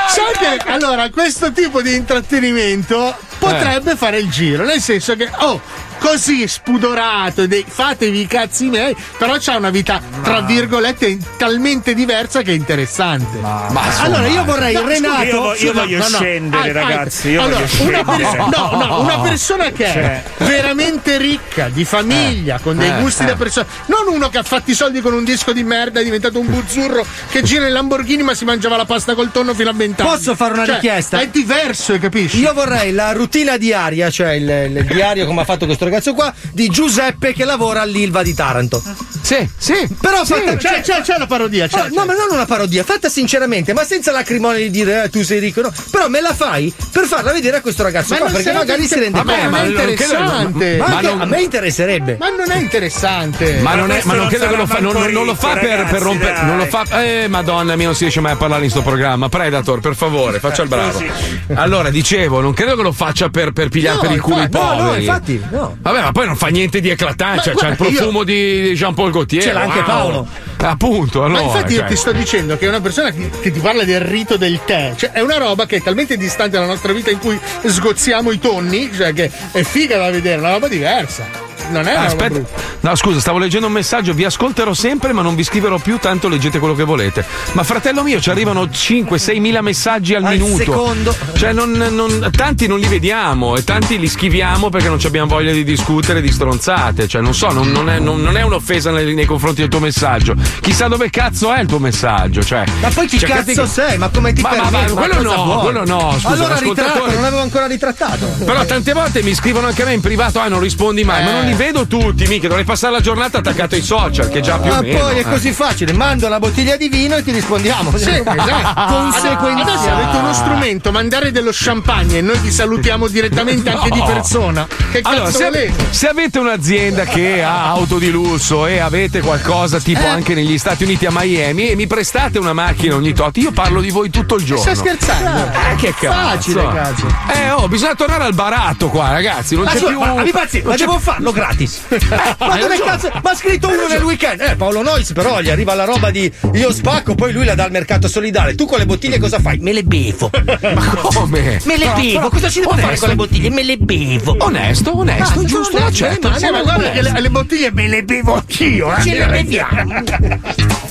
Sai che allora questo tipo di intrattenimento potrebbe fare il giro, nel senso che oh così spudorato, dei- fatevi i cazzi miei, però c'ha una vita tra virgolette talmente diversa che è interessante. allora io vorrei No, Renato. io vo- io voglio no, no. scendere, Ah, ragazzi, ah, io allora, voglio una, scendere. pers- no, no, una persona che Cioè. è veramente ricca, di famiglia, con dei Eh, gusti eh. da persona, non uno che ha fatto i soldi con un disco di merda, è diventato un buzzurro che gira in Lamborghini ma si mangiava la pasta col tonno fino a vent'anni. Posso fare una Cioè, richiesta? È diverso, capisci? Io vorrei la rutina diaria, cioè il, il diario come ha fatto questo ragazzo qua, di Giuseppe che lavora all'Ilva di Taranto. Sì, sì. Però Sì, fatta, c'è, c'è, c'è la parodia. C'è, Ah, no, ma non una parodia, fatta sinceramente, ma senza lacrimonie di dire eh, tu sei ricco, no. Però me la fai per farla vedere a questo ragazzo Ma qua, non perché magari si rende conto. ma non è interessante. Ma Ma anche non- a me interesserebbe. Ma non è interessante. Ma non, è, ma non credo che lo fa, non, non- lo fa per, ragazzi, per rompere. Non lo fa. Eh, madonna mia, non si riesce mai a parlare in sto programma. Predator, per favore, faccia il bravo. Allora, dicevo, non credo che lo faccia per, per pigliare No, per il culo i no, no, poveri. infatti, no. Vabbè, ma poi non fa niente di eclatante. Cioè, c'ha il guarda, io- profumo di Jean Paul Gaultier. Ce l'ha anche wow. Paolo. Appunto, allora. Ma infatti io cioè. ti sto dicendo che è una persona che, che ti parla del rito del tè, cioè è una roba che è talmente distante dalla nostra vita in cui sgozziamo i tonni, cioè che è figa da vedere, è una roba diversa. Non è Ah, aspetta, no, scusa, stavo leggendo un messaggio. Vi ascolterò sempre, ma non vi scriverò più. Tanto leggete quello che volete. Ma fratello mio, ci arrivano 5-6 mila messaggi al, Al minuto. secondo. Cioè, non- non- tanti non li vediamo e tanti li schiviamo perché non ci abbiamo voglia di discutere di stronzate. Cioè, non so, non, non è, è un'offesa nei, nei confronti del tuo messaggio. Chissà dove cazzo è il tuo messaggio. Cioè, Ma poi chi cioè, cazzo che- sei? Ma come ti Ma- ma- permetti? ma quello no, quello no, scusa, allora ritratto, non avevo ancora ritrattato. Però tante volte mi scrivono anche a me in privato, ah, non rispondi mai, ma non li vedo tutti, mica, dovrei passare la giornata attaccato ai social, che già più o Ma meno. poi è eh. così facile, mando una bottiglia di vino e ti rispondiamo. Sì, [LAUGHS] esatto. Conseguenziale. Adesso avete uno strumento, mandare dello champagne e noi vi salutiamo direttamente anche di No. persona. Che cazzo Allora, se, volete? se avete un'azienda che ha auto di lusso e avete qualcosa tipo anche negli Stati Uniti a Miami e mi prestate una macchina ogni tot, io parlo di voi tutto il giorno. Stai scherzando? Eh, che cazzo. Facile, cazzo. Eh, oh, bisogna tornare al baratto qua, ragazzi. Non Ma c'è su- più. ma ma c'è devo farlo gratis. [LAUGHS] ma hai dove cazzo? Ma ha scritto uno nel weekend. Eh, Paolo Nois, però gli arriva la roba di io spacco, poi lui la dà al mercato solidale. Tu con le bottiglie cosa fai? Me le bevo. [LAUGHS] Ma come? Me le Però- bevo. Cosa ci devo fare onesto. con le bottiglie? Me le bevo. Onesto, onesto, Ah, giusto, sono accetto. Eh, ma guarda le, le bottiglie me le bevo anch'io. eh. Ce le beviamo.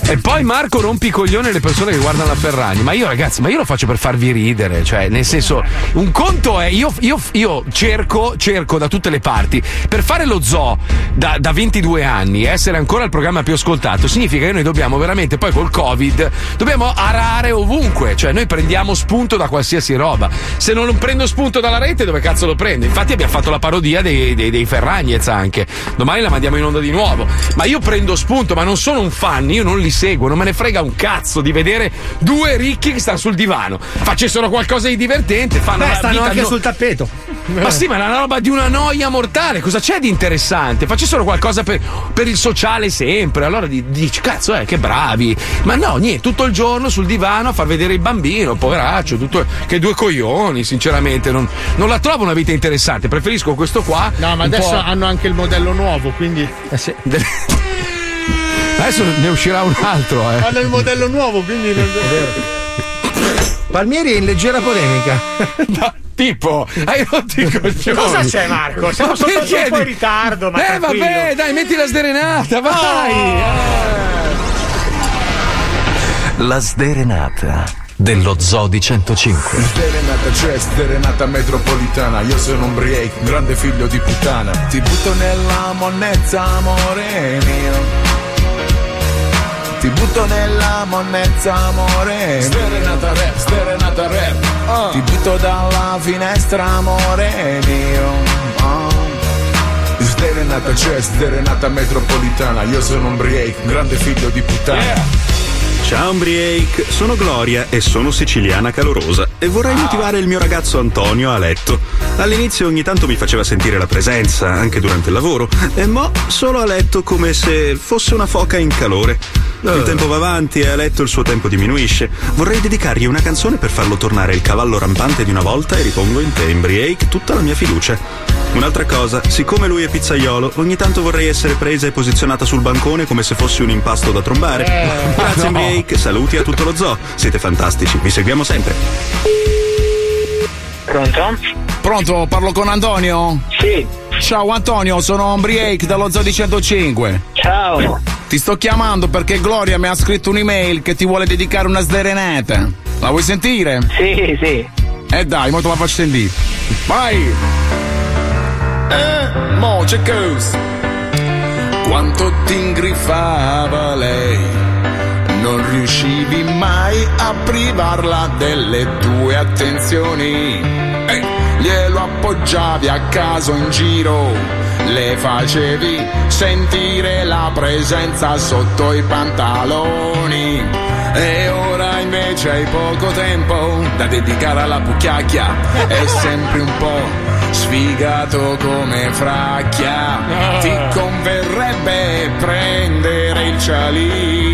[LAUGHS] E poi Marco rompi i alle persone che guardano la Ferragni. Ma io, ragazzi, ma io lo faccio per farvi ridere. Cioè, nel senso, un conto è. Io, io- io cerco, cerco da tutte le parti. Per fare lo zoo da, da 22 anni, essere ancora il programma più ascoltato, significa che noi dobbiamo veramente, poi col Covid, dobbiamo arare ovunque. Cioè, noi prendiamo spunto da qualsiasi roba. Se non prendo spunto dalla rete, dove cazzo lo prendo? Infatti, abbiamo fatto la parodia dei, dei, dei Ferragnez anche. Domani la mandiamo in onda di nuovo. Ma io prendo spunto, ma non sono un fan, io non li seguo, non me ne frega un cazzo di vedere due ricchi che stanno sul divano. Facessero qualcosa di divertente, fanno Beh, stanno anche no- sul tappeto. ma sì, ma è una roba di una noia mortale. Cosa c'è di interessante? Facessero qualcosa per, per il sociale sempre. Allora di- dici, cazzo, eh, che bravi. Ma no, niente, tutto il giorno sul divano a far vedere il bambino, poveraccio, tutto, che due coglioni, sinceramente. Non, non la trovo una vita interessante. Preferisco questo qua. No, ma adesso hanno anche il modello nuovo, quindi. [LAUGHS] Adesso ne uscirà un altro, eh. Hanno il modello nuovo, quindi. Palmieri è in leggera polemica. [LAUGHS] Tipo, hai rotto i coglioni. Cosa c'è, Marco? Siamo Ma soltanto perché un po' in ritardo, ma Eh, tranquillo. vabbè, dai, metti la sderenata, vai. La sderenata dello Zodi 105. Sderenata c'è, sderenata metropolitana Io sono un break, grande figlio di puttana Ti butto nella monnezza, amore mio ti butto nella monnezza, amore. Mio. Sderenata rap, sderenata rap Ti butto dalla finestra, amore mio. Oh. Sderenata c'è, sderenata metropolitana. Io sono un break, grande figlio di puttana Ciao Umbriake, sono Gloria e sono siciliana calorosa e vorrei motivare il mio ragazzo Antonio a letto. All'inizio ogni tanto mi faceva sentire la presenza, anche durante il lavoro, e mo solo a letto come se fosse una foca in calore. Il tempo va avanti e a letto il suo tempo diminuisce. Vorrei dedicargli una canzone per farlo tornare il cavallo rampante di una volta e ripongo in te, Umbriake, tutta la mia fiducia. Un'altra cosa, siccome lui è pizzaiolo, ogni tanto vorrei essere presa e posizionata sul bancone come se fossi un impasto da trombare. Eh, Grazie [LAUGHS] no. Umbriake, saluti a tutto lo zoo. Siete fantastici, vi seguiamo sempre. Pronto? Pronto, parlo con Antonio? Sì. Ciao Antonio, sono Ombriake dallo Zoo di 105. Ciao. Ti sto chiamando perché Gloria mi ha scritto un'email che ti vuole dedicare una sderenata. La vuoi sentire? Sì, sì. Eh dai, mo te la faccio sentire. Vai! Eh, mo c'è cosa Quanto ti ingriffava lei riuscivi mai a privarla delle tue attenzioni? Ehi, Glielo appoggiavi a caso in giro Le facevi sentire la presenza sotto i pantaloni. E ora invece hai poco tempo da dedicare alla pucchiacchia È sempre un po' sfigato come fracchia. Ti converrebbe prendere il chalice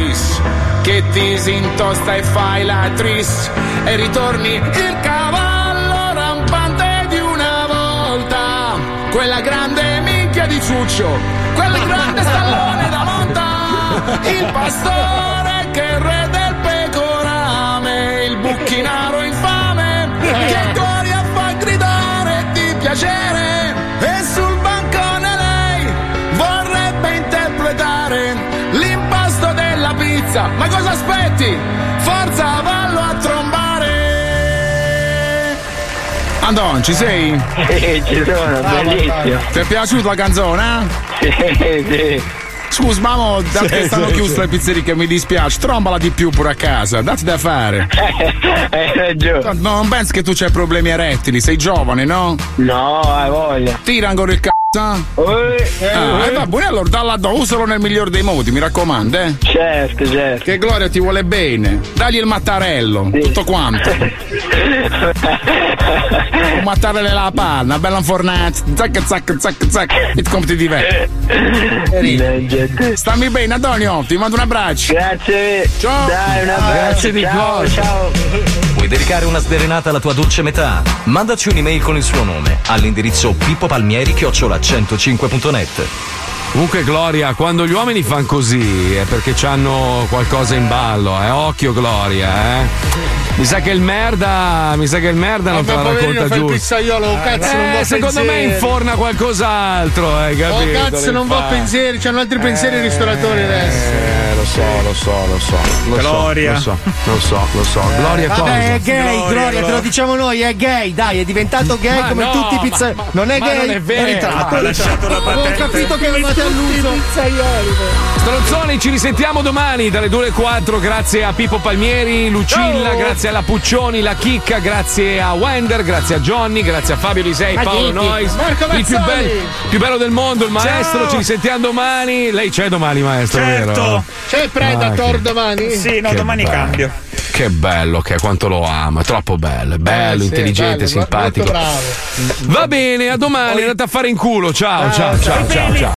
Che ti si intosta e fai la tris. E ritorni il cavallo rampante di una volta. Quella grande minchia di ciuccio Quel grande stallone da monta Il pastore che è il re del pecorame Il bucchinaro infame Che gloria fa gridare di piacere pizza Ma cosa aspetti? Forza vallo a trombare Andon, ci sei? Sì, ci sono, bellissimo. Ti è piaciuta la canzone? Sì, sì. Scusa, ma mo, dato Sì, che stanno sì, chiuse sì. le pizzerie che mi dispiace, trombala di più pure a casa, datti da fare. [LAUGHS] Hai ragione. No, non pensi che tu c'hai problemi erettili, sei giovane, no? No, hai voglia. Tira ancora il c***o. Ah, eh, va bene, allora dalla do, usalo nel miglior dei modi, mi raccomando, eh. Certo, certo. Che Gloria ti vuole bene. Dagli il mattarello, tutto quanto. [LAUGHS] Un mattarello alla panna, una bella infornata. Zac, zac, zac, zac. E come ti diverti? Stammi bene, Antonio, ti mando un abbraccio. Grazie. Ciao. Dai, un abbraccio. Grazie di ciao, cuore. ciao. Vuoi dedicare una sderenata alla tua dolce metà? Mandaci un'email con il suo nome all'indirizzo pippopalmieri-105.net. Comunque, Gloria, quando gli uomini fanno così è perché hanno qualcosa in ballo, eh? Occhio, Gloria, eh? Mi sa che il merda. Mi sa che il merda non te la racconta fa il giusto. pizzaiolo, oh, cazzo, non Eh, va secondo me pensieri. inforna qualcos'altro, hai Oh capito? cazzo, non va Infatti. pensieri, c'hanno altri pensieri i ristoratori adesso. Eh, lo so, lo so, lo so. Lo Gloria. So, lo so, lo so, lo so. Gloria cosa? Vabbè, è gay, Gloria, Gloria, te lo diciamo noi, è gay, dai, è diventato gay Ma come no, tutti i pizzaioli. Non è ma gay, non è vero, ritratto. ha lasciato la Avevo patente. capito che avevate alluso. Stronzoni, ci risentiamo domani dalle 2 alle 4. Grazie a Pippo Palmieri, Lucilla, grazie alla Puccioni, la Chicca, grazie a Wender, grazie a Johnny, grazie a Fabio Lisei, Ma Paolo? Nois, Marco il più, Mazzoli. bel- più bello del mondo, il maestro. Ciao. Ci risentiamo domani. Lei c'è domani, maestro, Certo. vero? C'è Predator Ah, che- domani? Sì, no, Che domani bello. cambio. Che bello che è, quanto lo amo, è troppo bello, è bello, Eh, sì, intelligente, bello, simpatico. Va bene, a domani, andate a fare in culo. Ciao, ciao, ciao, ciao, ciao.